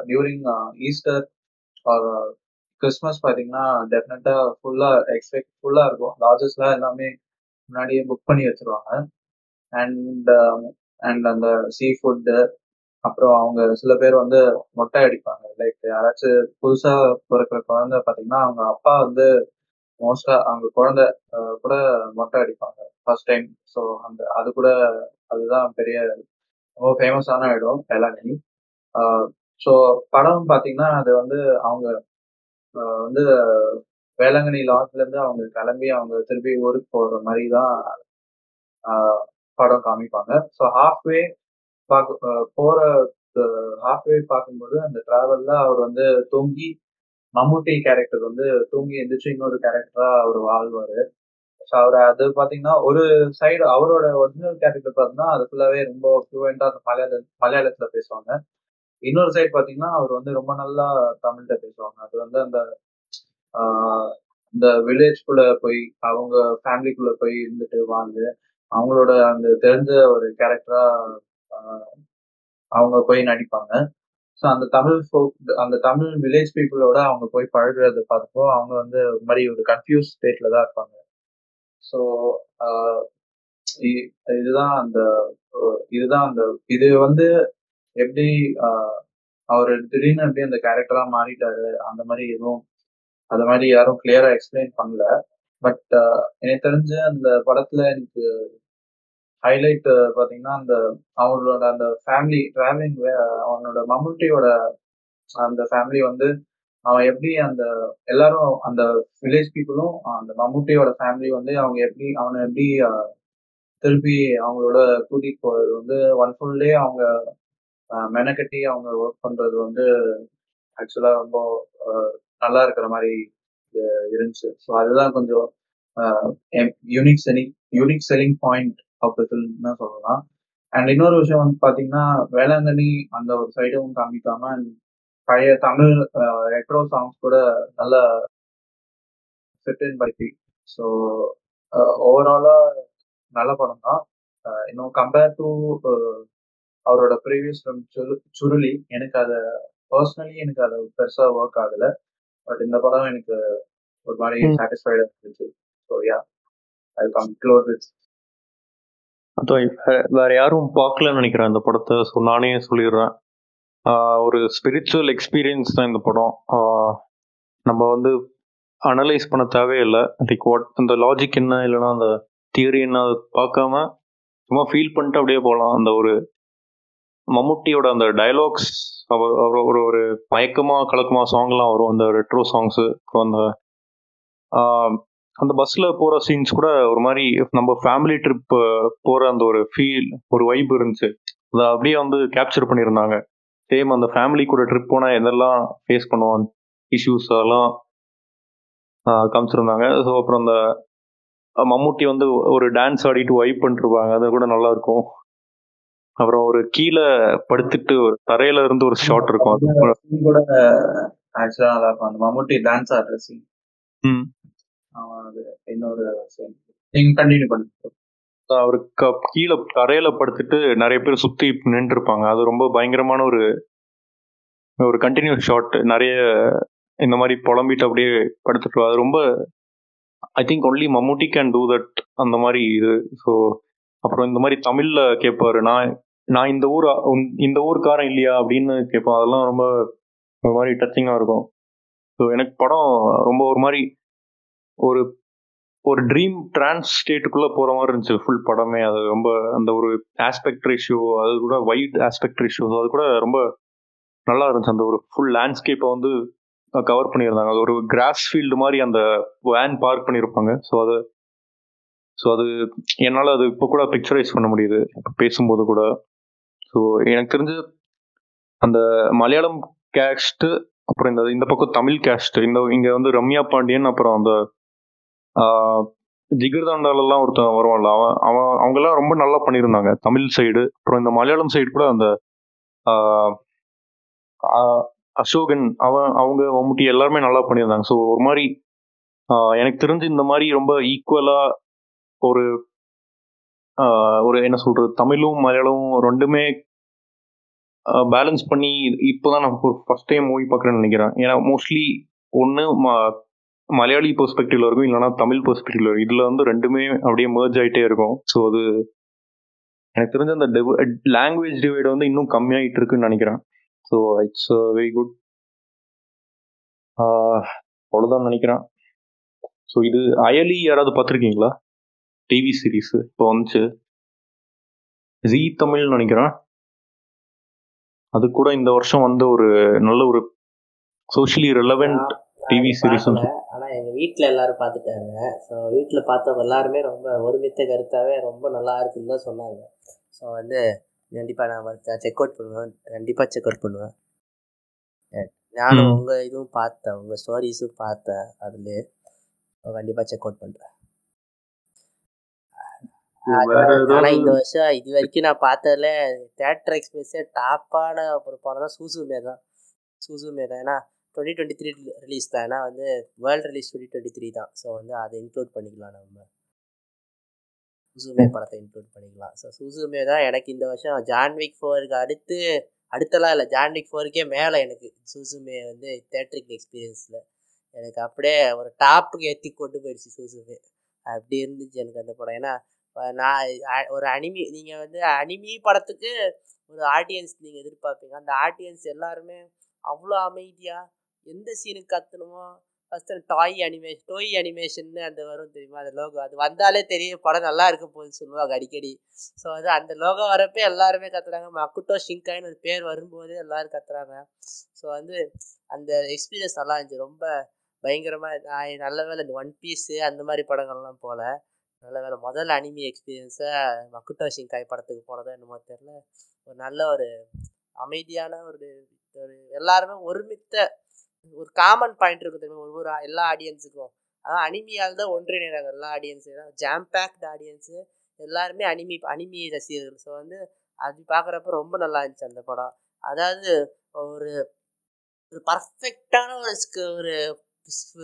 during Easter or Christmas பார்த்தீங்கன்னா டெஃபினட்டாக ஃபுல்லா எக்ஸ்பெக்ட் ஃபுல்லா இருக்கும். லாஜஸ்லாம் எல்லாமே முன்னாடியே புக் பண்ணி வச்சிருவாங்க. அண்ட் அண்ட் um, அந்த சீ ஃபுட்டு அப்புறம் அவங்க சில பேர் வந்து மொட்டை அடிப்பாங்க. லைக் யாராச்சும் புதுசா பிறக்கிற குழந்தை பார்த்தீங்கன்னா அவங்க அப்பா வந்து மோஸ்டா அவங்க குழந்தை கூட மொட்டை அடிப்பாங்க. ஃபர்ஸ்ட் டைம் ஸோ அந்த அது கூட அதுதான் பெரிய ரொம்ப ஃபேமஸான இடம் எல்லாமே. ஸோ படம் பார்த்தீங்கன்னா அது வந்து அவங்க வந்து வேளாங்கண்ணி லாட்ல இருந்து அவங்க கிளம்பி அவங்க திருப்பி ஊருக்கு போற மாதிரி தான் படம் காமிப்பாங்க. ஸோ ஹாஃப்வே பார்க்க போகிற போற ஹாஃப்வே பார்க்கும்போது அந்த டிராவல்ல அவர் வந்து தூங்கி மம்முட்டி கேரக்டர் வந்து தூங்கி எந்திரிச்சு இன்னொரு கேரக்டரா அவர் வாழ்வாரு. ஸோ அவர் அது பார்த்தீங்கன்னா ஒரு சைடு அவரோட ஒரிஜினல் கேரக்டர் பார்த்தீங்கன்னா அது ஃபுல்லாவே ரொம்ப ஃப்ளூவெண்டா அந்த மலையாள மலையாளத்தில் பேசுவாங்க. இன்னொரு சைடு பாத்தீங்கன்னா அவர் வந்து ரொம்ப நல்லா தமிழ்ல பேசுவாங்க. அது வந்து அந்த இந்த வில்லேஜ்குள்ள போய் அவங்க ஃபேமிலிக்குள்ள போய் இருந்துட்டு வாழ்ந்து அவங்களோட அந்த தெரிஞ்ச ஒரு கேரக்டரா அவங்க போய் நடிப்பாங்க. ஸோ அந்த தமிழ் ஃபோக் அந்த தமிழ் வில்லேஜ் பீப்புளோட அவங்க போய் பழகுறத பார்த்தப்போ அவங்க வந்து ஒரு மாதிரி ஒரு கன்ஃபியூஸ் ஸ்டேட்ல தான் இருப்பாங்க. ஸோ இ- இதுதான் அந்த இதுதான் அந்த இது வந்து எப்படி அவர் திடீர்னு எப்படி அந்த கேரக்டரா மாறிட்டாரு அந்த மாதிரி எதுவும் அந்த மாதிரி யாரும் கிளியரா எக்ஸ்பிளைன் பண்ணல. பட் எனக்கு தெரிஞ்ச அந்த படத்துல எனக்கு ஹைலைட் பாத்தீங்கன்னா அந்த அவங்களோட அந்த ஃபேமிலி டிராவலிங் அவனோட மம்முட்டியோட அந்த ஃபேமிலி வந்து அவன் எப்படி அந்த எல்லாரும் அந்த வில்லேஜ் பீப்புளும் அந்த மம்முட்டியோட ஃபேமிலி வந்து அவங்க எப்படி அவனை எப்படி திருப்பி அவங்களோட கூட்டிட்டு போறது வந்து ஒன் ஃபுல் டே அவங்க மெனக்கட்டி அவங்க ஒர்க் பண்றது வந்து ஆக்சுவலா ரொம்ப நல்லா இருக்கிற மாதிரி இருந்துச்சு. ஸோ அதுதான் கொஞ்சம் unique selling unique selling point of the ஃபிலிம்னு சொல்லலாம். அண்ட் இன்னொரு விஷயம் வந்து பார்த்தீங்கன்னா வேளாங்கண்ணி அந்த ஒரு சைடும் காமிக்காம பழைய தமிழ் ரெட்ரோ சாங்ஸ் கூட நல்லா செட்டின் இன் ஸோ ஓவராலாக நல்ல படம் தான். இன்னும் கம்பேர் டு அவரோட ப்ரீவியஸ் ஃபிலிம் சுருளி எனக்கு அதை பர்சனலி எனக்கு அது பெருசா ஒர்க் ஆகல. பட் இந்த படம் எனக்கு ஒரு மாதிரி ம். சாட்டிஸ்ஃபைடா இருந்துச்சு. So yeah I conclude with வேற யாரும் பார்க்கலன்னு நினைக்கிறேன் இந்த படத்தை. ஸோ நானே சொல்லிடுறேன். ஒரு ஸ்பிரிச்சுவல் எக்ஸ்பீரியன்ஸ் தான் இந்த படம். நம்ம வந்து அனலைஸ் பண்ண தேவையில்லை. லைக் வாட் அந்த லாஜிக் என்ன இல்லைன்னா அந்த தியரி என்ன பார்க்காம சும்மா ஃபீல் பண்ணிட்டு அப்படியே போகலாம். அந்த ஒரு மம்முட்டியோட அந்த டைலாக்ஸ் அவர் ஒரு ஒரு மயக்கமாக கலக்கமாக சாங்லாம் வரும். அந்த ரெட்ரோ சாங்ஸு அப்புறம் அந்த அந்த பஸ்ஸில் போகிற சீன்ஸ் கூட ஒரு மாதிரி நம்ம ஃபேமிலி ட்ரிப் போகிற அந்த ஒரு ஃபீல் ஒரு வைப் இருந்துச்சு. அதை அப்படியே வந்து கேப்சர் பண்ணியிருந்தாங்க. சேம் அந்த ஃபேமிலி கூட ட்ரிப் போனால் எதெல்லாம் ஃபேஸ் பண்ணுவான் இஷ்யூஸ் அதெல்லாம் காமிச்சிருந்தாங்க. ஸோ அப்புறம் அந்த மம்முட்டி வந்து ஒரு டான்ஸ் ஆடிட்டு வைப் பண்ணிருப்பாங்க. அது கூட நல்லா இருக்கும். அப்புறம் ஒரு கீழே படுத்துட்டு ஒரு தரையில இருந்து ஒரு ஷாட் இருக்கும். அது கூட ஆக்சுவலா நல்லா இருக்கும். அந்த மம்முட்டி டான்ஸ் ஆடுற சீன் அது இன்னொரு சீன் நீங்க கண்டினியூ பண்ணுங்க அவர் கீழே தரையில படுத்துட்டு நிறைய பேர் சுத்தி நின்று இருப்பாங்க அது ரொம்ப பயங்கரமான ஒரு ஒரு கண்டினியூஸ் ஷாட் நிறைய இந்த மாதிரி புலம்பிட்டு அப்படியே படுத்துட்டு அது ரொம்ப I think only Mammootty can do that அந்த மாதிரி இது. ஸோ அப்புறம் இந்த மாதிரி தமிழ்ல கேட்பாரு நான் நான் இந்த ஊர் இந்த ஊருக்காரன் இல்லையா அப்படின்னு கேட்போம் அதெல்லாம் ரொம்ப ஒரு மாதிரி டச்சிங்காக இருக்கும். ஸோ எனக்கு படம் ரொம்ப ஒரு மாதிரி ஒரு ஒரு ட்ரீம் டிரான்ஸ் ஸ்டேட்டுக்குள்ளே போகிற மாதிரி இருந்துச்சு. ஃபுல் படமே. அது ரொம்ப அந்த ஒரு ஆஸ்பெக்ட் ரேஷியோ அது கூட வைட் ஆஸ்பெக்ட் ரேஷியோ அது கூட ரொம்ப நல்லா இருந்துச்சு. அந்த ஒரு ஃபுல் லேண்ட்ஸ்கேப்பை வந்து கவர் பண்ணியிருந்தாங்க. அது ஒரு கிராஸ் ஃபீல்டு மாதிரி அந்த வேன் பார்க் பண்ணியிருப்பாங்க. ஸோ அது ஸோ அது என்னால் அது இப்போ கூட பிக்சரைஸ் பண்ண முடியுது. இப்போ பேசும்போது கூட. ஸோ எனக்கு தெரிஞ்சு அந்த மலையாளம் கேஸ்ட்டு அப்புறம் இந்த இந்த பக்கம் தமிழ் கேஸ்ட் இந்த இங்கே வந்து ரம்யா பாண்டியன் அப்புறம் அந்த ஜிகர்தாண்டாலெல்லாம் ஒருத்தன் வருவான்ல அவன் அவன் அவங்கெல்லாம் ரொம்ப நல்லா பண்ணியிருந்தாங்க. தமிழ் சைடு அப்புறம் இந்த மலையாளம் சைடு கூட அந்த அசோகன் அவன் அவங்க மம்முட்டி எல்லாருமே நல்லா பண்ணியிருந்தாங்க. ஸோ ஒரு மாதிரி எனக்கு தெரிஞ்சு இந்த மாதிரி ரொம்ப ஈக்குவலாக ஒரு ஒரு என்ன சொல்றது தமிழும் மலையாளமும் ரெண்டுமே பேலன்ஸ் பண்ணி இப்போ தான் நான் ஃபர்ஸ்ட் டைம் மூவி பார்க்குறேன்னு நினைக்கிறேன். ஏன்னா மோஸ்ட்லி ஒன்று மலையாளி பெர்ஸ்பெக்டிவ்ல இருக்கும் இல்லைனா தமிழ் பெர்ஸ்பெக்டிவ்ல இருக்கும். இதில் வந்து ரெண்டுமே அப்படியே மேர்ஜ் ஆகிட்டே இருக்கும். ஸோ அது எனக்கு தெரிஞ்ச அந்த லாங்குவேஜ் டிவைடு வந்து இன்னும் கம்மியாகிட்டு இருக்குன்னு நினைக்கிறேன். ஸோ இட்ஸ் வெரி குட் அவ்வளோதான் நினைக்கிறேன். ஸோ இது அயலி யாராவது பார்த்துருக்கீங்களா? டிவி சீரீஸ் இப்போ வந்துச்சு. ஜி தமிழ்னு நினைக்கிறேன். அது கூட இந்த வருஷம் வந்த ஒரு நல்ல ஒரு சோஷியலி ரெலவெண்ட் டிவி சீரிஸ் ஆனால் எங்கள் வீட்டில் எல்லாரும் பார்த்துட்டாங்க. ஸோ வீட்டில் பார்த்தவங்க எல்லாருமே ரொம்ப ஒருமித்த கருத்தாவே ரொம்ப நல்லா இருக்குன்னு தான் சொன்னாங்க. ஸோ வந்து கண்டிப்பாக நான் செக் அவுட் பண்ணுவேன். கண்டிப்பாக செக் அவுட் பண்ணுவேன். நானும். உங்கள் இதுவும் பார்த்தேன். உங்கள் ஸ்டோரிஸும் பார்த்தேன். அதுலேயே. கண்டிப்பாக செக் அவுட் பண்ணுறேன் ஏதாவது இந்த வருஷம் இது வரைக்கும் நான் பார்த்ததுல தேட்டர் எக்ஸ்பீரியன்ஸே டாப்பான ஒரு படம் தான் சூசுமே தான். சூசுமே தான். ஏன்னா டுவெண்ட்டி டுவெண்ட்டி த்ரீ ரிலீஸ் தான். ஏன்னா வந்து world release twenty twenty three தான். ஸோ வந்து அதை இன்க்ளூட் பண்ணிக்கலாம் நம்ம. சூசுமே படத்தை இன்க்ளூட் பண்ணிக்கலாம். ஸோ சூசுமே தான் எனக்கு இந்த வருஷம் ஜான்விக் ஃபோருக்கு அடுத்து அடுத்தலாம் இல்லை. ஜான்விக் ஃபோருக்கே மேலே எனக்கு சூசுமே வந்து தேட்டரிக் எக்ஸ்பீரியன்ஸில் எனக்கு அப்படியே ஒரு டாப்புக்கு ஏற்றி கொண்டு போயிடுச்சு சூசுமே அப்படி இருந்துச்சு எனக்கு அந்த படம். ஏன்னா நான் ஒரு அனிமி நீங்கள் வந்து அனிமி படத்துக்கு ஒரு ஆடியன்ஸ் நீங்கள் எதிர்பார்ப்பீங்க. அந்த ஆடியன்ஸ் எல்லாருமே அவ்வளோ அமைதியாக எந்த சீனுக்கு கத்தணுமோ ஃபஸ்ட்டு டாய் அனிமேஷன் டோய் அனிமேஷன்னு அந்த வரும் தெரியுமா? அந்த லோகோ அது வந்தாலே தெரியும் படம் நல்லா இருக்க போகுதுன்னு சொல்லுவாங்க அடிக்கடி. ஸோ அது அந்த லோகோ வரப்போ எல்லாருமே கத்துறாங்க. மக்குட்டோ ஷிங்காயின்னு ஒரு பேர் வரும்போது எல்லோரும் கத்துறாங்க. ஸோ வந்து அந்த எக்ஸ்பீரியன்ஸ் நல்லா இருந்துச்சு. ரொம்ப பயங்கரமாக நான் நல்ல வேலை இந்த ஒன் பீஸு அந்த மாதிரி படங்கள்லாம் போகல நல்ல வேலை. முதல் அனிமி எக்ஸ்பீரியன்ஸை மக்குட்டோ சிங்காய் படத்துக்கு போனதோ என்னமோ தெரில ஒரு நல்ல ஒரு அமைதியான ஒரு ஒரு எல்லாருமே ஒருமித்த ஒரு காமன் பாயிண்ட் இருக்கும் தெரியுமா? ஒவ்வொரு எல்லா ஆடியன்ஸுக்கும் அதான் அனிமியால் தான் ஒன்றிணைறாங்க எல்லா ஆடியன்ஸும் ஜாம் பேக்ட் ஆடியன்ஸு எல்லாருமே அனிமி அனிமி ரசிகர்கள். ஸோ வந்து அது பார்க்குறப்ப ரொம்ப நல்லா இருந்துச்சு அந்த படம். அதாவது ஒரு ஒரு பர்ஃபெக்டான ஒரு ஒரு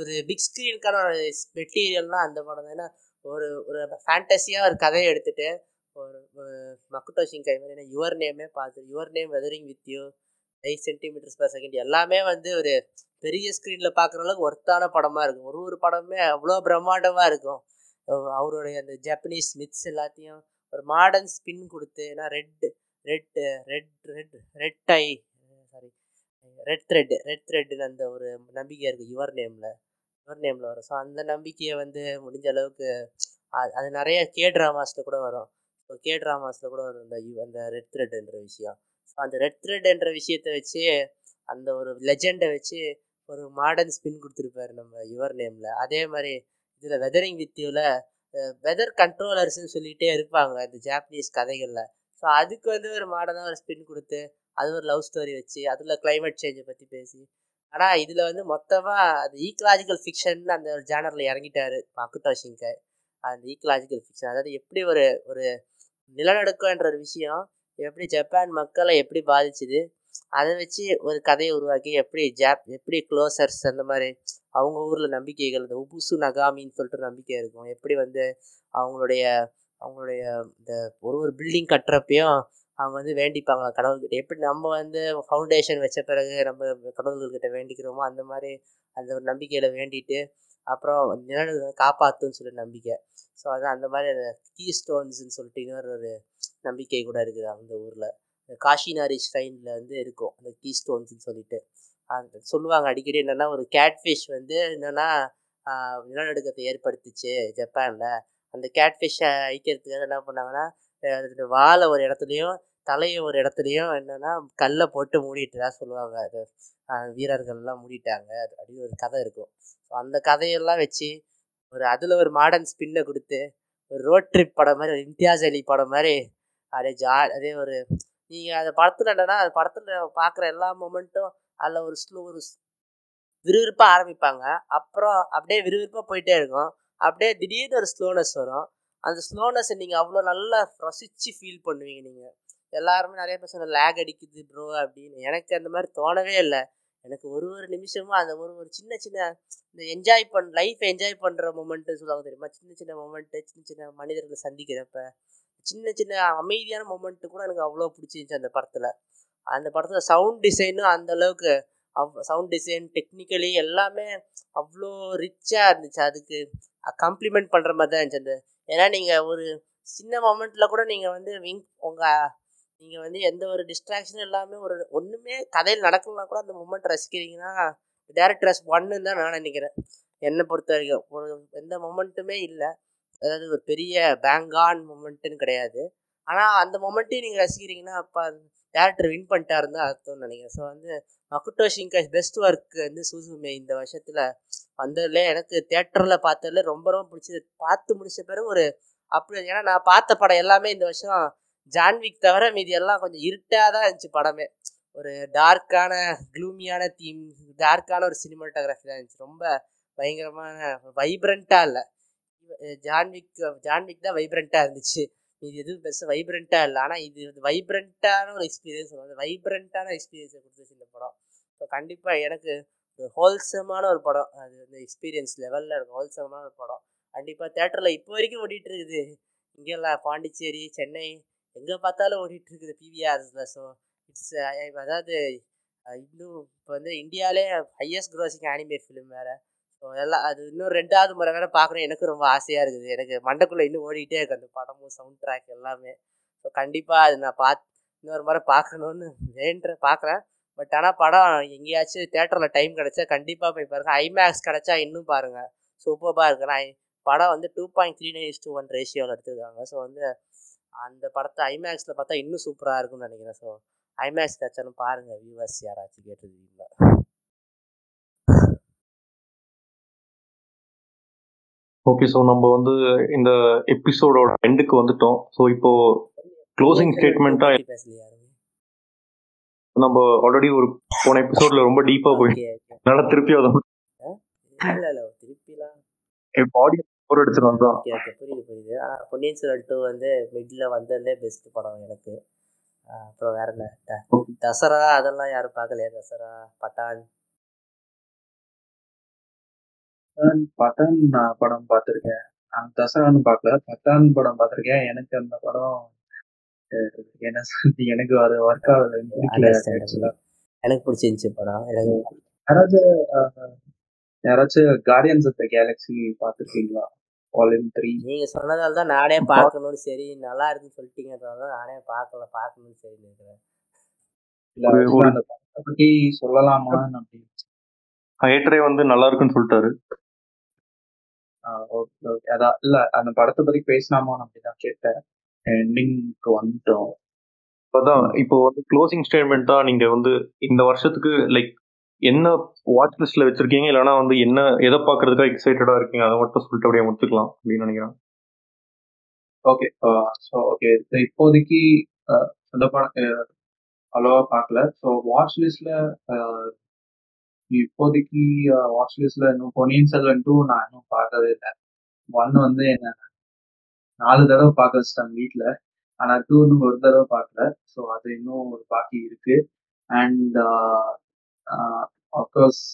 ஒரு பிக் ஸ்க்ரீனுக்கான ஒரு மெட்டீரியல்னால் அந்த படம் தான். ஏன்னா ஒரு ஒரு ஃபேண்டஸியாக ஒரு கதையை எடுத்துட்டு ஒரு மக்குட்டோ ஷிங்கை மாதிரி யுவர் நேமே பார்த்து your name weathering with you eight centimetres per second எல்லாமே வந்து ஒரு பெரிய ஸ்க்ரீனில் பார்க்குற அளவுக்கு ஒர்த்தான படமாக இருக்கும். ஒரு ஒரு படமே அவ்வளோ பிரம்மாண்டமாக இருக்கும். அவருடைய அந்த ஜப்பனீஸ் மித்ஸ் எல்லாத்தையும் ஒரு மாடர்ன் ஸ்பின் கொடுத்து ஏன்னா red red red red red tie sorry red thread red த்ரெட்னு அந்த ஒரு நம்பிக்கை இருக்குது யுவர் நேமில் யுவர் நேமில் வரும். ஸோ அந்த நம்பிக்கையை வந்து முடிஞ்ச அளவுக்கு அது அது நிறைய கே ட்ராமாஸில் கூட வரும். ஸோ கே ட்ராமாஸில் கூட வரும் இந்த அந்த ரெட் த்ரெட் என்ற விஷயம். ஸோ அந்த ரெட் த்ரெட் என்ற விஷயத்தை வச்சு அந்த ஒரு லெஜெண்டை வச்சு ஒரு மாடர்ன் ஸ்பின் கொடுத்துருப்பாரு நம்ம யுவர் நேமில் அதே மாதிரி இதில் வெதரிங் வித்யூவில் வெதர் கண்ட்ரோலர்ஸ்ன்னு சொல்லிகிட்டே இருப்பாங்க இந்த ஜாப்பனீஸ் கதைகளில். ஸோ அதுக்கு வந்து ஒரு மாடர்னாக ஒரு ஸ்பின் கொடுத்து அது ஒரு லவ் ஸ்டோரி வச்சு அதில் கிளைமேட் சேஞ்சை பற்றி பேசி ஆனால் இதில் வந்து மொத்தமாக அது ஈக்கலாஜிக்கல் ஃபிக்ஷன் அந்த ஒரு ஜேனரில் இறங்கிட்டாரு மக்குட்டோ சிங்கர் அந்த ஈக்கலாஜிக்கல் ஃபிக்ஷன் அதாவது எப்படி ஒரு ஒரு நிலநடுக்கம்ன்ற ஒரு விஷயம் எப்படி ஜப்பான் மக்களை எப்படி பாதிச்சுது அதை வச்சு ஒரு கதையை உருவாக்கி எப்படி ஜாப் எப்படி க்ளோசர்ஸ் அந்த மாதிரி அவங்க ஊரில் நம்பிக்கைகள் இந்த உபுசு நகாமின்னு சொல்லிட்டு ஒரு நம்பிக்கை இருக்கும். எப்படி வந்து அவங்களுடைய அவங்களுடைய இந்த ஒரு ஒரு பில்டிங் கட்டுறப்பையும் அவங்க வந்து வேண்டிப்பாங்களா கடவுள்கிட்ட? எப்படி நம்ம வந்து ஃபவுண்டேஷன் வச்ச பிறகு நம்ம கடவுள்கிட்ட வேண்டிக்கிறோமோ அந்த மாதிரி அந்த ஒரு நம்பிக்கையில் வேண்டிட்டு அப்புறம் நிழல் காப்பாற்றுன்னு சொல்லி நம்பிக்கை. ஸோ அதான் அந்த மாதிரி அந்த கீ ஸ்டோன்ஸ்ன்னு சொல்லிட்டு இன்னொரு ஒரு நம்பிக்கை கூட இருக்குது அந்த ஊரில். காஷினாரி ஸ்ட்ரைனில் வந்து இருக்கும் அந்த கீ ஸ்டோன்ஸ்ன்னு சொல்லிட்டு. அந்த சொல்லுவாங்க அடிக்கடி என்னென்னா ஒரு கேட்ஃபிஷ் வந்து என்னென்னா நிலநடுக்கத்தை ஏற்படுத்துச்சு ஜப்பானில். அந்த கேட்ஃபிஷ்ஷை அழிக்கிறதுக்காக என்ன பண்ணாங்கன்னா அது வாழை ஒரு இடத்துலையும் தலையை ஒரு இடத்துலையும் என்னென்னா கல்லை போட்டு மூடிட்டுதா சொல்லுவாங்க. அது வீரர்கள்லாம் மூடிட்டாங்க. அது ஒரு கதை இருக்கும். ஸோ அந்த கதையெல்லாம் வச்சு ஒரு அதில் ஒரு மாடர்ன் ஸ்பின்னை கொடுத்து ஒரு ரோட் ட்ரிப் படம் மாதிரி ஒரு இம்தியாஸ் அலி படம் மாதிரி அதே ஜா அதே ஒரு நீங்கள் அந்த படத்தில் என்னன்னா அந்த படத்தில் பார்க்குற எல்லா மூமெண்ட்டும் அதில் ஒரு ஸ்லோ ஒரு விறுவிறுப்பாக ஆரம்பிப்பாங்க. அப்புறம் அப்படியே விறுவிறுப்பாக போயிட்டே இருக்கும். அப்படியே திடீர்னு ஒரு ஸ்லோனஸ் வரும். அந்த ஸ்லோனஸை நீங்கள் அவ்வளோ நல்லா ரசித்து ஃபீல் பண்ணுவீங்க நீங்கள் எல்லாருமே நிறைய பேர் சொன்ன லேக் அடிக்குது ப்ரோ அப்படின்னு. எனக்கு அந்த மாதிரி தோணவே இல்லை. எனக்கு ஒரு ஒரு நிமிஷமும் அந்த ஒரு ஒரு சின்ன சின்ன இந்த என்ஜாய் பண் லைஃப் என்ஜாய் பண்ணுற மூமெண்ட்டு சொல்லுவாங்க தெரியுமா? சின்ன சின்ன மூமெண்ட்டு சின்ன சின்ன மனிதர்களை சந்திக்கிறப்ப. சின்ன சின்ன அமைதியான மூமெண்ட்டு கூட எனக்கு அவ்வளோ பிடிச்சிருந்துச்சு அந்த படத்தில். அந்த படத்தில் சவுண்ட் டிசைனும் அந்த அளவுக்கு அவ் சவுண்ட் டிசைன் டெக்னிக்கலி எல்லாமே அவ்வளோ ரிச்சாக இருந்துச்சு. அதுக்கு கம்ப்ளிமெண்ட் பண்ணுற மாதிரி தான் இருந்துச்சு. அந்த ஏன்னா நீங்கள் ஒரு சின்ன மொமெண்ட்டில் கூட நீங்கள் வந்து விங் உங்கள் நீங்கள் வந்து எந்த ஒரு டிஸ்ட்ராக்ஷனும் இல்லாமல் ஒரு ஒன்றுமே கதையில் நடக்கலாம் கூட அந்த மூமெண்ட் ரசிக்கிறீங்கன்னா டேரக்டர்ஸ் ஒன்னு தான் நான் நினைக்கிறேன். என்னை பொறுத்த வரைக்கும். ஒரு எந்த மொமெண்ட்டுமே இல்லை. அதாவது ஒரு பெரிய பேங்கான் மொமெண்ட்டுன்னு கிடையாது. ஆனால் அந்த மொமெண்ட்டையும் நீங்கள் ரசிக்கிறீங்கன்னா அப்போ டேரக்டர் வின் பண்ணிட்டாருன்னு தான் அர்த்தம்னு நினைக்கிறேன். ஸோ வந்து மக்குட்டோ ஷிங்காஷ் பெஸ்ட் ஒர்க் வந்து சூசுமே இந்த வருஷத்தில் வந்ததுல எனக்கு தேட்டரில் பார்த்ததுல ரொம்ப ரொம்ப பிடிச்சது. பார்த்து முடிச்ச பிறகு ஒரு அப்படி ஏன்னா நான் பார்த்த படம் எல்லாமே இந்த வருஷம் ஜான்விக் தவிர மீதி எல்லாம் கொஞ்சம் இருட்டாக தான் இருந்துச்சு படமே. ஒரு டார்க்கான க்ளூமியான தீம் டார்க்கான ஒரு சினிமாட்டோகிராஃபி தான் இருந்துச்சு. ரொம்ப பயங்கரமான வைப்ரண்ட்டாக இல்லை. ஜான்விக் ஜான்விக் தான் வைப்ரண்ட்டாக இருந்துச்சு. இது எதுவும் பெருசாக வைப்ரண்ட்டாக இல்லை. ஆனால் இது வந்து வைப்ரண்ட்டான ஒரு எக்ஸ்பீரியன்ஸ் சொல்லுவாங்க. வைப்ரண்ட்டான எக்ஸ்பீரியன்ஸை கொடுத்துச்சு இந்த படம். ஸோ கண்டிப்பாக எனக்கு ஒரு ஹோல்சமான ஒரு படம். அது வந்து எக்ஸ்பீரியன்ஸ் லெவலில் இருக்கும். ஹோல்சமான ஒரு படம். கண்டிப்பாக தேட்டரில் இப்போ வரைக்கும் ஓடிட்டு இருக்குது இங்கெல்லாம் பாண்டிச்சேரி சென்னை எங்கே பார்த்தாலும் ஓடிட்டு இருக்குது பிவிஆர்ஸில் ஸோ இட்ஸ் அதாவது இன்னும் இப்போ வந்து இந்தியாவிலே ஹையஸ்ட் க்ரோசிங் ஆனிமே ஃபிலிம் வேறு. எல்லாம் அது இன்னும் ரெண்டாவது முறை வேற பார்க்கணும். எனக்கு ரொம்ப ஆசையாக இருக்குது. எனக்கு மண்டக்குள்ளே இன்னும் ஓடிக்கிட்டே இருக்கு. அந்த படமும் சவுண்ட் ட்ராக் எல்லாமே. ஸோ கண்டிப்பாக அது நான் பார்த்து இன்னொரு முறை பார்க்கணுன்னு வேண்ட பார்க்குறேன். பட் ஆனால் படம் எங்கேயாச்சும் தேட்டரில் டைம் கிடச்சா கண்டிப்பாக போய் பாருங்கள் ஐமேக்ஸ் கிடச்சா இன்னும் பாருங்கள் சூப்பராக இருக்கிறேன் படம் வந்து two point three nine two one ரேஷியோவில் எடுத்திருக்காங்க. ஸோ வந்து அந்த படத்தை ஐமேக்ஸில் பார்த்தா இன்னும் சூப்பராக இருக்கும்னு நினைக்கிறேன். ஸோ ஐமேக்ஸ் கிடச்சாலும் பாருங்கள் வியூவர்ஸ் யாராச்சும் கேட்டிருக்கீங்களா? ஓகே ஸோ நம்ம வந்து இந்த எபிசோடோட எண்டுக்கு வந்துட்டோம். ஸோ இப்போ க்ளோசிங் ஸ்டேட்மெண்ட்டா நம்ம ஆல்ரெடி ஒரு போன எபிசோட்ல ரொம்ப டீப்பா போய் என்னால திருப்பி அதை இல்லை இல்லை திருப்பிலாம். பாடி போர் அடிச்சிட்டு வந்தோம் ஓகே ஓகே புரியுது புரியுது. பொன்னியின் செல்வன் டூ வந்து மிடில் வந்ததுலே பெஸ்ட் படம் எனக்கு. அப்புறம் வேற என்ன? தசரா அதெல்லாம் யாரும் பார்க்கலையா? தசரா பட்டான் பட்டான் பட்டான் நான் படம் பார்த்துருக்கேன். நான் தசரான்னு பார்க்கல. பட்டான் படம் பார்த்துருக்கேன். எனக்கு அந்த படம் என்ன சொல்றது? எனக்கு அது ஒர்க் ஆகல. எனக்கு பிடிச்சிருந்துச்சி படம். எனக்கு யாராச்சும் யாராச்சும் கார்டியன்ஸ் ஆஃப் த கேலக்ஸி பார்த்துருக்கீங்களா? வால்யூம் த்ரீ நீங்கள் சொன்னதால தான் நானே பார்க்கணும்னு சரி நல்லா இருக்குன்னு சொல்லிட்டீங்கன்றதால தான் நானே பார்க்கல பார்க்கணும்னு சரி படத்தை பத்தி சொல்லலாமான்னு அப்படி. ஹேட்டரே வந்து நல்லா இருக்குன்னு சொல்லிட்டாரு. Okay okay. அதான் இல்ல அந்த படத்தை பத்தி பேசலாமான்னு அப்படிதான் கேட்டேன். எண்டிங்க்கு வந்துட்டோம். அதான் இப்போ வந்து க்ளோசிங் ஸ்டேட்மெண்ட்டா நீங்க வந்து இந்த வருஷத்துக்கு லைக் என்ன வாட்ச் லிஸ்ட்ல வச்சிருக்கீங்க? இல்லைன்னா வந்து என்ன எதை பார்க்கறதுக்காக எக்ஸைட்டடா இருக்கீங்க? அதை மட்டும் சொல்லிட்டு அப்படியே முடிச்சுக்கலாம் அப்படின்னு நினைக்கிறேன். Okay so okay. இப்போதைக்கு அந்த படம் அவ்வளவா பார்க்கல. ஸோ வாட்ச் லிஸ்ட்ல இப்போதைக்கு வாட்ச் லிஸ்ட்ல இன்னும் பொன்னியின் செல்வன் டூ நான் இன்னும் பார்க்கவே இல்லை. ஒன் வந்து என்ன நாலு தடவை பார்க்க வச்சிட்டாங்க வீட்டில் ஆனால் டூ இன்னும் ஒரு தடவை பார்க்கல. ஸோ அது இன்னும் ஒரு பாக்கி இருக்கு. அண்ட் அஃப்கோர்ஸ்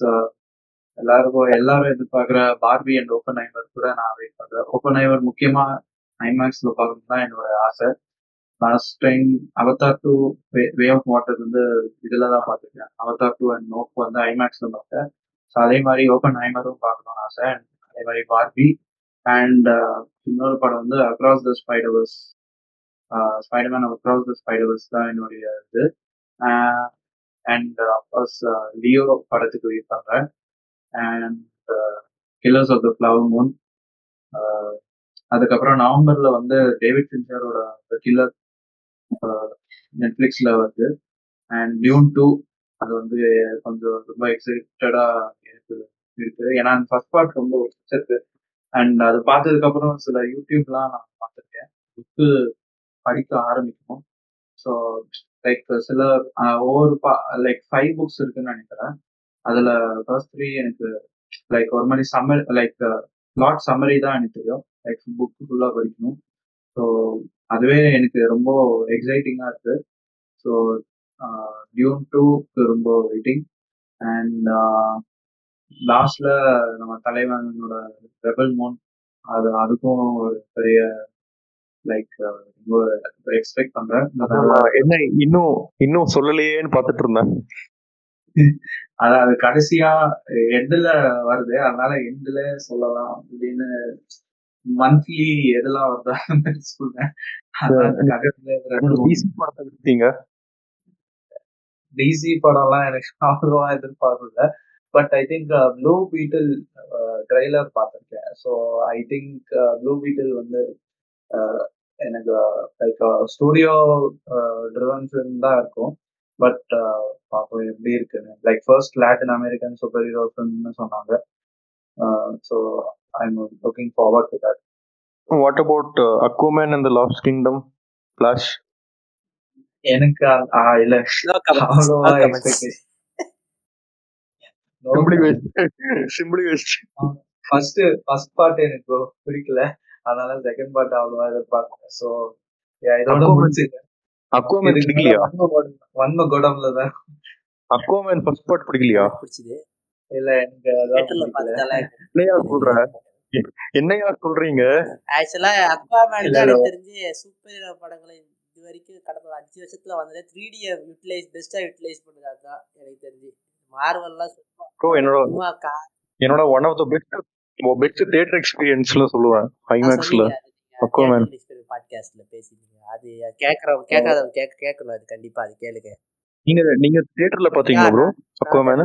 எல்லாருக்கும் எல்லாரும் எதிர்பார்க்குற பார்பி அண்ட் ஓப்பன் ஐவர் கூட நான் வெயிட் பண்ணுறேன் ஓப்பன் ஐவர் முக்கியமா ஐமேக்ஸில் பார்க்கணும் தான் என்னோட ஆசை. Last time Avatar two way of water வந்து இதுல தான் பார்த்துருக்கேன். அவதார் டூ அண்ட் நோக் வந்து ஐமேக்ஸில் பார்த்தேன். ஸோ அதே மாதிரி ஓப்பன் ஐமரும் பார்க்கணும்னு ஆசை. அண்ட் அதே மாதிரி பார்பி அண்ட் uh, இன்னொரு படம் வந்து across the Spiderverse Spiderman across the Spiderverse தான் என்னுடைய இது. அண்ட் அப்கோர்ஸ் லியோ படத்துக்கு வெயிட் பண்ணுறேன் and Killers of the Flower Moon அதுக்கப்புறம் நவம்பர்ல வந்து டேவிட் ஃபின்ச்சரோட கில்லர் நெட்ஃப்ளிக்ஸில் வருது. அண்ட் டியூன் டூ அது வந்து கொஞ்சம் ரொம்ப எக்ஸைட்டடா எனக்கு இருக்கு. ஏன்னா அந்த ஃபர்ஸ்ட் பார்ட் ரொம்ப பிடிச்சிருக்கு. அண்ட் அது பார்த்ததுக்கப்புறம் சில யூடியூப்லாம் நான் பார்த்துருக்கேன். புக்கு படிக்க ஆரம்பிக்கணும். ஸோ லைக் சில ஒவ்வொரு பா லைக் ஃபைவ் புக்ஸ் இருக்குன்னு நினைக்கிறேன். அதுல ஃபர்ஸ்ட் த்ரீ எனக்கு லைக் ஒரு மாதிரி சம்மர் லைக் லாட் சம்மரி தான் எனக்கு தெரியும். லைக் புக் ஃபுல்லாக படிக்கணும். ஸோ அதுவே எனக்கு ரொம்ப எக்ஸைட்டிங்காக இருக்கு. ஸோ டியூன் டூக்கு ரொம்ப வெயிட்டிங் அண்ட் லாஸ்ட்ல நம்ம தலைவனோட ரெபல் மோன் அது அதுக்கும் ஒரு பெரிய லைக் எக்ஸ்பெக்ட் பண்றேன். என்ன இன்னும் இன்னும் சொல்லலையேன்னு பார்த்துட்டு இருந்தேன். அதான் அது கடைசியா எண்டுல வருது. அதனால எண்டுல சொல்லலாம் அப்படின்னு மந்த்லி எதெல்லாம் வருதா சொல்றேன். டிசி படம்லாம் எனக்கு அவ்வளவா எதிர்பார்க்கல. But I think Blue Beetle trailer பார்த்துருக்கேன். So I think Blue Beetle வந்து uh, எனக்கு லைக் ஸ்டூடியோ ட்ரிவன் ஃபிலிம் தான் இருக்கும். பட் பார்ப்போம் எப்படி இருக்குன்னு. Like first Latin American super hero ஃபிலிம்னு சொன்னாங்க so I am looking forward to that what about Aquaman and the Lost Kingdom Flash எனக்கு இல்ல. அவ்வளவா. Expectation simply waste simply waste first first part எனக்கு பிடிக்கல. அதனால செகண்ட் பார்ட் அவ்வளவா எதிர்பார்க்கல. So இதோட Aquaman. முடிச்சுங்க அக்வாமேன் பிடிக்கலையா? வன்ம கோடம் வன்ம கோடம்ல தான் அக்வாமேன் ஃபர்ஸ்ட் பார்ட் பிடிக்கலையா? பிடிச்சது. இல்ல எனக்கு சொல்ற? என்னையா சொல்றீங்க? ஆக்சுவலா அக்வாமேன் தான் தெரிஞ்சு சூப்பர் ஹீரோ படங்களை இது வரைக்கும் கடந்த ஒரு அஞ்சு வருஷத்துல வந்தது த்ரீ டியை யூட்டிலைஸ் பெஸ்டா யூட்டிலைஸ் பண்ணுது அதுதான் எனக்கு தெரிஞ்சு. மார்வல்லாம் என்னோட என்னோட one of the best best theatre எக்ஸ்பீரியன்ஸ்ல சொல்லுவேன் ஐமேக்ஸ்ல Aquaman. பாட்காஸ்ட்ல பேசிட்டீங்க. அது கேக்குறவங்க கேட்காதவங்க கேட்க கேட்கணும் அது கண்டிப்பா அது கேளுங்க. நீங்க நீங்க தியேட்டர்ல பாத்தீங்களா ப்ரோ அக்வாமேன்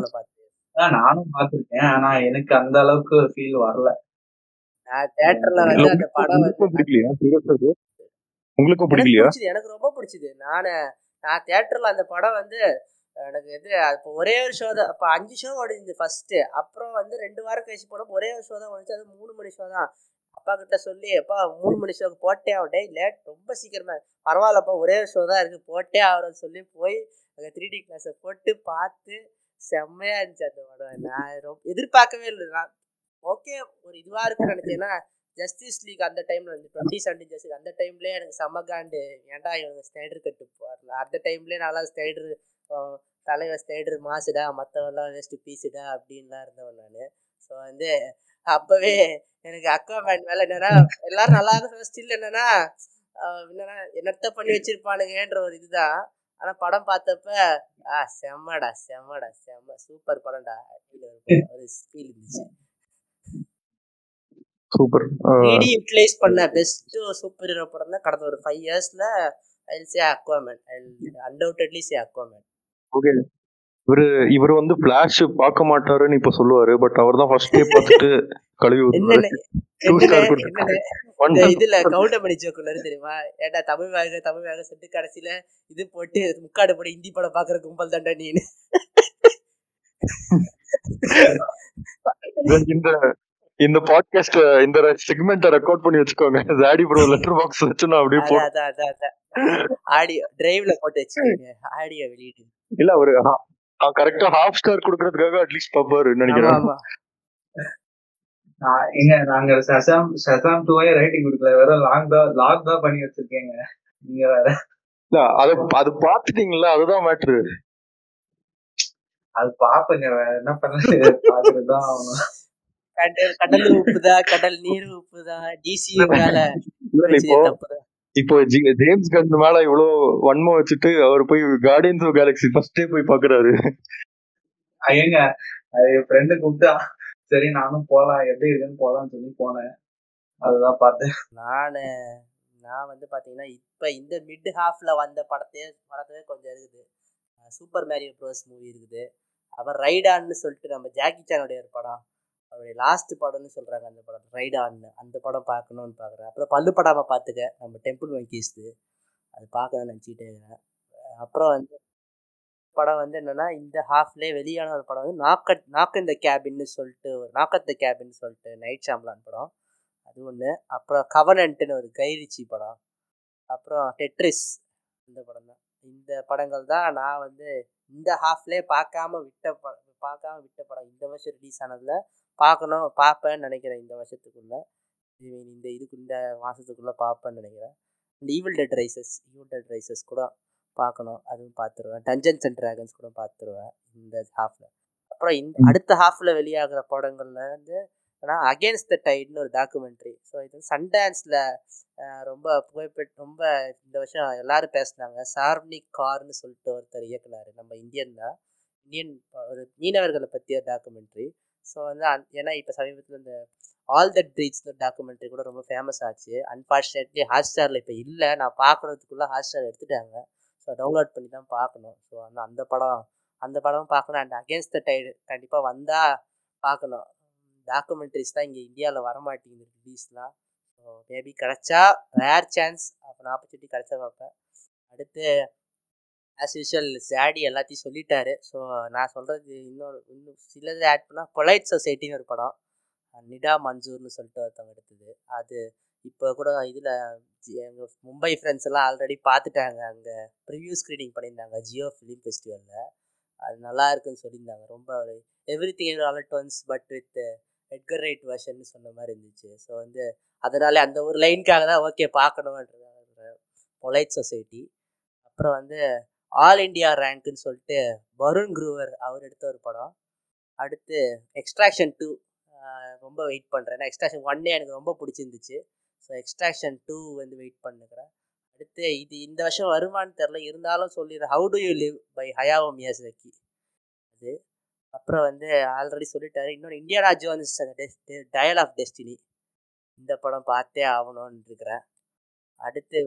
நானும் பார்த்திருக்கேன். ஆனா எனக்கு அந்த அளவுக்கு ஃபீல் வரல. நான் தியேட்டர்ல வந்து அந்த படம் வந்து உங்களுக்கும் பிடிக்கலையா? எனக்கு ரொம்ப பிடிச்சது. நான் நான் தியேட்டர்ல அந்த படம் வந்து எனக்கு இது இப்போ ஒரே ஒரு ஷோ தான். அப்போ அஞ்சு ஷோ ஓடிந்து ஃபர்ஸ்ட் அப்புறம் வந்து ரெண்டு வாரம் கழிச்சு போனோம் ஒரே ஒரு ஷோ தான் ஓடிச்சு. அது மூணு மணி ஷோ தான். அப்பா கிட்ட சொல்லி அப்பா மூணு மணி ஷோக்கு போட்டே ஆகட்டே லேட் ரொம்ப சீக்கிரமா பரவாயில்லப்பா ஒரே ஒரு ஷோ தான் இருக்கு. போட்டே ஆகிறோம்னு சொல்லி போய் அங்கே த்ரீ டி கிளாஸை போட்டு பார்த்து செம்மையா இருந்துச்சு அந்த படம். நான் ரொம்ப எதிர்பார்க்கவே இல்லை. நான் ஓகே ஒரு இதுவாக இருக்குன்னு நினைச்சேன்னா ஜஸ்டிஸ் லீக் அந்த டைம்ல வந்து டுவெண்ட்டி செவன்டீன் ஜஸ்டிஸ் அந்த டைம்லேயே எனக்கு செம்மகாண்டு ஏன்டா இவங்க ஸ்டைடர் கட்டு போடல அந்த டைம்லேயே நல்லா ஸ்னைடர் தலைவர் ஸ்டைடர் மாசுடா மற்றவெல்லாம் வேஸ்ட்டு பீஸுடா அப்படின்லாம் இருந்தவன் நான். ஸோ வந்து அப்போவே எனக்கு அக்கா பேண்ட் மேலே என்னன்னா எல்லாரும் நல்லா இருந்த ஸ்டில் என்னன்னா என்னென்னா என்னன்னா என்னத்த பண்ணி வச்சிருப்பானுங்கன்ற ஒரு இதுதான். ஆனா படம் பார்த்தப்ப ஆ செம்மடா செம்மடா செம்ம சூப்பர் படம்டா ஒரு ஃபீல் இருந்துச்சு. சூப்பர். ரீடி யூட்டிலைஸ் பண்ண பெஸ்ட் சூப்பர் ஹீரோ படம் தான் கடந்த ஒரு ஃபைவ் இயர்ஸ்ல I say Aquaman I undoubtedly say Aquaman okay இவரு இவர் வந்து பிளாஷ் பார்க்க மாட்டாருன்னு இப்ப சொல்லுவாரு பட் அவர் தான் ஃபர்ஸ்ட் டே பார்த்துட்டு கழுவி இந்த இதுல கவுண்டமணி ஜோக்குள்ள தெரியுமா? ஏன்டா தமிழ் வாங்க தமிழ் வாங்க சொல்லிட்டு கடைசியில இது போட்டு முக்காடு போட்டு ஹிந்தி படம் பாக்குற கும்பல் தாண்டா நீனு. இந்த இந்த பாட்காஸ்ட் இந்த செக்மெண்ட்டை ரெக்கார்ட் பண்ணி வச்சுக்கோங்க. ஜாடி ப்ரோ லெட்டர் பாக்ஸ் வச்சு நான் அப்படியே அதான் ஆடியோ டிரைவ்ல போட்டு வச்சுக்கோங்க. ஆடியோ வெளியிடு. இல்ல அவரு கரெக்டா ஹாஃப் ஸ்டார் கொடுக்கறதுக்காக அட்லீஸ்ட் பாப்பாரு நினைக்கிறேன் ஆமா நான் எங்க நாங்க சசாம் சசாம் டூவே ரைட்டிங் கொடுக்கல. வெறும் லாக் தான் லாக் தான் பண்ணி வச்சிருக்கேங்க. நீங்க வேற. இல்ல அது அது பாத்துட்டீங்களா அதுதான் மேட்ரு அது பாப்பேங்க வேற என்ன பாக்குறதுதான் ஆகணும். கடல் கடல் உப்புதா கடல் நீர் உப்புதா டிசி இப்போ ஜேம்ஸ் கன் மேல இவ்வளவு வன்மம் வச்சுட்டு அவர் போய் கார்டியன்ஸ் ஆஃப் கேலக்ஸி ஃபர்ஸ்டே போய் பாக்குறாரு. ஐயங்க அது என் ஃப்ரெண்டு கூப்பிட்டா சரி நானும் போலாம் எப்படி இருக்குன்னு போலாம்னு சொல்லி போனேன். அதுதான் பார்த்தேன். நானு நான் வந்து பாத்தீங்கன்னா இப்ப இந்த மிட் ஹாஃப்ல வந்த படத்தையே படத்தவே கொஞ்சம் இருக்குது. சூப்பர் மேரியோ ப்ரோஸ் மூவி இருக்குது. அப்புறம் ரைடான்னு சொல்லிட்டு நம்ம ஜாக்கி சானுடைய ஒரு படம். அவருடைய லாஸ்ட் படம்னு சொல்கிறாங்க அந்த படம். ரைடான்னு அந்த படம் பார்க்கணும்னு பார்க்குறேன். அப்புறம் பல்லு படாமல் பார்த்துக்க. நம்ம டெம்பிள் வங்கீஸ்து அது பார்க்கணும்னு நினச்சிக்கிட்டே இருக்கிறேன். அப்புறம் வந்து படம் வந்து என்னென்னா இந்த ஹாஃப்லேயே வெளியான ஒரு படம் வந்து நாக்கட் நாக்க இந்த கேபின்னு சொல்லிட்டு ஒரு நாக்கத் த கேபின்னு சொல்லிட்டு நைட் ஷாம்லான் படம். அது ஒன்று அப்புறம் கவனன்ட்டுன்னு ஒரு கைரிச்சி படம். அப்புறம் டெட்ரிஸ் இந்த படம் தான். இந்த படங்கள் தான் நான் வந்து இந்த ஹாஃப்லேயே பார்க்காம விட்ட படம் பார்க்காம விட்ட படம். இந்த வருஷம் ரிலீஸ் ஆனதில் பார்க்கணும் பார்ப்பேன்னு நினைக்கிறேன் இந்த வருஷத்துக்குள்ள. இந்த இதுக்கு இந்த மாதத்துக்குள்ளே பார்ப்பேன்னு நினைக்கிறேன். இந்த Evil Dead Rises Evil Dead Rises கூட பார்க்கணும் அதுவும் பார்த்துருவேன். டஞ்சன்ஸ் அண்ட் ட்ராகன்ஸ் கூட பார்த்துருவேன் இந்த ஹாஃபில் அப்புறம் இந்த அடுத்த ஹாஃபில் வெளியாகிற படங்கள்ல வந்து ஆனால் அகேன்ஸ்ட் த டைட்னு ஒரு டாக்குமெண்ட்ரி ஸோ இது சன்டான்ஸில் ரொம்ப புகைப்பெற்று ரொம்ப இந்த வருஷம் எல்லாரும் பேசுனாங்க. சார்னிக் கார்னு சொல்லிட்டு ஒருத்தர் இயக்குனார் நம்ம இந்தியன் தான் இந்தியன் ஒரு மீனவர்களை பற்றிய டாக்குமெண்ட்ரி ஸோ வந்து அந் ஏன்னா இப்போ சமீபத்தில் இந்த ஆல் தட் ப்ரீட்ஸ் டாக்குமெண்ட்ரி கூட ரொம்ப ஃபேமஸ் ஆச்சு. அன்ஃபார்ச்சுனேட்லி ஹாட் ஸ்டாரில் இப்போ இல்லை. நான் பார்க்குறதுக்குள்ளே ஹாட் ஸ்டார் எடுத்துட்டாங்க. ஸோ டவுன்லோட் பண்ணி தான் பார்க்கணும் ஸோ அந்த அந்த படம் அந்த படமும் பார்க்கணும் அண்ட் அகேன்ஸ்ட் த டைடு கண்டிப்பாக வந்தால் பார்க்கணும் டாக்குமெண்ட்ரிஸ் தான் இங்கே இந்தியாவில் வரமாட்டேங்குது ரிலீஸ்லாம் ஸோ மேபி கிடச்சா ரேர் சான்ஸ் அப்போ ஆப்பர்ச்சுனிட்டி கிடச்சா பார்ப்பேன். அடுத்து ஆஸ் யூஷுவல் சேடி எல்லாத்தையும் சொல்லிட்டாரு. ஸோ நான் சொல்கிறது இன்னொரு இன்னும் சிலது ஆட் பண்ணால் பொலைட் சொசைட்டின்னு ஒரு படம். நிடா மன்சூர்னு சொல்லிட்டு ஒருத்தவங்க எடுத்தது. அது இப்போ கூட இதில் எங்கள் மும்பை ஃப்ரெண்ட்ஸ் எல்லாம் ஆல்ரெடி பார்த்துட்டாங்க. அங்கே ப்ரிவ்யூ ஸ்க்ரீனிங் பண்ணியிருந்தாங்க ஜியோ ஃபிலிம் ஃபெஸ்டிவலில் அது நல்லா இருக்குன்னு சொல்லியிருந்தாங்க. ரொம்ப ஒரு everything all at once but with Edgar Wright version சொன்ன மாதிரி இருந்துச்சு. ஸோ வந்து அதனால அந்த ஒரு லைனுக்காக தான் ஓகே பார்க்கணுன்றது பொலைட் சொசைட்டி அப்புறம் வந்து ஆல் இண்டியா ரேங்க்னு சொல்லிட்டு வருண் குரூவர் அவர் எடுத்த ஒரு படம். அடுத்து எக்ஸ்ட்ராக்ஷன் டூ ரொம்ப வெயிட் பண்ணுறேன் ஏன்னா எக்ஸ்ட்ராக்ஷன் ஒன்னே எனக்கு ரொம்ப பிடிச்சிருந்துச்சு. ஸோ எக்ஸ்ட்ராக்ஷன் டூ வந்து வெயிட் பண்ணுக்கிறேன் அடுத்து இது இந்த வருஷம் வருமானு தெரில இருந்தாலும் சொல்லிடுறேன். How do you live by Hayao Miyazaki அது. அப்புறம் வந்து ஆல்ரெடி சொல்லிட்டாரு. இன்னொன்று Indiana Jones dial of destiny இந்த படம் பார்த்தே ஆகணும்னு இருக்கிறேன். அடுத்து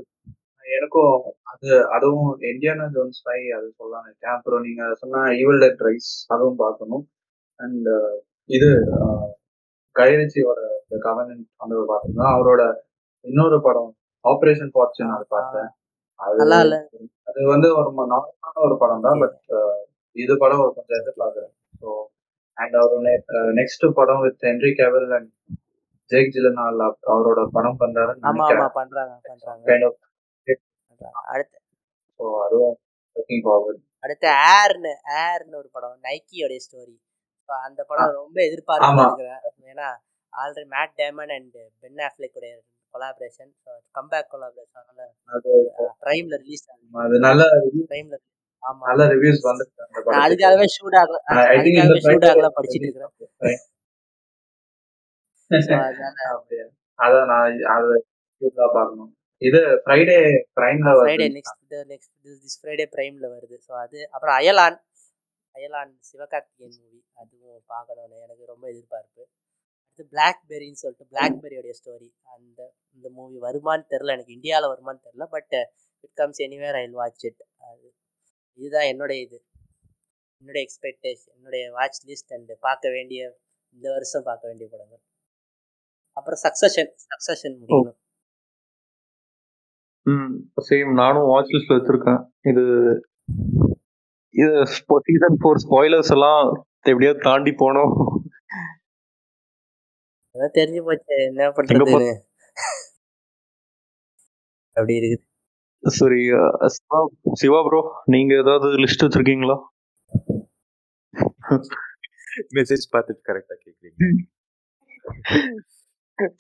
எனக்கும் அது அதுவும் இந்தியானா ஜோன்ஸ் ஃபைவ் அது சொல்லலாம் அப்புறம் நீங்க சொன்ன ஈவல் டெட் ரைஸ் அதுவும் பார்க்கணும். அண்ட் இது கைரட்சியோட கவர்னன்ட் அந்த பார்த்துருந்தோம் அவரோட இன்னொரு படம் ஆபரேஷன் ஃபார்ச்சூன் அது பார்த்தேன். அது அது வந்து ஒரு நார்மலான ஒரு படம் தான் பட் இது படம் ஒரு கொஞ்சம் எதிர்பார்க்குறேன். ஸோ அண்ட் அவர் நெக்ஸ்ட் படம் with Henry Cavill and Jake Gyllenhaal அவரோட படம் பண்றாருன்னு அடுத்து அடுத்து. ஏர்னு ஏர்னு ஒரு படம் நைக்கியோடைய ஸ்டோரி அந்த படம் ரொம்ப. இருக்கிறேன் ஏன்னா already Matt Damon and Ben Affleck உடைய கொலாபரேஷன் கம்பேக் கொலாபரேஷன் அது பிரைம்ல ரிலீஸ் ஆகுது. அது நல்ல பிரைம்ல ஆமா. நல்ல ரிவ்யூஸ் வந்துருக்கு அந்த நான் படத்துக்கு. அதுக்காகவே ஷூட் ஆகல அதுக்காகவே ஷூட் ஆகலாம் படிச்சிட்டு இருக்கிறேன் அதனால அதான் நான் அதை பார்க்கணும். இது Friday பிரைம்ல Friday next next this Friday பிரைம்ல வருது. ஸோ அது அப்புறம் அயலான் அயலான் சிவகார்த்திகேயன் மூவி அதுவும் பார்க்கணும்னு எனக்கு ரொம்ப எதிர்பார்ப்பு. அடுத்து பிளாக்பெரின்னு சொல்லிட்டு பிளாக்பெரியோடைய ஸ்டோரி அந்த இந்த மூவி வருமான்னு தெரில எனக்கு இந்தியாவில் வருமான்னு தெரில but it comes anywhere I watch it அது இதுதான் என்னுடைய இது. என்னுடைய எக்ஸ்பெக்டேஷன் என்னுடைய வாட்ச் லிஸ்ட் அண்ட் பார்க்க வேண்டிய இந்த வருஷம் பார்க்க வேண்டிய படங்கள். அப்புறம் சக்சஷன் சக்சஷன் முடிக்கணும் ம் சேம் நானும் வாட்ச் லிஸ்ட்ல வச்சிருக்கேன். இது இது சீசன் ஃபோர் ஸ்பாய்லர்ஸ் எல்லாம் எப்படியாவது தாண்டி போனோம். அதான் தெரிஞ்சு போச்சு. என்ன பண்றதுன்னு அப்படி இருக்குது. சரி சிவா ப்ரோ நீங்க ஏதாவது லிஸ்ட் வச்சிருக்கீங்களா? மெசேஜ் பார்த்துட்டு கரெக்டா கேக்குறீங்க.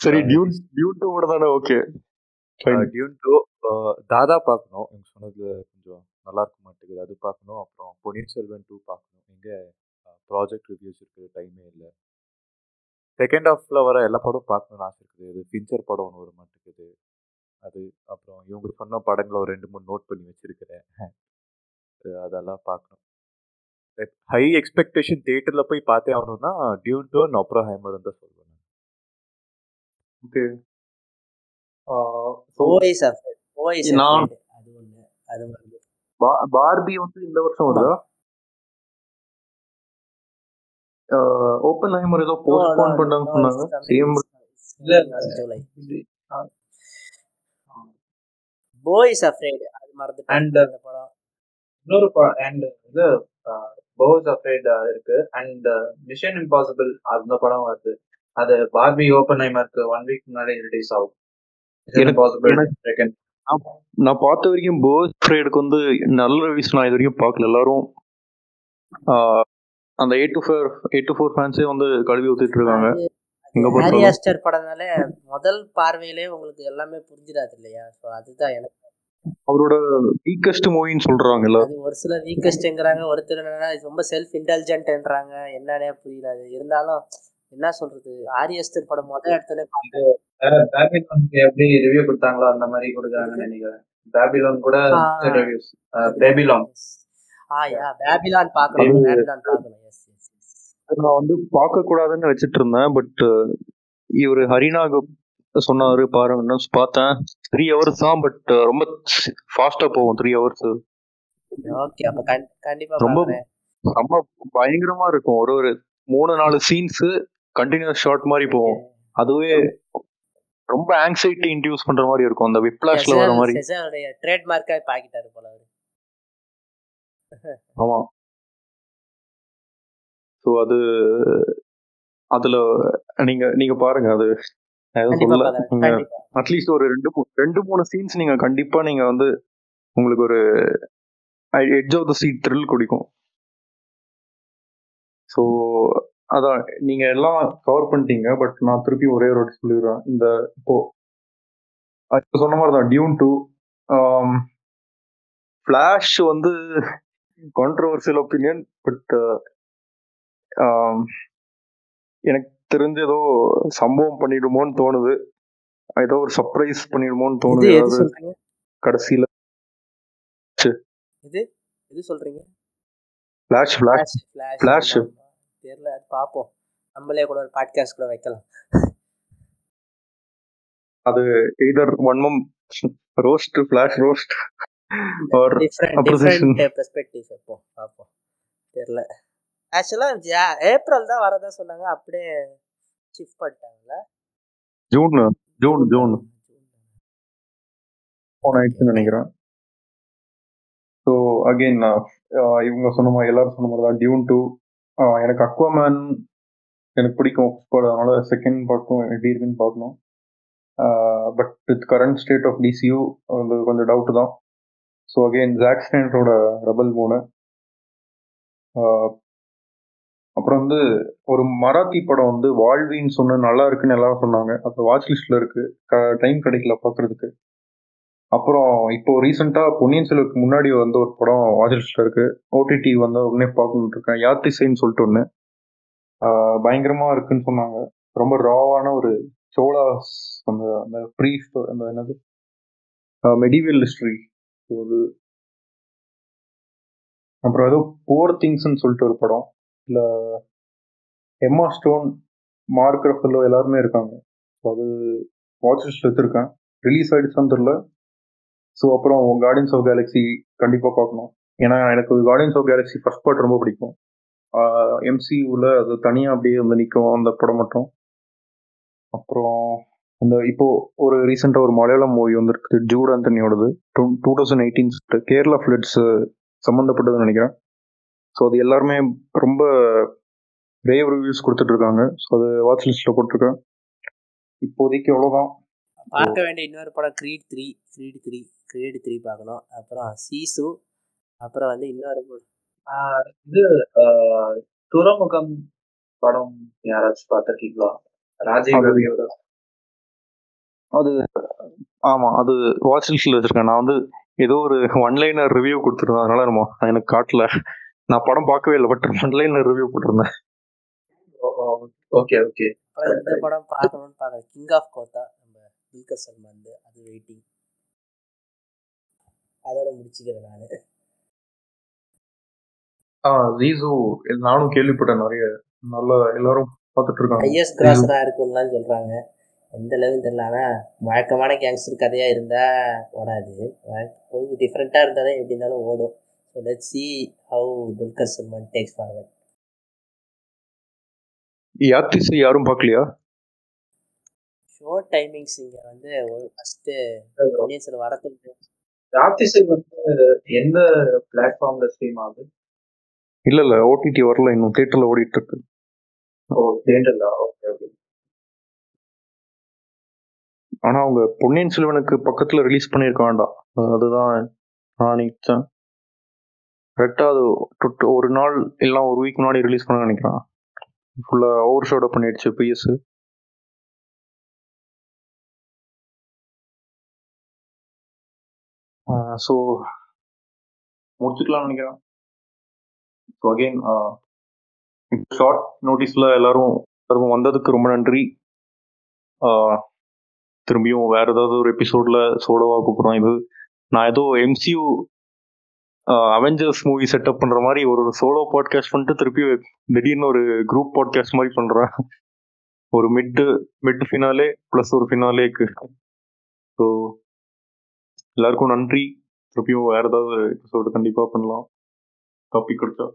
சரி டியூன் டியூன் டூ மட்டும் தானே ஓகே டியூன் டூ தாதா பார்க்கணும். எனக்கு சொன்னது கொஞ்சம் நல்லா இருக்க மாட்டேங்குது. அது பார்க்கணும். அப்புறம் பொன்னியின் செல்வன் டூ பார்க்கணும். எங்க ப்ராஜெக்ட் ரிவ்யூஸ் இருக்குது டைமே இல்லை. செகண்ட் ஹாஃப்ல வர எல்லா படமும் பார்க்கணும்னு ஆசை இருக்குது. அது பிஞ்சர் படம் ஒன்று வர மாட்டேங்குது. அது அப்புறம் இவங்க சொன்ன படங்களை ஒரு ரெண்டு மூணு நோட் பண்ணி வச்சிருக்கிறேன். அது அதெல்லாம் பார்க்கணும். ஹை எக்ஸ்பெக்டேஷன் தியேட்டரில் போய் பார்த்தே ஆகணும்னா டியூன் டூ அப்புறம் ஹேமர் தான் சொல்லுவேன் ஓகே ஓஎஸ் அஃபேர் ஓஎஸ் நான்- அஃபேர் அது ஒன்று அது வந்து பார்பி வந்து இந்த வருஷம் வருதா? ஓப்பன் ஹைமர் ஏதோ போஸ்ட்போன் பண்ணாங்கன்னு சொன்னாங்க. சேம் இல்ல. ஜூலை. பாய்ஸ் அஃப்ரேட் அது மறந்துட்டேன். And- அந்த படம். இன்னொரு அண்ட் இது போஸ் அஃப்ரேட் இருக்கு. அண்ட் மிஷன் இம்பாசிபிள் அந்த படம் வருது. அது பார்பி ஓப்பன் ஐமருக்கு ஒன் வீக் முன்னாடி ரிலீஸ் ஆகும். நான் பார்த்த வரைக்கும் போஸ் ஃப்ரேடுக்கு வந்து நல்ல ரிவ்யூஸ் நான் இது வரைக்கும் பார்க்கல. எல்லாரும் அந்த eight two four eight two four ஃபேன்ஸே வந்து கழுவி ஊத்திட்டு இருக்காங்க. எங்க ஹாரி ஆஸ்டர் படம்னால முதல் பார்வையிலே உங்களுக்கு எல்லாமே புரிஞ்சிடாது இல்லையா? ஸோ அதுதான் எனக்கு. அவரோட வீக்கஸ்ட் மூவின்னு சொல்றாங்க எல்லாரும் அது ஒரு சில வீக்கஸ்ட்ங்கிறாங்க ஒருத்தர் என்னன்னா ரொம்ப செல்ஃப் இன்டெலிஜென்ட்ன்றாங்க என்னன்னே புரியல. இருந்தாலும் என்ன சொல்றது? ஆரியஸ்டர் படம் முதல் இடத்துல பேபிலோனுக்கு எப்படி ரிவ்யூ கொடுத்தாங்களோ அந்த மாதிரி கொடுக்குறாங்கன்னு நினைக்கிறேன். பேபிலோன் கூட ஆ. ரிவ்யூஸ் பேபிலான் ஆ யா பேபிலான் பார்க்கணும். அது- பேபிலான் பார்க்கணும். எஸ் நான் வந்து பார்க்க கூடாதுன்னு வச்சிட்டு இருந்தேன் பட் இவர் ஹரிநாக் சொன்னாரு பாருங்கன்னு பார்த்தேன். த்ரீ ஹவர்ஸ் தான் பட் ரொம்ப ஃபாஸ்டா போகும் த்ரீ ஹவர்ஸ் ஓகே அப்ப கண்- கண்டிப்பா ரொம்ப ரொம்ப பயங்கரமா இருக்கும். ஒரு ஒரு மூணு நாலு சீன்ஸ் கண்டினியூஸ் ஷாட் மாதிரி போகும். அதுவே ரொம்ப ஆங்ஸைட்டி இன்டியூஸ் பண்ற மாதிரி இருக்கும். அந்த விப்ளாஷ்ல வர மாதிரி. செசானுடைய ட்ரேட்மார்க்கா பாக்கிட்டாரு போல அவரு. ஆமா. ஸோ அது அதுல நீங்க நீங்க பாருங்க. அது அட்லீஸ்ட் ஒரு ரெண்டு ரெண்டு மூணு சீன்ஸ் நீங்க கண்டிப்பா நீங்க வந்து உங்களுக்கு ஒரு edge of the seat thrill குடிக்கும். ஸோ அதான் நீங்க எல்லாம் கவர் பண்ணிட்டீங்க பட் நான் திருப்பி ஒரே ஒரு வாட்டி சொல்லிடுறேன். இந்த இப்போ சொன்ன மாதிரி தான் டியூன் டூ ஃப்ளாஷ் வந்து கான்ட்ரவர்சியல் ஒப்பீனியன் பட் எனக்கு தெரிஞ்ச ஏதோ சம்பவம் பண்ணிடுமோன்னு தோணுது. ஏதோ ஒரு சர்ப்ரைஸ் பண்ணிடுமோன்னு தோணுது சொல்றீங்க? கடைசியில. இது எது சொல்றீங்க? ஃபிளாஷ் ஃபிளாஷ் ஃபிளாஷ் தெரியல. அது பார்ப்போம் நம்மளே கூட ஒரு பாட்காஸ்ட் கூட வைக்கலாம். அது either one mum roast flash roast or. Different perspectives வைப்போம். பார்ப்போம் தெரியல. ஆக்சுவலாக ஏப்ரல் தான் வரதா சொன்னாங்க. அப்படியே ஷிஃப்ட் பண்ணிட்டாங்கல்ல. ஜூன் ஜூன் ஜூன் போன ஆயிடுச்சுன்னு நினைக்கிறேன். ஸோ அகெயின் இவங்க சொன்ன மாதிரி எல்லாரும் சொன்ன மாதிரி தான். டியூன் டூ எனக்கு அக்வாமேன் எனக்கு பிடிக்கும். ஃபர்ஸ்ட் அதனால செகண்ட் பார்ட்டும் எப்படி இருக்குன்னு பார்க்கணும். But with current state of DCU வந்து கொஞ்சம் டவுட் தான். ஸோ அகெயின் ஜாக் ஸ்னைடரோட ரபல் மூணு. அப்புறம் வந்து ஒரு மராத்தி படம் வந்து வாழ்வின்னு சொன்ன நல்லா இருக்குன்னு எல்லாரும் சொன்னாங்க. அது வாட்ச் லிஸ்ட்ல இருக்கு. டைம் கிடைக்கல பார்க்கறதுக்கு. அப்புறம் இப்போ ரீசெண்டாக பொன்னியின் செல்வருக்கு முன்னாடி வந்த ஒரு படம் வாட்ச்லிஸ்ட்ல இருக்கு ஓடிடி வந்து உடனே பார்க்கணும்னு இருக்கேன். யாத்திசைன்னு சொல்லிட்டு ஒன்று பயங்கரமா இருக்குன்னு சொன்னாங்க. ரொம்ப ராவான ஒரு சோலாஸ் அந்த அந்த ப்ரீ அந்த என்னது? மெடிவல் ஹிஸ்ட்ரி ஒரு அப்புறம் ஏதோ போர் திங்ஸ்ன்னு சொல்லிட்டு ஒரு படம். இல்லை எம்மா ஸ்டோன் மார்க் எல்லாருமே இருக்காங்க. ஸோ அது வாட்ச் லிஸ்ட் ரிலீஸ் ஆயிடுச்சான்னு தெரில ஸோ அப்புறம் கார்டியன்ஸ் ஆஃப் கேலக்ஸி கண்டிப்பாக பார்க்கணும். ஏன்னா எனக்கு guardians of galaxy first part ரொம்ப பிடிக்கும். எம்சியூவில் அது தனியாக அப்படியே வந்து நிற்கும் அந்த படம் மட்டும். அப்புறம் அந்த இப்போ ஒரு ரீசெண்டாக ஒரு மலையாளம் மூவி வந்திருக்கு Jude ஆந்தனியோடது two two thousand eighteen Kerala floods சம்மந்தப்பட்டதுன்னு நினைக்கிறேன். ஸோ அது எல்லாருமே ரொம்ப ரேவ் ரிவ்யூஸ் கொடுத்துட்ருக்காங்க ஸோ அது வாட்ச் லிஸ்ட்டில் போட்டிருக்கேன். இப்போதைக்கு அவ்வளோதான் பார்க்க வேண்டிய இன்னொரு படம் Creed three Creed three Creed three பார்க்கணும். அப்புறம் சீசு அப்புறம் வந்து இன்னொரு படம். இது துறைமுகம் படம் யாராச்சும் பார்த்திருக்கீங்களா? ராஜீவ் ரவியோட. அது ஆமாம் அது வாட்ச் லிஸ்ட்டில் வச்சுருக்கேன். நான் வந்து ஏதோ ஒரு ஒன்லைனர் ரிவ்யூ கொடுத்துருந்தேன். அதனால நம்ம எனக்கு காட்டல. நான் படம் பார்க்கவே இல்லை பட் ஒன்லைனர் ரிவ்யூ போட்டிருந்தேன். Okay okay. இந்த படம் பார்க்கணும்னு பார்க்குறேன். கிங் ஆஃப் கோத்தா துல்கர் சல்மான் அது வெயிட்டிங் அதோட முடிச்சுக்கிறேன் நான். ஆ ஜீசு நானும் கேள்விப்பட்டேன் நிறைய. நல்ல எல்லாரும் பார்த்துட்டு இருக்காங்க ஹையஸ்ட் கிராஸராக இருக்கும்லாம் சொல்கிறாங்க எந்த லெவலும் தெரியல. ஆனால் வழக்கமான கேங்ஸ்டர் கதையாக இருந்தால் ஓடாது. கொஞ்சம் டிஃப்ரெண்ட்டாக இருந்தால் தான் எப்படி இருந்தாலும் ஓடும். So let see how Dulquer Salmaan takes forward Yaathisai யாரும் பார்க்கலையா? ஷோ டைமிங்ஸ் இங்கே வந்து ஃபஸ்ட்டு பொன்னியின் செல்வன் வரத்துக்கு. ராத்திசை வந்து எந்த பிளாட்ஃபார்ம்ல ஸ்ட்ரீம் ஆகுது? இல்ல இல்ல ஓடிடி வரல. இன்னும் தியேட்டர்ல ஓடிட்டு இருக்கு ஓ தியேட்டர்ல ஓகே ஓகே. ஆனா அவங்க பொன்னியின் செல்வனுக்கு பக்கத்துல ரிலீஸ் பண்ணியிருக்க வேண்டாம். அது- அதுதான் நான் நினைச்சேன் கரெக்டா அது ஒரு நாள் இல்லைன்னா ஒரு வீக் முன்னாடி ரிலீஸ் பண்ண நினைக்கிறேன். ஃபுல்லா ஓவர் ஷோட பண்ணிடுச்சு பிஎஸ் ஸோ முடிச்சுக்கலாம்னு நினைக்கிறேன். ஸோ அகெயின் ஷார்ட் நோட்டீஸில் எல்லாரும் எல்லாருக்கும் வந்ததுக்கு ரொம்ப நன்றி. Uh, திரும்பியும் வேற ஏதாவது ஒரு எபிசோடில் சோலோவா கூப்பிட்றோம். இது நான் ஏதோ எம்சியூ அவெஞ்சர்ஸ் மூவி செட்டப் பண்ணுற மாதிரி ஒரு சோலோ பாட்காஸ்ட் பண்ணிட்டு திருப்பி திடீர்னு ஒரு குரூப் பாட்காஸ்ட் மாதிரி பண்ணுறேன் ஒரு மிட் மிட் ஃபினாலே ப்ளஸ் ஒரு ஃபினாலேக்கு ஸோ எல்லாருக்கும் நன்றி. திருப்பியும் வேற ஏதாவது எபிசோடு கண்டிப்பாக பண்ணலாம். டாபிக் கொடுத்தா